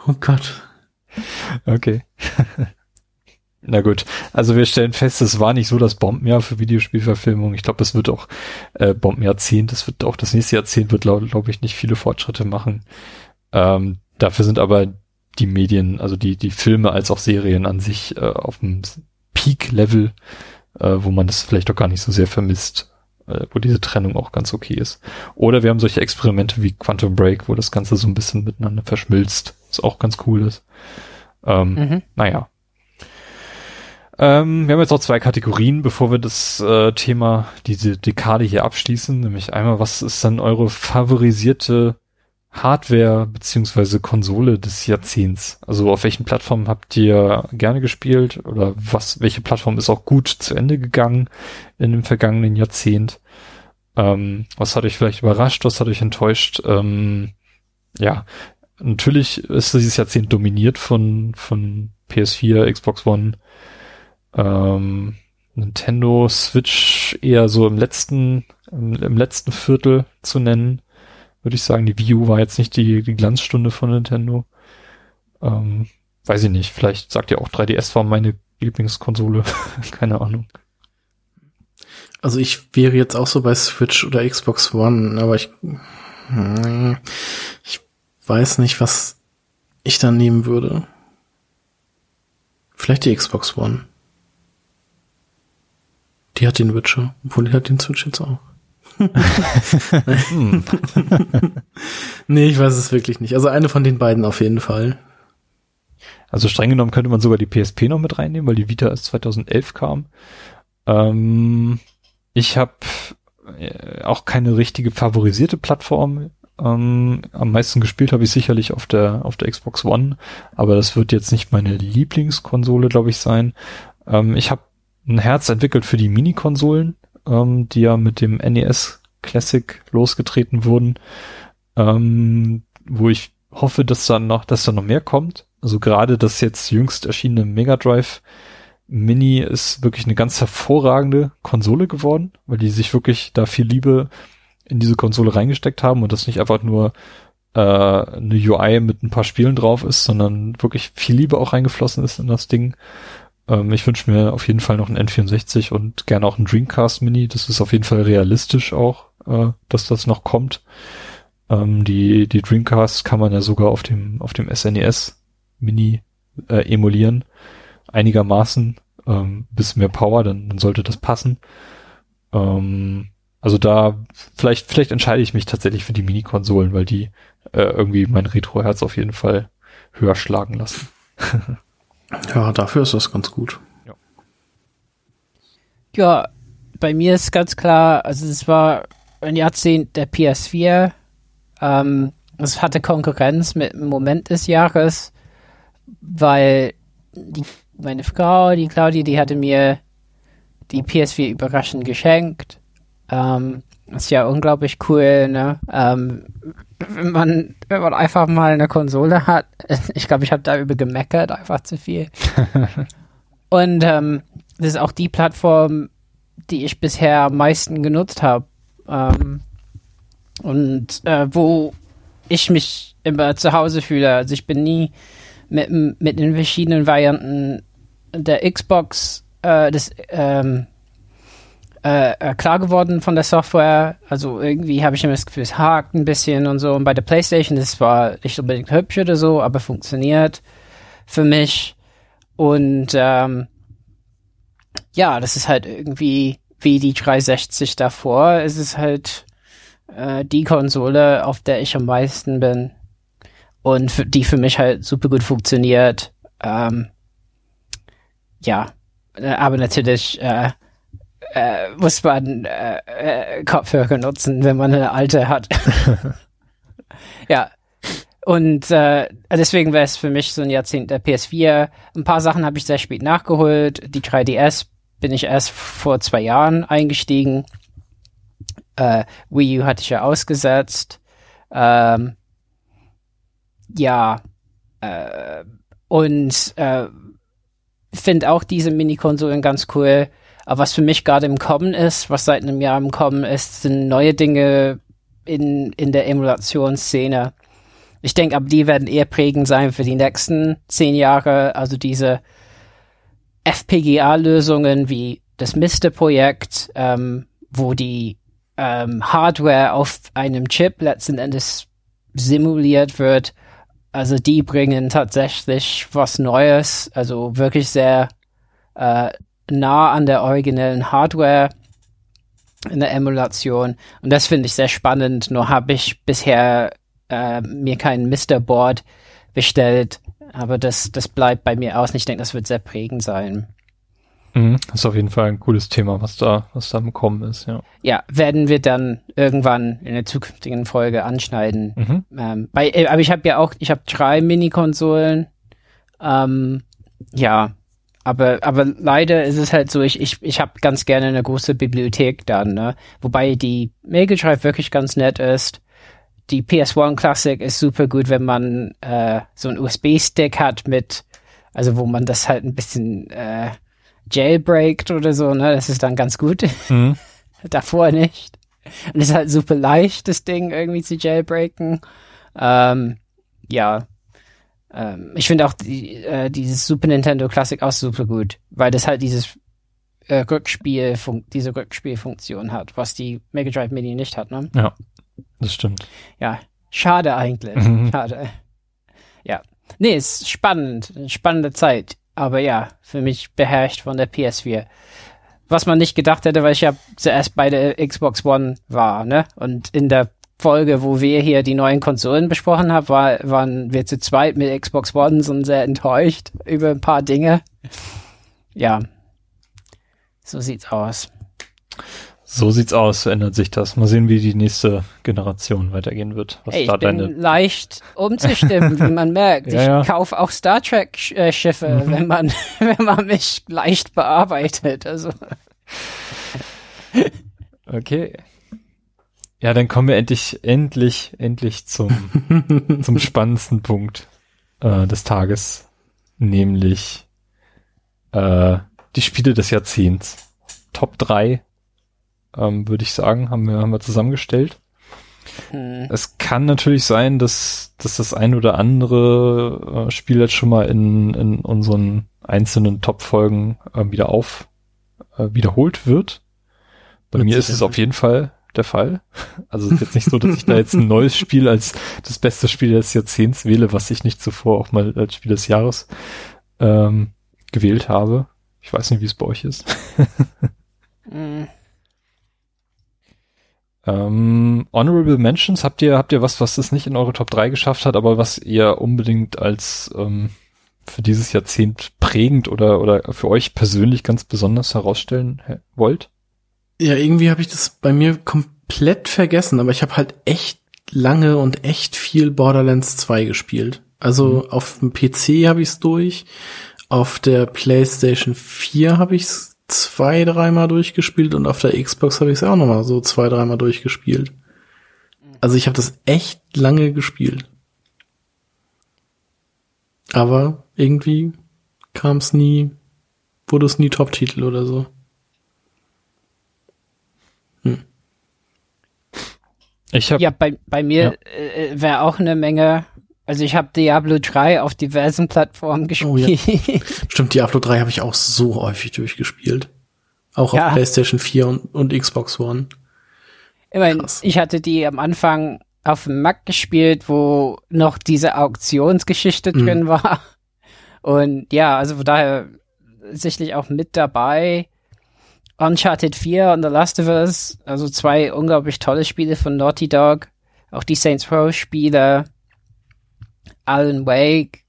Speaker 2: Oh Gott.
Speaker 1: Okay. Na gut, also wir stellen fest, es war nicht so das Bombenjahr für Videospielverfilmung. Ich glaube, es wird auch äh, Bombenjahrzehnt. Es wird auch das nächste Jahrzehnt wird, glaube glaub ich, nicht viele Fortschritte machen. Ähm, dafür sind aber die Medien, also die die Filme als auch Serien an sich äh, auf dem Peak-Level, äh, wo man das vielleicht auch gar nicht so sehr vermisst, äh, wo diese Trennung auch ganz okay ist. Oder wir haben solche Experimente wie Quantum Break, wo das Ganze so ein bisschen miteinander verschmilzt, was auch ganz cool ist. Ähm,
Speaker 3: Mhm.
Speaker 1: naja. Ähm, wir haben jetzt noch zwei Kategorien, bevor wir das äh, Thema, diese Dekade hier abschließen. Nämlich einmal, was ist dann eure favorisierte Hardware beziehungsweise Konsole des Jahrzehnts? Also auf welchen Plattformen habt ihr gerne gespielt oder was, welche Plattform ist auch gut zu Ende gegangen in dem vergangenen Jahrzehnt? Ähm, was hat euch vielleicht überrascht, was hat euch enttäuscht? Ähm, ja, natürlich ist dieses Jahrzehnt dominiert von, von PS4, Xbox One, ähm, Nintendo Switch eher so im letzten, im, im letzten Viertel zu nennen, würde ich sagen. Die Wii U war jetzt nicht die, die Glanzstunde von Nintendo. Ähm, weiß ich nicht, vielleicht sagt ihr auch 3DS war meine Lieblingskonsole. Keine Ahnung.
Speaker 2: Also ich wäre jetzt auch so bei Switch oder Xbox One, aber ich, hm, ich weiß nicht, was ich dann nehmen würde. Vielleicht die Xbox One. Die hat den Witcher, obwohl die hat den Switch jetzt auch.
Speaker 1: Hm.
Speaker 2: Nee, ich weiß es wirklich nicht. Also eine von den beiden auf jeden Fall.
Speaker 1: Also streng genommen könnte man sogar die PSP noch mit reinnehmen, weil die Vita erst 2011 kam. Ähm, ich habe äh, auch keine richtige favorisierte Plattform. Ähm, am meisten gespielt habe ich sicherlich auf der auf der Xbox One, aber das wird jetzt nicht meine Lieblingskonsole, glaube ich, sein. Ähm, ich habe ein Herz entwickelt für die Mini-Konsolen, ähm, die ja mit dem NES Classic losgetreten wurden, ähm, wo ich hoffe, dass dann noch, dass da noch mehr kommt. Also gerade das jetzt jüngst erschienene Mega Drive Mini ist wirklich eine ganz hervorragende Konsole geworden, weil die sich wirklich da viel Liebe in diese Konsole reingesteckt haben und das nicht einfach nur äh, eine UI mit ein paar Spielen drauf ist, sondern wirklich viel Liebe auch reingeflossen ist in das Ding. Ähm, ich wünsche mir auf jeden Fall noch ein N64 und gerne auch ein Dreamcast Mini. Das ist auf jeden Fall realistisch auch, äh, dass das noch kommt. Ähm, die, die Dreamcast kann man ja sogar auf dem, auf dem SNES e Mini äh, emulieren. Einigermaßen. Ähm, bis mehr Power, dann, dann sollte das passen. Ähm, also da, vielleicht, vielleicht entscheide ich mich tatsächlich für die Mini-Konsolen, weil die äh, irgendwie mein Retro-Herz auf jeden Fall höher schlagen lassen.
Speaker 2: ja, dafür ist das ganz gut.
Speaker 3: Ja. ja, bei mir ist ganz klar, also es war ein Jahrzehnt der PS4. Ähm, es hatte Konkurrenz mit dem Moment des Jahres, weil die, meine Frau, die Claudia, die hatte mir die PS4 überraschend geschenkt. Ähm, ist ja unglaublich cool, ne? Ähm, wenn man, wenn man einfach mal eine Konsole hat. Ich glaube, ich habe da über gemeckert, einfach zu viel. Und ähm, das ist auch die Plattform, die ich bisher am meisten genutzt habe. Ähm, und äh, wo ich mich immer zu Hause fühle. Also ich bin nie mit, mit den verschiedenen Varianten der Xbox, äh, des, ähm, äh, äh, klar geworden von der Software. Also irgendwie habe ich immer das Gefühl, es hakt ein bisschen und so. Und bei der PlayStation, das war nicht unbedingt hübsch oder so, aber funktioniert für mich. Und ähm, ja, das ist halt irgendwie wie die 360 davor. Es ist halt äh, die Konsole, auf der ich am meisten bin. Und die für mich halt super gut funktioniert. Ähm, ja, äh, aber natürlich äh, äh, muss man äh, äh, Kopfhörer nutzen, wenn man eine alte hat. ja. Und äh, deswegen wäre es für mich so ein Jahrzehnt der PS4. Ein paar Sachen habe ich sehr spät nachgeholt. Die 3DS bin ich erst vor zwei Jahren eingestiegen. Äh, Wii U hatte ich ja ausgesetzt. Ähm, ja. Äh, und äh, finde auch diese Mini-Konsolen ganz cool. Aber was für mich gerade im Kommen ist, was seit einem Jahr im Kommen ist, sind neue Dinge in, in der Emulationsszene. Ich denke, aber die werden eher prägend sein für die nächsten zehn Jahre. Also diese FPGA-Lösungen wie das Mister-Projekt, ähm, wo die ähm, Hardware auf einem Chip letzten Endes simuliert wird. Also die bringen tatsächlich was Neues, also wirklich sehr äh, nah an der originellen Hardware in der Emulation. Und das finde ich sehr spannend. Nur habe ich bisher äh, mir kein Mr. Board bestellt. Aber das, das bleibt bei mir aus. Und ich denke, das wird sehr prägend sein.
Speaker 1: Mhm, das ist auf jeden Fall ein cooles Thema, was da, was da im Kommen ist, ja.
Speaker 3: Ja, werden wir dann irgendwann in der zukünftigen Folge anschneiden. Mhm. Ähm, bei, äh, aber ich habe ja auch, ich habe drei Mini-Konsolen. Ähm, ja, aber, aber leider ist es halt so, ich, ich, ich habe ganz gerne eine große Bibliothek dann, ne? Wobei die Mega Drive wirklich ganz nett ist. Die PS1 Classic ist super gut, wenn man äh, so einen USB-Stick hat mit, also wo man das halt ein bisschen äh, jailbreakt oder so, ne? Das ist dann ganz gut. Mhm. Davor nicht. Und es ist halt super leicht, das Ding irgendwie zu jailbreaken. Ähm, ja, ähm, ich finde auch die, äh, dieses Super Nintendo Classic auch super gut, weil das halt dieses äh, Rückspiel, diese Rückspielfunktion hat, was die Mega Drive Mini nicht hat, ne?
Speaker 1: Ja, das stimmt.
Speaker 3: Ja, schade eigentlich. Mhm. Schade. Ja. Nee, ist spannend, spannende Zeit. Aber ja, für mich beherrscht von der PS4. Was man nicht gedacht hätte, weil ich ja zuerst bei der Xbox One war, ne? Und in der Folge, wo wir hier die neuen Konsolen besprochen haben, war, waren wir zu zweit mit Xbox One und sehr enttäuscht über ein paar Dinge. Ja, so sieht's aus.
Speaker 1: So sieht's aus, ändert sich das. Mal sehen, wie die nächste Generation weitergehen wird.
Speaker 3: Was hey, ich da bin deine... leicht umzustimmen, wie man merkt. ja, ich ja. kaufe auch Star Trek Schiffe, mhm. wenn man wenn man mich leicht bearbeitet. Also
Speaker 1: okay. Ja, dann kommen wir endlich, endlich, endlich zum, zum spannendsten Punkt äh, des Tages, nämlich äh, die Spiele des Jahrzehnts. Top 3, ähm, würde ich sagen, haben wir, haben wir zusammengestellt. Hm. Es kann natürlich sein, dass, dass das ein oder andere äh, Spiel jetzt schon mal in, in unseren einzelnen Top-Folgen äh, wieder auf äh, wiederholt wird. Bei Mit mir ist es auf jeden Fall der Fall. Also es ist jetzt nicht so, dass ich da jetzt ein neues Spiel als das beste Spiel des Jahrzehnts wähle, was ich nicht zuvor auch mal als Spiel des Jahres ähm, gewählt habe. Ich weiß nicht, wie es bei euch ist. mm. ähm, Honorable Mentions, habt ihr, habt ihr was, was es nicht in eure Top 3 geschafft hat, aber was ihr unbedingt als ähm, für dieses Jahrzehnt prägend oder, oder für euch persönlich ganz besonders herausstellen wollt?
Speaker 2: Ja, irgendwie habe ich das bei mir komplett vergessen, aber ich habe halt echt lange und echt viel Borderlands 2 gespielt. Also mhm. auf dem PC habe ich es durch, auf der PlayStation 4 habe ich es zwei, dreimal durchgespielt und auf der Xbox habe ich es auch nochmal so zwei, dreimal durchgespielt. Also ich habe das echt lange gespielt. Aber irgendwie kam es nie, wurde es nie Top-Titel oder so.
Speaker 3: Ich hab, ja, bei, bei mir ja. äh, wäre auch eine Menge. Also ich habe Diablo 3 auf diversen Plattformen gespielt. Oh, ja.
Speaker 2: Stimmt, Diablo 3 habe ich auch so häufig durchgespielt. Auch ja. auf PlayStation 4 und, und Xbox One.
Speaker 3: Ich meine, ich hatte die am Anfang auf dem Mac gespielt, wo noch diese Auktionsgeschichte mhm. drin war. Und ja, also von daher sicherlich auch mit dabei. Uncharted 4 und The Last of Us, also zwei unglaublich tolle Spiele von Naughty Dog. Auch die Saints Row Spiele. Alan Wake.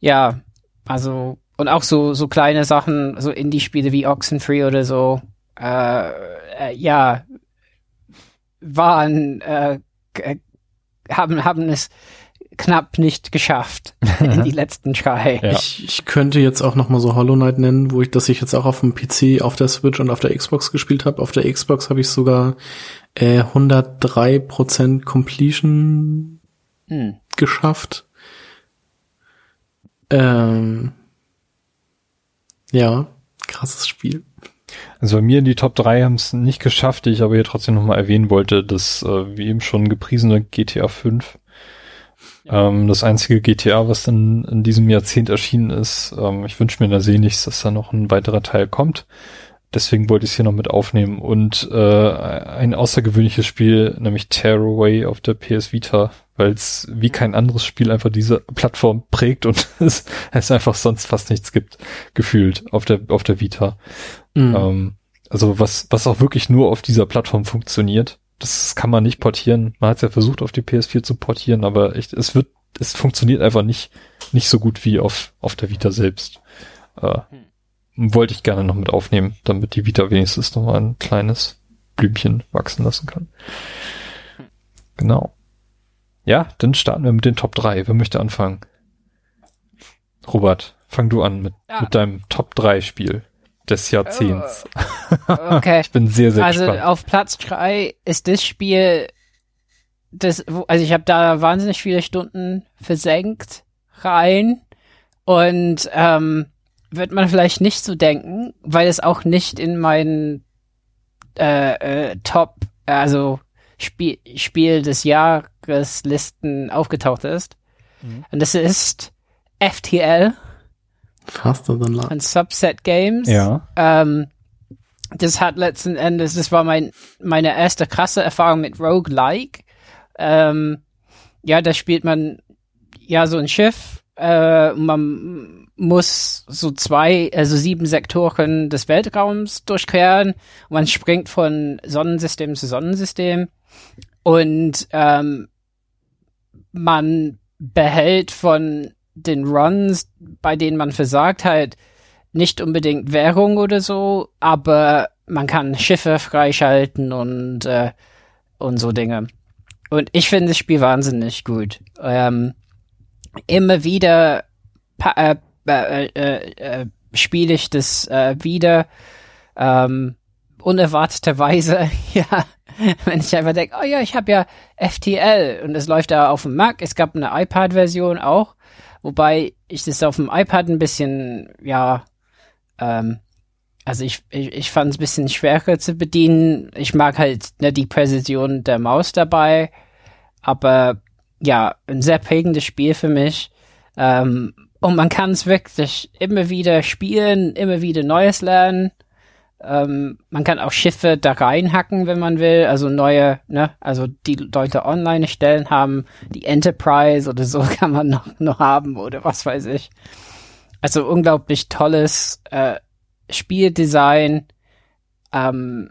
Speaker 3: Ja, also, und auch so, so kleine Sachen, so Indie-Spiele wie Oxenfree oder so. Äh, äh, ja, waren, äh, haben, haben es knapp nicht geschafft in die letzten drei.
Speaker 2: Ja. Ich, ich könnte jetzt auch noch mal so Hollow Knight nennen, wo ich das ich jetzt auch auf dem PC, auf der Switch und auf der Xbox gespielt habe. Auf der Xbox habe ich sogar äh, 103% Completion hm. geschafft. Ähm, ja, krasses Spiel.
Speaker 1: Also bei mir in die Top 3 haben es nicht geschafft, ich aber hier trotzdem nochmal erwähnen wollte, dass äh, wie eben schon gepriesene GTA 5 ähm, das einzige GTA, was dann in diesem Jahrzehnt erschienen ist. Ähm, ich wünsche mir da sehnlichst, dass da noch ein weiterer Teil kommt. Deswegen wollte ich es hier noch mit aufnehmen. Und äh, ein außergewöhnliches Spiel, nämlich Tearaway auf der PS Vita, weil es wie kein anderes Spiel einfach diese Plattform prägt und es, es einfach sonst fast nichts gibt, gefühlt auf der, auf der Vita. Mhm. Ähm, also was, was auch wirklich nur auf dieser Plattform funktioniert das kann man nicht portieren. Man hat es ja versucht, auf die PS4 zu portieren, aber echt, es wird, es funktioniert einfach nicht, nicht so gut wie auf, auf der Vita selbst. Äh, hm. Wollte ich gerne noch mit aufnehmen, damit die Vita wenigstens noch mal ein kleines Blümchen wachsen lassen kann. Genau. Ja, dann starten wir mit den Top 3. Wer möchte anfangen? Robert, fang du an mit, ja. mit deinem Top 3 Spiel des Jahrzehnts.
Speaker 3: Oh. Okay.
Speaker 1: ich bin sehr, sehr
Speaker 3: also
Speaker 1: gespannt.
Speaker 3: Also auf Platz drei ist das Spiel, das, also ich habe da wahnsinnig viele Stunden versenkt rein und ähm, wird man vielleicht nicht so denken, weil es auch nicht in meinen äh, äh, Top, also Spiel, Spiel des Jahreslisten aufgetaucht ist. Mhm. Und das ist FTL.
Speaker 2: Faster than light.
Speaker 3: Ein Subset Games.
Speaker 1: Ja.
Speaker 3: Ähm, das hat letzten Endes, das war mein, meine erste krasse Erfahrung mit Roguelike. Ähm, ja, da spielt man ja so ein Schiff. Äh, man muss so zwei, also sieben Sektoren des Weltraums durchqueren. Man springt von Sonnensystem zu Sonnensystem. Und ähm, man behält von den Runs, bei denen man versagt, halt nicht unbedingt Währung oder so, aber man kann Schiffe freischalten und, äh, und so Dinge. Und ich finde das Spiel wahnsinnig gut. Ähm, immer wieder äh, äh, äh, äh, spiele ich das äh, wieder. Ähm, unerwarteterweise, ja, wenn ich einfach denke, oh ja, ich habe ja FTL und es läuft da auf dem Mac. Es gab eine iPad-Version auch. Wobei ich das auf dem iPad ein bisschen, ja, ähm, also ich, ich, ich fand es ein bisschen schwerer zu bedienen. Ich mag halt ne, die Präzision der Maus dabei, aber ja, ein sehr prägendes Spiel für mich. Ähm, und man kann es wirklich immer wieder spielen, immer wieder Neues lernen. Ähm, man kann auch Schiffe da reinhacken, wenn man will. Also neue, ne, also die Leute online stellen haben, die Enterprise oder so kann man noch, noch haben oder was weiß ich. Also unglaublich tolles äh, Spieldesign. Ähm,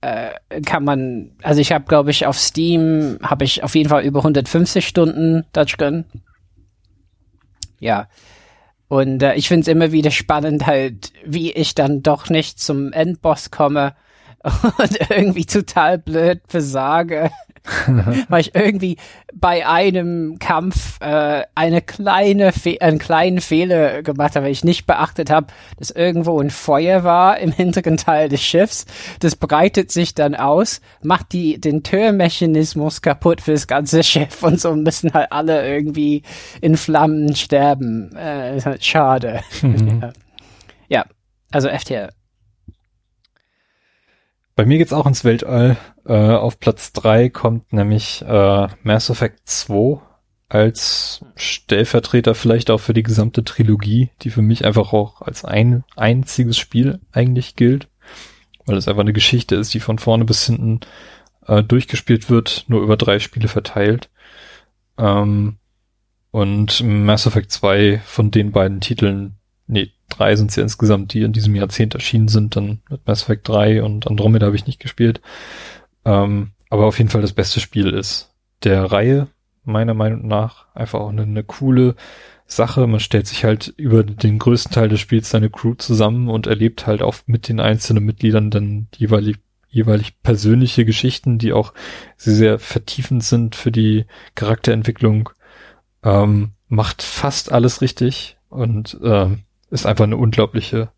Speaker 3: äh, kann man, also ich habe, glaube ich, auf Steam habe ich auf jeden Fall über 150 Stunden da drin. Ja. Und äh, ich finde es immer wieder spannend, halt, wie ich dann doch nicht zum Endboss komme und irgendwie total blöd versage. weil ich irgendwie bei einem Kampf äh, eine kleine Fe einen kleinen Fehler gemacht habe, weil ich nicht beachtet habe, dass irgendwo ein Feuer war im hinteren Teil des Schiffs. Das breitet sich dann aus, macht die den Türmechanismus kaputt für das ganze Schiff und so müssen halt alle irgendwie in Flammen sterben. Äh, halt schade. Mhm. ja. ja, also FTL.
Speaker 1: Bei mir geht's auch ins Weltall. Äh, auf Platz drei kommt nämlich äh, Mass Effect 2 als Stellvertreter vielleicht auch für die gesamte Trilogie, die für mich einfach auch als ein einziges Spiel eigentlich gilt, weil es einfach eine Geschichte ist, die von vorne bis hinten äh, durchgespielt wird, nur über drei Spiele verteilt. Ähm, und Mass Effect 2 von den beiden Titeln nee, drei sind es ja insgesamt, die in diesem Jahrzehnt erschienen sind, dann mit Mass Effect 3 und Andromeda habe ich nicht gespielt. Ähm, aber auf jeden Fall das beste Spiel ist der Reihe, meiner Meinung nach, einfach auch eine, eine coole Sache. Man stellt sich halt über den größten Teil des Spiels seine Crew zusammen und erlebt halt auch mit den einzelnen Mitgliedern dann jeweilig jeweilig persönliche Geschichten, die auch sehr, sehr vertiefend sind für die Charakterentwicklung. Ähm, macht fast alles richtig und ähm, ist einfach eine unglaubliche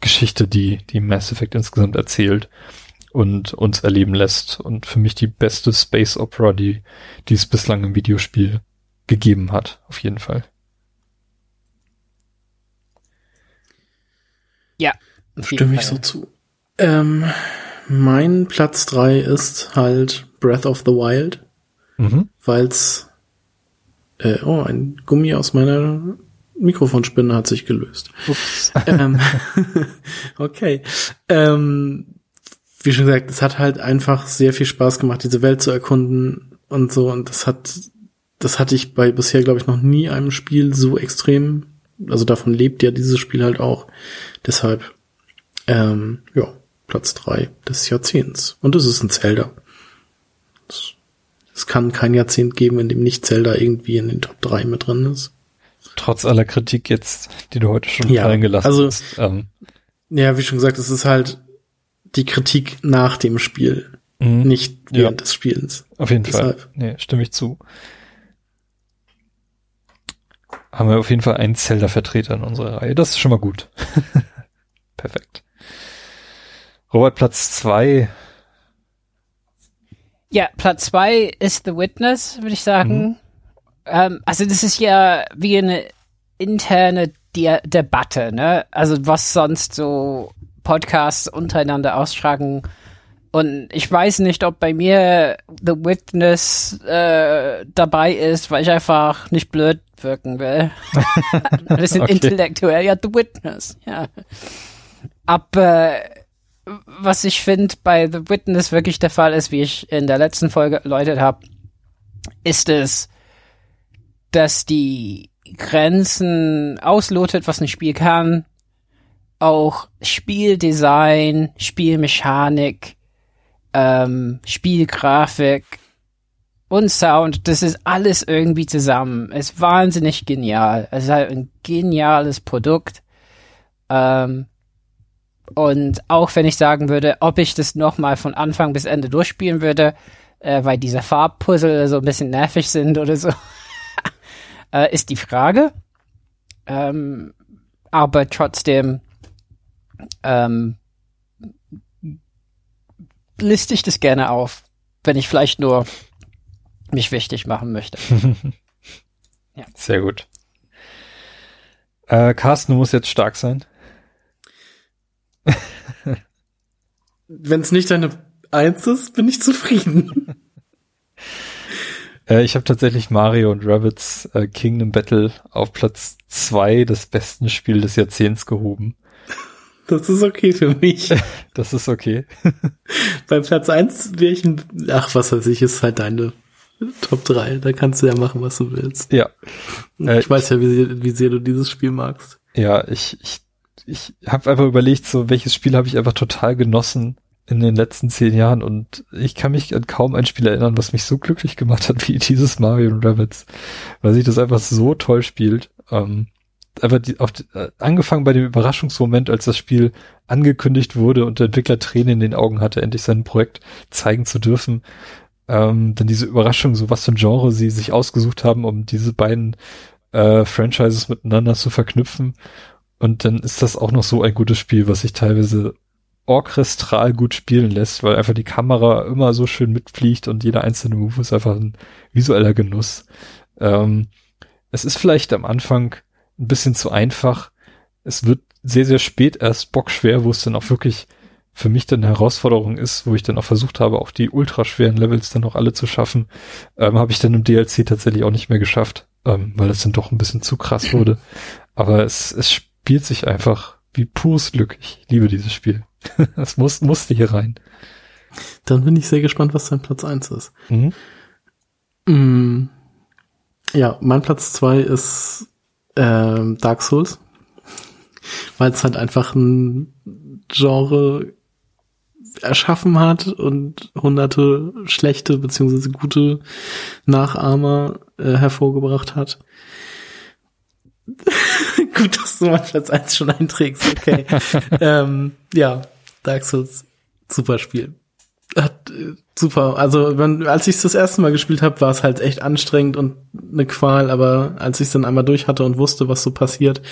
Speaker 1: Geschichte, die, die Mass Effect insgesamt erzählt und uns erleben lässt. Und für mich die beste Space Opera, die, die es bislang im Videospiel gegeben hat, auf jeden Fall.
Speaker 2: Ja. Stimme ich so zu. Ähm, mein Platz drei ist halt Breath of the Wild, mhm. weil's äh, oh, ein Gummi aus meiner Mikrofonspinne hat sich gelöst. ähm, okay. Ähm, wie schon gesagt, es hat halt einfach sehr viel Spaß gemacht, diese Welt zu erkunden und so. Und das hat, das hatte ich bei bisher, glaube ich, noch nie einem Spiel so extrem. Also davon lebt ja dieses Spiel halt auch. Deshalb, ähm, ja, Platz drei des Jahrzehnts. Und es ist ein Zelda. Es kann kein Jahrzehnt geben, in dem nicht Zelda irgendwie in den Top 3 mit drin ist.
Speaker 1: Trotz aller Kritik jetzt, die du heute schon ja, fallen gelassen
Speaker 2: also, hast. Ähm. Ja, wie schon gesagt, es ist halt die Kritik nach dem Spiel, mhm. nicht während ja. des Spielens.
Speaker 1: Auf jeden Deshalb. Fall. Nee, stimme ich zu. Haben wir auf jeden Fall einen Zelda-Vertreter in unserer Reihe. Das ist schon mal gut. Perfekt. Robert, Platz zwei.
Speaker 3: Ja, Platz zwei ist The Witness, würde ich sagen. Mhm. Ähm, also das ist ja wie eine interne De Debatte, ne? Also was sonst so Podcasts untereinander austragen. Und ich weiß nicht, ob bei mir The Witness äh, dabei ist, weil ich einfach nicht blöd wirken will. Ein bisschen okay. intellektuell, ja, The Witness, ja. Aber was ich finde bei The Witness wirklich der Fall ist, wie ich in der letzten Folge erläutert habe, ist es, dass die Grenzen auslotet, was ein Spiel kann. Auch Spieldesign, Spielmechanik, ähm, Spielgrafik und Sound, das ist alles irgendwie zusammen. Ist wahnsinnig genial. Es ist halt ein geniales Produkt. Ähm, und auch wenn ich sagen würde, ob ich das nochmal von Anfang bis Ende durchspielen würde, äh, weil diese Farbpuzzle so ein bisschen nervig sind oder so, äh, ist die Frage. Ähm, aber trotzdem ähm, liste ich das gerne auf, wenn ich vielleicht nur mich wichtig machen möchte.
Speaker 1: ja. Sehr gut. Äh, Carsten, du musst jetzt stark sein.
Speaker 2: Wenn es nicht deine Eins ist, bin ich zufrieden.
Speaker 1: Äh, ich habe tatsächlich Mario und Rabbits äh, Kingdom Battle auf Platz zwei des besten Spiel des Jahrzehnts gehoben.
Speaker 2: Das ist okay für mich.
Speaker 1: Das ist okay.
Speaker 2: Bei Platz eins wäre ich ein, ach, was weiß ich, ist halt deine Top 3. Da kannst du ja machen, was du willst.
Speaker 1: Ja.
Speaker 2: Äh, ich weiß ja, wie, wie sehr du dieses Spiel magst.
Speaker 1: Ja, ich, ich, ich habe einfach überlegt, so welches Spiel habe ich einfach total genossen in den letzten zehn Jahren und ich kann mich an kaum ein Spiel erinnern, was mich so glücklich gemacht hat wie dieses Mario Rabbits, weil sich das einfach so toll spielt. Ähm, einfach die, auf äh, angefangen bei dem Überraschungsmoment, als das Spiel angekündigt wurde und der Entwickler Tränen in den Augen hatte, endlich sein Projekt zeigen zu dürfen. Ähm, dann diese Überraschung, so was für ein Genre sie sich ausgesucht haben, um diese beiden äh, Franchises miteinander zu verknüpfen. Und dann ist das auch noch so ein gutes Spiel, was sich teilweise orchestral gut spielen lässt, weil einfach die Kamera immer so schön mitfliegt und jeder einzelne Move ist einfach ein visueller Genuss. Ähm, es ist vielleicht am Anfang ein bisschen zu einfach. Es wird sehr, sehr spät erst bockschwer, wo es dann auch wirklich für mich dann eine Herausforderung ist, wo ich dann auch versucht habe, auch die ultraschweren Levels dann auch alle zu schaffen, ähm, habe ich dann im DLC tatsächlich auch nicht mehr geschafft, ähm, weil es dann doch ein bisschen zu krass wurde. Aber es, es spielt sich einfach wie pures Glück. Ich liebe dieses Spiel. das muss, musste hier rein.
Speaker 2: Dann bin ich sehr gespannt, was dein Platz eins ist.
Speaker 1: Mhm.
Speaker 2: Mm, ja, mein Platz zwei ist ähm, Dark Souls, weil es halt einfach ein Genre erschaffen hat und hunderte schlechte beziehungsweise gute Nachahmer äh, hervorgebracht hat. Gut, dass du mal Platz eins schon einträgst, okay. ähm, ja, Dark Souls, super Spiel. Hat, äh, super, also wenn, als ich es das erste Mal gespielt habe, war es halt echt anstrengend und eine Qual, aber als ich es dann einmal durch hatte und wusste, was so passiert,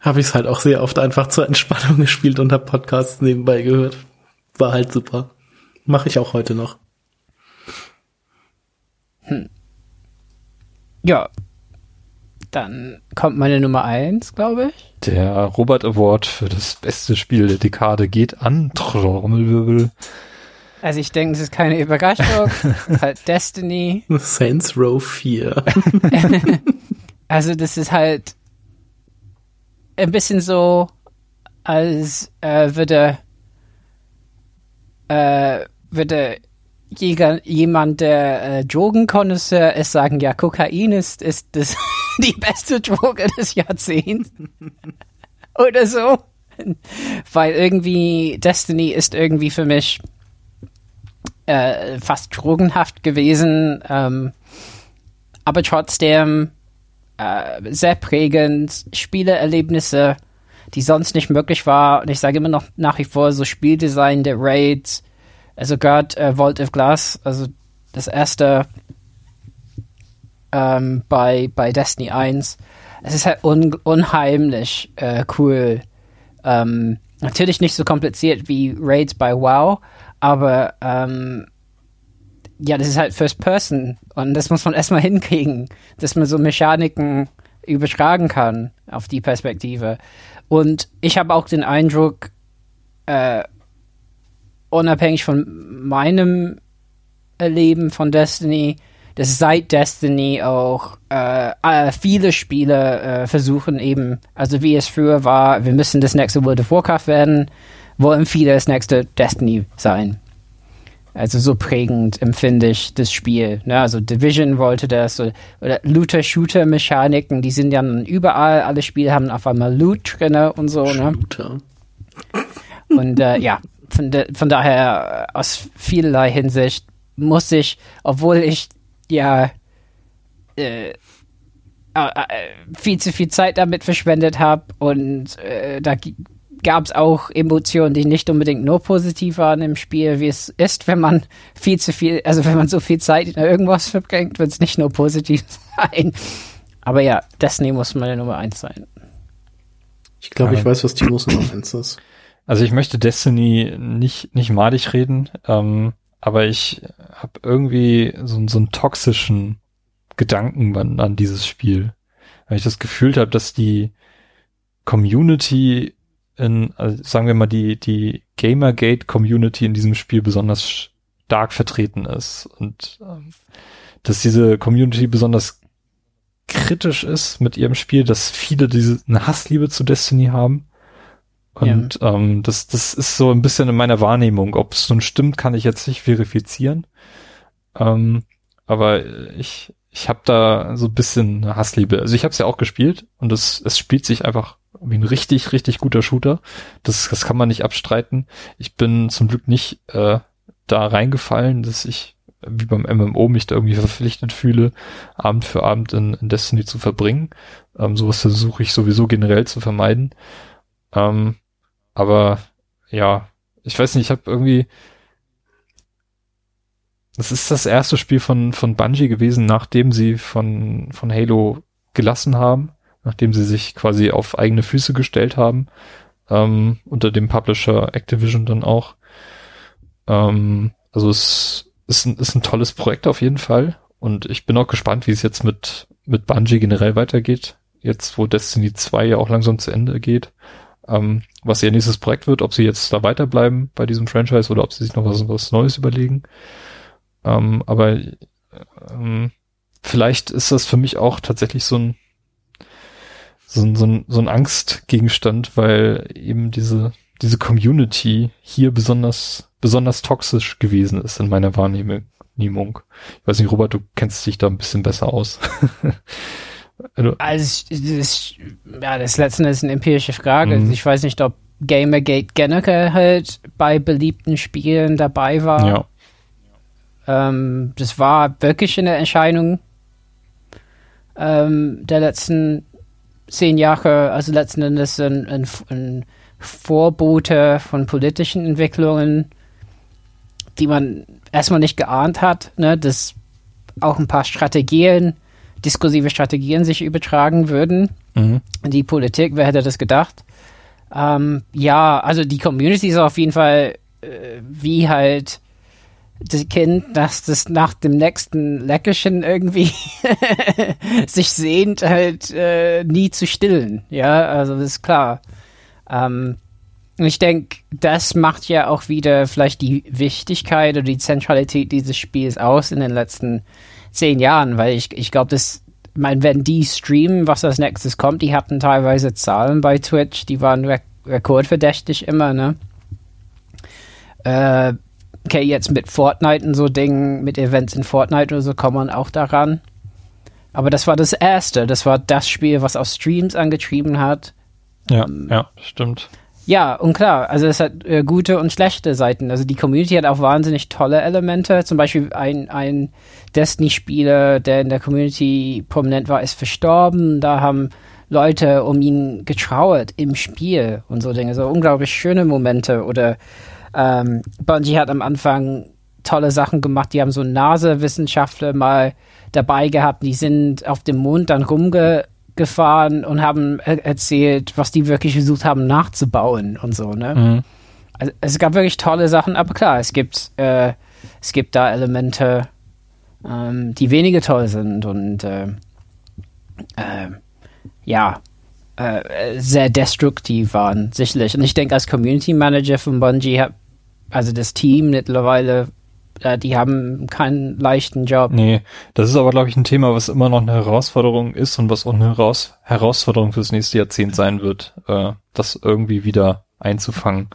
Speaker 2: habe ich es halt auch sehr oft einfach zur Entspannung gespielt und habe Podcasts nebenbei gehört. War halt super. Mache ich auch heute noch.
Speaker 3: Hm. Ja. Dann kommt meine Nummer eins, glaube ich.
Speaker 1: Der Robert Award für das beste Spiel der Dekade geht an Trommelwirbel.
Speaker 3: Also ich denke, es ist keine Überraschung. halt Destiny.
Speaker 2: Saints Row 4.
Speaker 3: also das ist halt ein bisschen so, als äh, würde äh, würde Jäger, jemand, der äh, Drogenkonnoisseur ist, sagen, ja, Kokain ist, ist das die beste Droge des Jahrzehnts. Oder so. Weil irgendwie Destiny ist irgendwie für mich äh, fast drogenhaft gewesen, ähm, aber trotzdem äh, sehr prägend, Spieleerlebnisse, die sonst nicht möglich war. Und ich sage immer noch nach wie vor so Spieldesign der Raids, also gerade äh, Vault of Glass, also das erste ähm, bei, bei Destiny 1. Es ist halt un unheimlich äh, cool. Ähm, natürlich nicht so kompliziert wie Raids bei WoW, aber ähm, ja, das ist halt First Person und das muss man erstmal hinkriegen, dass man so Mechaniken übertragen kann auf die Perspektive. Und ich habe auch den Eindruck, äh, unabhängig von meinem Erleben von Destiny, dass seit Destiny auch äh, äh, viele Spiele äh, versuchen eben, also wie es früher war, wir müssen das nächste World of Warcraft werden, wollen viele das nächste Destiny sein. Also so prägend empfinde ich das Spiel. Ne? Also Division wollte das oder, oder Looter-Shooter-Mechaniken, die sind ja überall, alle Spiele haben auf einmal Loot drinne und so. Ne? Und äh, ja, von, de, von daher äh, aus vielerlei Hinsicht muss ich, obwohl ich ja äh, äh, äh viel zu viel Zeit damit verschwendet habe und äh, da gab es auch Emotionen, die nicht unbedingt nur positiv waren im Spiel, wie es ist, wenn man viel zu viel, also wenn man so viel Zeit in irgendwas verbringt, wird es nicht nur positiv sein. Aber ja, Destiny muss meine Nummer eins sein.
Speaker 2: Ich glaube, ich weiß, was Timos Nummer eins ist.
Speaker 1: Also ich möchte Destiny nicht, nicht madig reden, ähm, aber ich habe irgendwie so, so einen toxischen Gedanken an, an dieses Spiel. Weil ich das Gefühl habe, dass die Community in, also sagen wir mal, die, die Gamergate-Community in diesem Spiel besonders stark vertreten ist und ähm, dass diese Community besonders kritisch ist mit ihrem Spiel, dass viele diese eine Hassliebe zu Destiny haben. Und ja. ähm, das, das ist so ein bisschen in meiner Wahrnehmung. Ob es nun stimmt, kann ich jetzt nicht verifizieren. Ähm, aber ich, ich habe da so ein bisschen eine Hassliebe. Also ich habe es ja auch gespielt und es, es spielt sich einfach wie ein richtig, richtig guter Shooter. Das, das kann man nicht abstreiten. Ich bin zum Glück nicht äh, da reingefallen, dass ich wie beim MMO mich da irgendwie verpflichtet fühle, Abend für Abend in, in Destiny zu verbringen. Ähm, sowas versuche ich sowieso generell zu vermeiden. Ähm, aber ja, ich weiß nicht, ich habe irgendwie das ist das erste Spiel von, von Bungie gewesen, nachdem sie von, von Halo gelassen haben, nachdem sie sich quasi auf eigene Füße gestellt haben, ähm, unter dem Publisher Activision dann auch. Ähm, also es ist ein, ist ein tolles Projekt auf jeden Fall und ich bin auch gespannt, wie es jetzt mit, mit Bungie generell weitergeht, jetzt wo Destiny 2 ja auch langsam zu Ende geht. Ähm, was ihr nächstes Projekt wird, ob sie jetzt da weiterbleiben bei diesem Franchise oder ob sie sich noch was, was Neues überlegen. Ähm, aber ähm, vielleicht ist das für mich auch tatsächlich so ein, so ein, so ein, so ein Angstgegenstand, weil eben diese, diese Community hier besonders, besonders toxisch gewesen ist in meiner Wahrnehmung. Ich weiß nicht, Robert, du kennst dich da ein bisschen besser aus.
Speaker 3: also, also das, ja, das letzte ist eine empirische Frage. Mhm. Ich weiß nicht, ob Gamergate generell halt bei beliebten Spielen dabei war. Ja. Ähm, das war wirklich eine Entscheidung ähm, der letzten zehn Jahre, also letzten Endes ein, ein, ein Vorbote von politischen Entwicklungen, die man erstmal nicht geahnt hat, ne, dass auch ein paar Strategien, diskursive Strategien sich übertragen würden. Mhm. Die Politik, wer hätte das gedacht? Ähm, ja, also die Community ist auf jeden Fall äh, wie halt das Kind, dass das nach dem nächsten Leckerchen irgendwie sich sehnt, halt äh, nie zu stillen. Ja, also das ist klar. Ähm, ich denke, das macht ja auch wieder vielleicht die Wichtigkeit oder die Zentralität dieses Spiels aus in den letzten zehn Jahren, weil ich, ich glaube, das, mein, wenn die streamen, was als nächstes kommt, die hatten teilweise Zahlen bei Twitch, die waren re rekordverdächtig immer, ne? Äh, okay, jetzt mit Fortnite und so Dingen, mit Events in Fortnite oder so, kommt man auch daran. Aber das war das erste. Das war das Spiel, was auch Streams angetrieben hat.
Speaker 1: Ja, ähm, ja, stimmt.
Speaker 3: Ja, und klar, also es hat äh, gute und schlechte Seiten. Also die Community hat auch wahnsinnig tolle Elemente. Zum Beispiel ein, ein Destiny-Spieler, der in der Community prominent war, ist verstorben. Da haben Leute um ihn getrauert im Spiel und so Dinge. So unglaublich schöne Momente. Oder ähm, Bungie hat am Anfang tolle Sachen gemacht. Die haben so NASA-Wissenschaftler mal dabei gehabt. Die sind auf dem Mond dann rumgefahren und haben erzählt, was die wirklich versucht haben nachzubauen und so. Ne? Mhm. Also, es gab wirklich tolle Sachen, aber klar, es gibt äh, es gibt da Elemente, ähm, die weniger toll sind und äh, äh, ja, sehr destruktiv waren, sicherlich. Und ich denke, als Community Manager von Bungie habe also das Team mittlerweile, äh, die haben keinen leichten Job.
Speaker 1: Nee, das ist aber, glaube ich, ein Thema, was immer noch eine Herausforderung ist und was auch eine Heraus Herausforderung fürs nächste Jahrzehnt sein wird, äh, das irgendwie wieder einzufangen,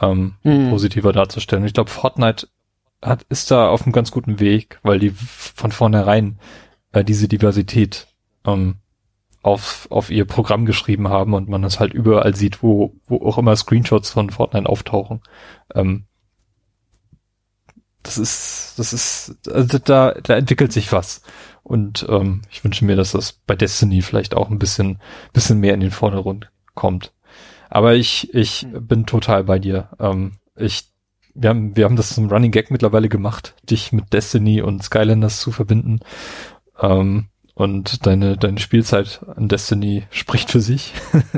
Speaker 1: ähm, mhm. positiver darzustellen. Ich glaube, Fortnite hat, ist da auf einem ganz guten Weg, weil die von vornherein äh, diese Diversität ähm, auf, auf ihr Programm geschrieben haben und man das halt überall sieht, wo, wo auch immer Screenshots von Fortnite auftauchen. Ähm, das ist, das ist, also da, da entwickelt sich was. Und ähm, ich wünsche mir, dass das bei Destiny vielleicht auch ein bisschen, bisschen mehr in den Vordergrund kommt. Aber ich, ich hm. bin total bei dir. Ähm, ich, wir haben, wir haben das zum Running Gag mittlerweile gemacht, dich mit Destiny und Skylanders zu verbinden. Ähm, und deine, deine Spielzeit an Destiny spricht für sich.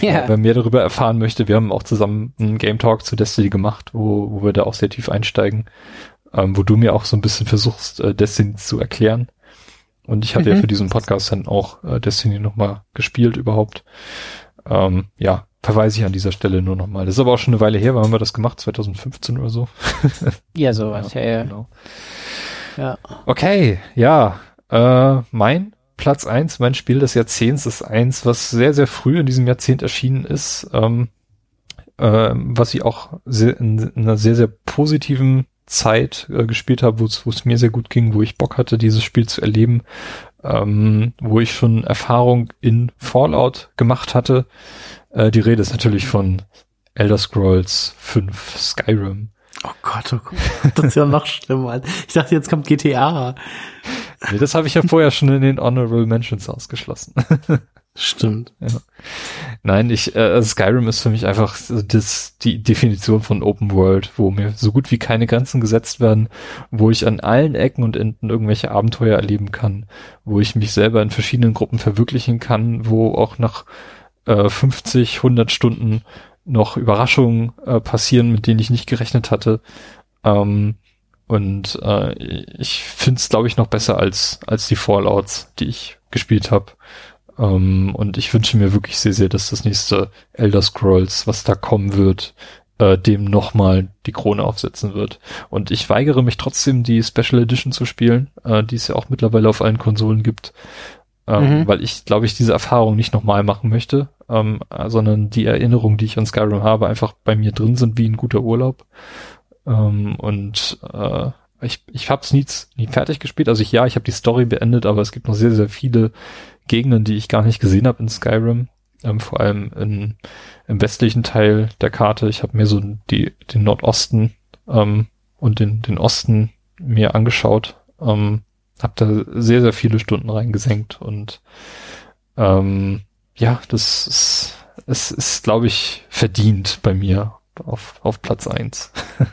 Speaker 1: ja. Wer mehr darüber erfahren möchte, wir haben auch zusammen einen Game Talk zu Destiny gemacht, wo, wo wir da auch sehr tief einsteigen, ähm, wo du mir auch so ein bisschen versuchst, äh, Destiny zu erklären. Und ich hatte mhm. ja für diesen Podcast dann auch äh, Destiny nochmal gespielt überhaupt. Ähm, ja, verweise ich an dieser Stelle nur nochmal. Das ist aber auch schon eine Weile her, wann haben wir das gemacht? 2015 oder so?
Speaker 3: ja, sowas, ja, ja.
Speaker 1: Genau. ja. Okay, ja. Äh, mein Platz eins, mein Spiel des Jahrzehnts ist eins, was sehr, sehr früh in diesem Jahrzehnt erschienen ist, ähm, äh, was ich auch sehr, in, in einer sehr, sehr positiven Zeit äh, gespielt habe, wo es mir sehr gut ging, wo ich Bock hatte, dieses Spiel zu erleben, ähm, wo ich schon Erfahrung in Fallout gemacht hatte. Äh, die Rede ist natürlich von Elder Scrolls 5 Skyrim.
Speaker 2: Oh Gott, oh Gott, das ist ja noch schlimmer. Ich dachte, jetzt kommt GTA.
Speaker 1: Nee, das habe ich ja vorher schon in den Honorable Mentions ausgeschlossen.
Speaker 2: Stimmt.
Speaker 1: Ja. Nein, ich äh, Skyrim ist für mich einfach das die Definition von Open World, wo mir so gut wie keine Grenzen gesetzt werden, wo ich an allen Ecken und Enden irgendwelche Abenteuer erleben kann, wo ich mich selber in verschiedenen Gruppen verwirklichen kann, wo auch nach äh, 50, 100 Stunden noch Überraschungen äh, passieren, mit denen ich nicht gerechnet hatte. Ähm, und äh, ich finde es, glaube ich, noch besser als als die Fallouts, die ich gespielt habe. Ähm, und ich wünsche mir wirklich sehr, sehr, dass das nächste Elder Scrolls, was da kommen wird, äh, dem nochmal die Krone aufsetzen wird. Und ich weigere mich trotzdem, die Special Edition zu spielen, äh, die es ja auch mittlerweile auf allen Konsolen gibt. Ähm, mhm. Weil ich, glaube ich, diese Erfahrung nicht nochmal machen möchte, ähm, sondern die Erinnerungen, die ich an Skyrim habe, einfach bei mir drin sind wie ein guter Urlaub. Ähm, und äh, ich, ich habe es nie, nie fertig gespielt. Also ich, ja, ich habe die Story beendet, aber es gibt noch sehr, sehr viele Gegenden, die ich gar nicht gesehen habe in Skyrim. Ähm, vor allem in, im westlichen Teil der Karte. Ich habe mir so die, den Nordosten ähm, und den, den Osten mir angeschaut. Ähm, habe da sehr, sehr viele Stunden reingesenkt und ähm, ja, das ist, es ist, glaube ich, verdient bei mir auf, auf Platz eins.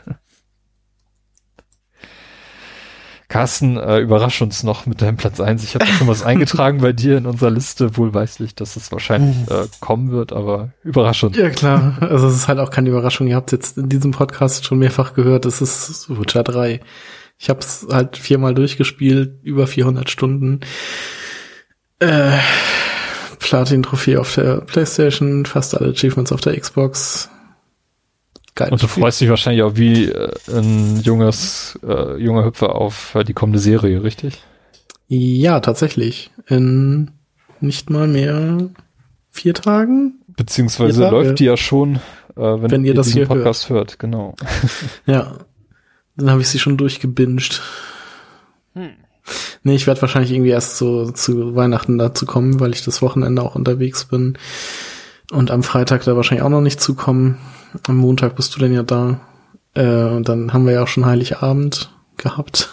Speaker 1: Carsten, äh, überrasch uns noch mit deinem Platz eins. Ich habe schon was eingetragen bei dir in unserer Liste, wohlweislich, dass es wahrscheinlich äh, kommen wird, aber überrasch uns.
Speaker 2: Ja, klar. Also es ist halt auch keine Überraschung. Ihr habt jetzt in diesem Podcast schon mehrfach gehört, es ist Witcher 3. Ich habe es halt viermal durchgespielt, über 400 Stunden. Äh, Platin-Trophäe auf der Playstation, fast alle Achievements auf der Xbox.
Speaker 1: Geil. Und du Spiel. freust dich wahrscheinlich auch wie äh, ein junges, äh, junger Hüpfer auf äh, die kommende Serie, richtig?
Speaker 2: Ja, tatsächlich. In nicht mal mehr vier Tagen.
Speaker 1: Beziehungsweise läuft die ja schon, äh, wenn,
Speaker 2: wenn ihr, das
Speaker 1: diesen Podcast hört. hört. Genau.
Speaker 2: ja. Dann habe ich sie schon durchgebinged. Hm. Nee, ich werde wahrscheinlich irgendwie erst so zu Weihnachten dazu kommen, weil ich das Wochenende auch unterwegs bin. Und am Freitag da wahrscheinlich auch noch nicht zukommen. Am Montag bist du denn ja da. Äh, und dann haben wir ja auch schon Heiligabend gehabt.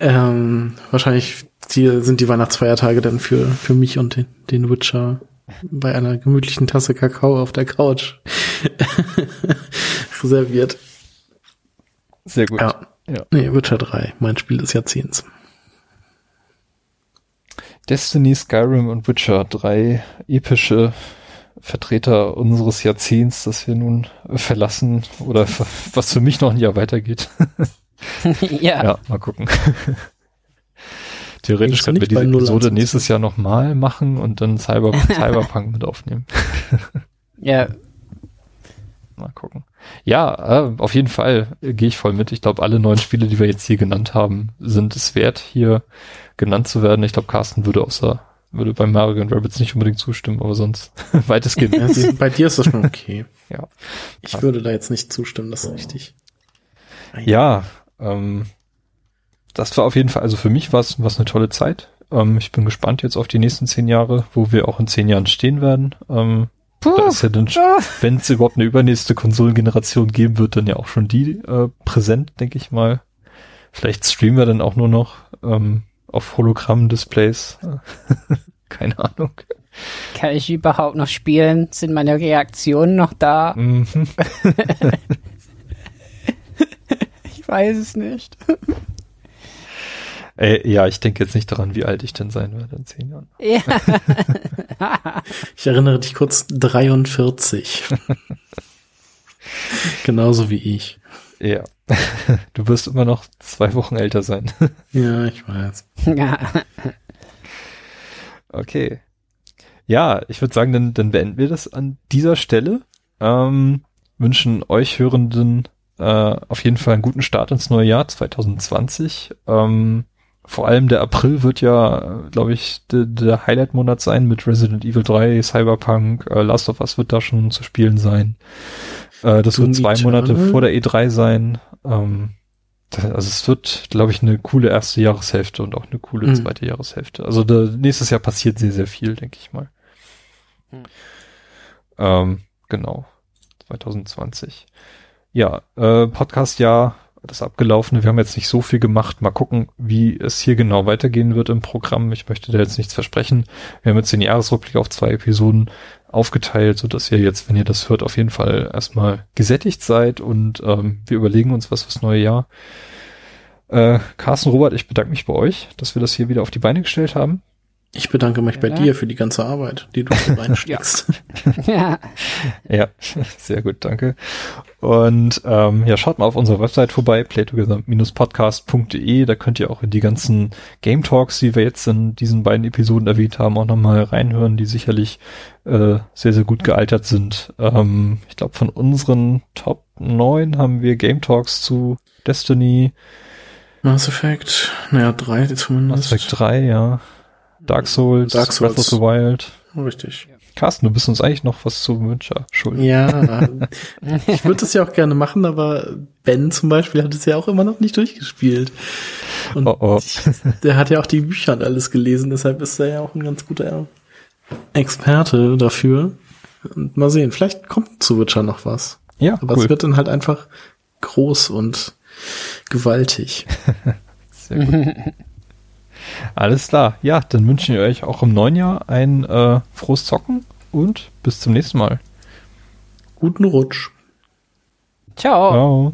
Speaker 2: Ähm, wahrscheinlich die, sind die Weihnachtsfeiertage dann für, für mich und den, den Witcher bei einer gemütlichen Tasse Kakao auf der Couch reserviert.
Speaker 1: Sehr gut.
Speaker 2: Ja. ja. Nee, Witcher 3, mein Spiel des Jahrzehnts.
Speaker 1: Destiny, Skyrim und Witcher, drei epische Vertreter unseres Jahrzehnts, das wir nun verlassen oder was für mich noch ein Jahr weitergeht.
Speaker 3: ja.
Speaker 1: Ja, mal gucken. Theoretisch können wir diese Episode nächstes Jahr nochmal machen und dann Cyber Cyberpunk mit aufnehmen.
Speaker 3: ja.
Speaker 1: Mal gucken. Ja, äh, auf jeden Fall gehe ich voll mit. Ich glaube, alle neuen Spiele, die wir jetzt hier genannt haben, sind es wert, hier genannt zu werden. Ich glaube, Carsten würde außer würde bei Mario und Rabbits nicht unbedingt zustimmen, aber sonst weitestgehend.
Speaker 2: Ja, bei dir ist das schon okay.
Speaker 1: ja.
Speaker 2: Ich würde da jetzt nicht zustimmen, das ist richtig.
Speaker 1: Ja, ähm, das war auf jeden Fall, also für mich war es was eine tolle Zeit. Ähm, ich bin gespannt jetzt auf die nächsten zehn Jahre, wo wir auch in zehn Jahren stehen werden. Ähm, da ist ja dann, wenn es überhaupt eine übernächste Konsolengeneration geben wird, dann ja auch schon die äh, präsent, denke ich mal. Vielleicht streamen wir dann auch nur noch. Ähm, auf Hologramm-Displays. Keine Ahnung.
Speaker 3: Kann ich überhaupt noch spielen? Sind meine Reaktionen noch da? Mhm. ich weiß es nicht.
Speaker 1: Ey, ja, ich denke jetzt nicht daran, wie alt ich denn sein werde in zehn Jahren. Ja.
Speaker 2: ich erinnere dich kurz, 43. Genauso wie ich.
Speaker 1: Ja. Du wirst immer noch zwei Wochen älter sein.
Speaker 2: Ja, ich weiß.
Speaker 3: Ja.
Speaker 1: Okay. ja, ich würde sagen, dann, dann beenden wir das an dieser Stelle. Ähm, wünschen euch Hörenden äh, auf jeden Fall einen guten Start ins neue Jahr 2020. Ähm, vor allem der April wird ja, glaube ich, der, der Highlight-Monat sein mit Resident Evil 3, Cyberpunk, äh, Last of Us wird da schon zu spielen sein. Äh, das Doom wird zwei Eternal. Monate vor der E3 sein. Ähm, das, also es wird, glaube ich, eine coole erste Jahreshälfte und auch eine coole mhm. zweite Jahreshälfte. Also da, nächstes Jahr passiert sehr, sehr viel, denke ich mal. Mhm. Ähm, genau. 2020. Ja, äh, Podcast-Jahr das abgelaufene. Wir haben jetzt nicht so viel gemacht. Mal gucken, wie es hier genau weitergehen wird im Programm. Ich möchte da jetzt nichts versprechen. Wir haben jetzt den Jahresrückblick auf zwei Episoden aufgeteilt, so dass ihr jetzt, wenn ihr das hört, auf jeden Fall erstmal gesättigt seid und ähm, wir überlegen uns was fürs neue Jahr. Äh, Carsten, Robert, ich bedanke mich bei euch, dass wir das hier wieder auf die Beine gestellt haben.
Speaker 2: Ich bedanke mich ja. bei dir für die ganze Arbeit, die du reinsteckst.
Speaker 1: ja. ja, sehr gut, danke. Und ähm, ja, schaut mal auf unserer Website vorbei, playtogether-podcast.de. Da könnt ihr auch in die ganzen Game Talks, die wir jetzt in diesen beiden Episoden erwähnt haben, auch nochmal reinhören, die sicherlich äh, sehr, sehr gut gealtert sind. Ähm, ich glaube, von unseren Top 9 haben wir Game Talks zu Destiny.
Speaker 2: Mass Effect, naja, drei zumindest.
Speaker 1: Mass Effect 3, ja. Dark Souls,
Speaker 2: Dark Souls.
Speaker 1: Breath of the Wild.
Speaker 2: Richtig.
Speaker 1: Carsten, du bist uns eigentlich noch was zu Wünscher schuldig.
Speaker 2: Ja, ich würde das ja auch gerne machen, aber Ben zum Beispiel hat es ja auch immer noch nicht durchgespielt. Und oh oh. der hat ja auch die Bücher und alles gelesen, deshalb ist er ja auch ein ganz guter Experte dafür. Und mal sehen, vielleicht kommt zu Witcher noch was.
Speaker 1: Ja,
Speaker 2: aber
Speaker 1: cool.
Speaker 2: es wird dann halt einfach groß und gewaltig.
Speaker 1: Sehr gut. Alles klar. Ja, dann wünschen wir euch auch im neuen Jahr ein äh, frohes Zocken und bis zum nächsten Mal.
Speaker 2: Guten Rutsch.
Speaker 3: Ciao. Ciao.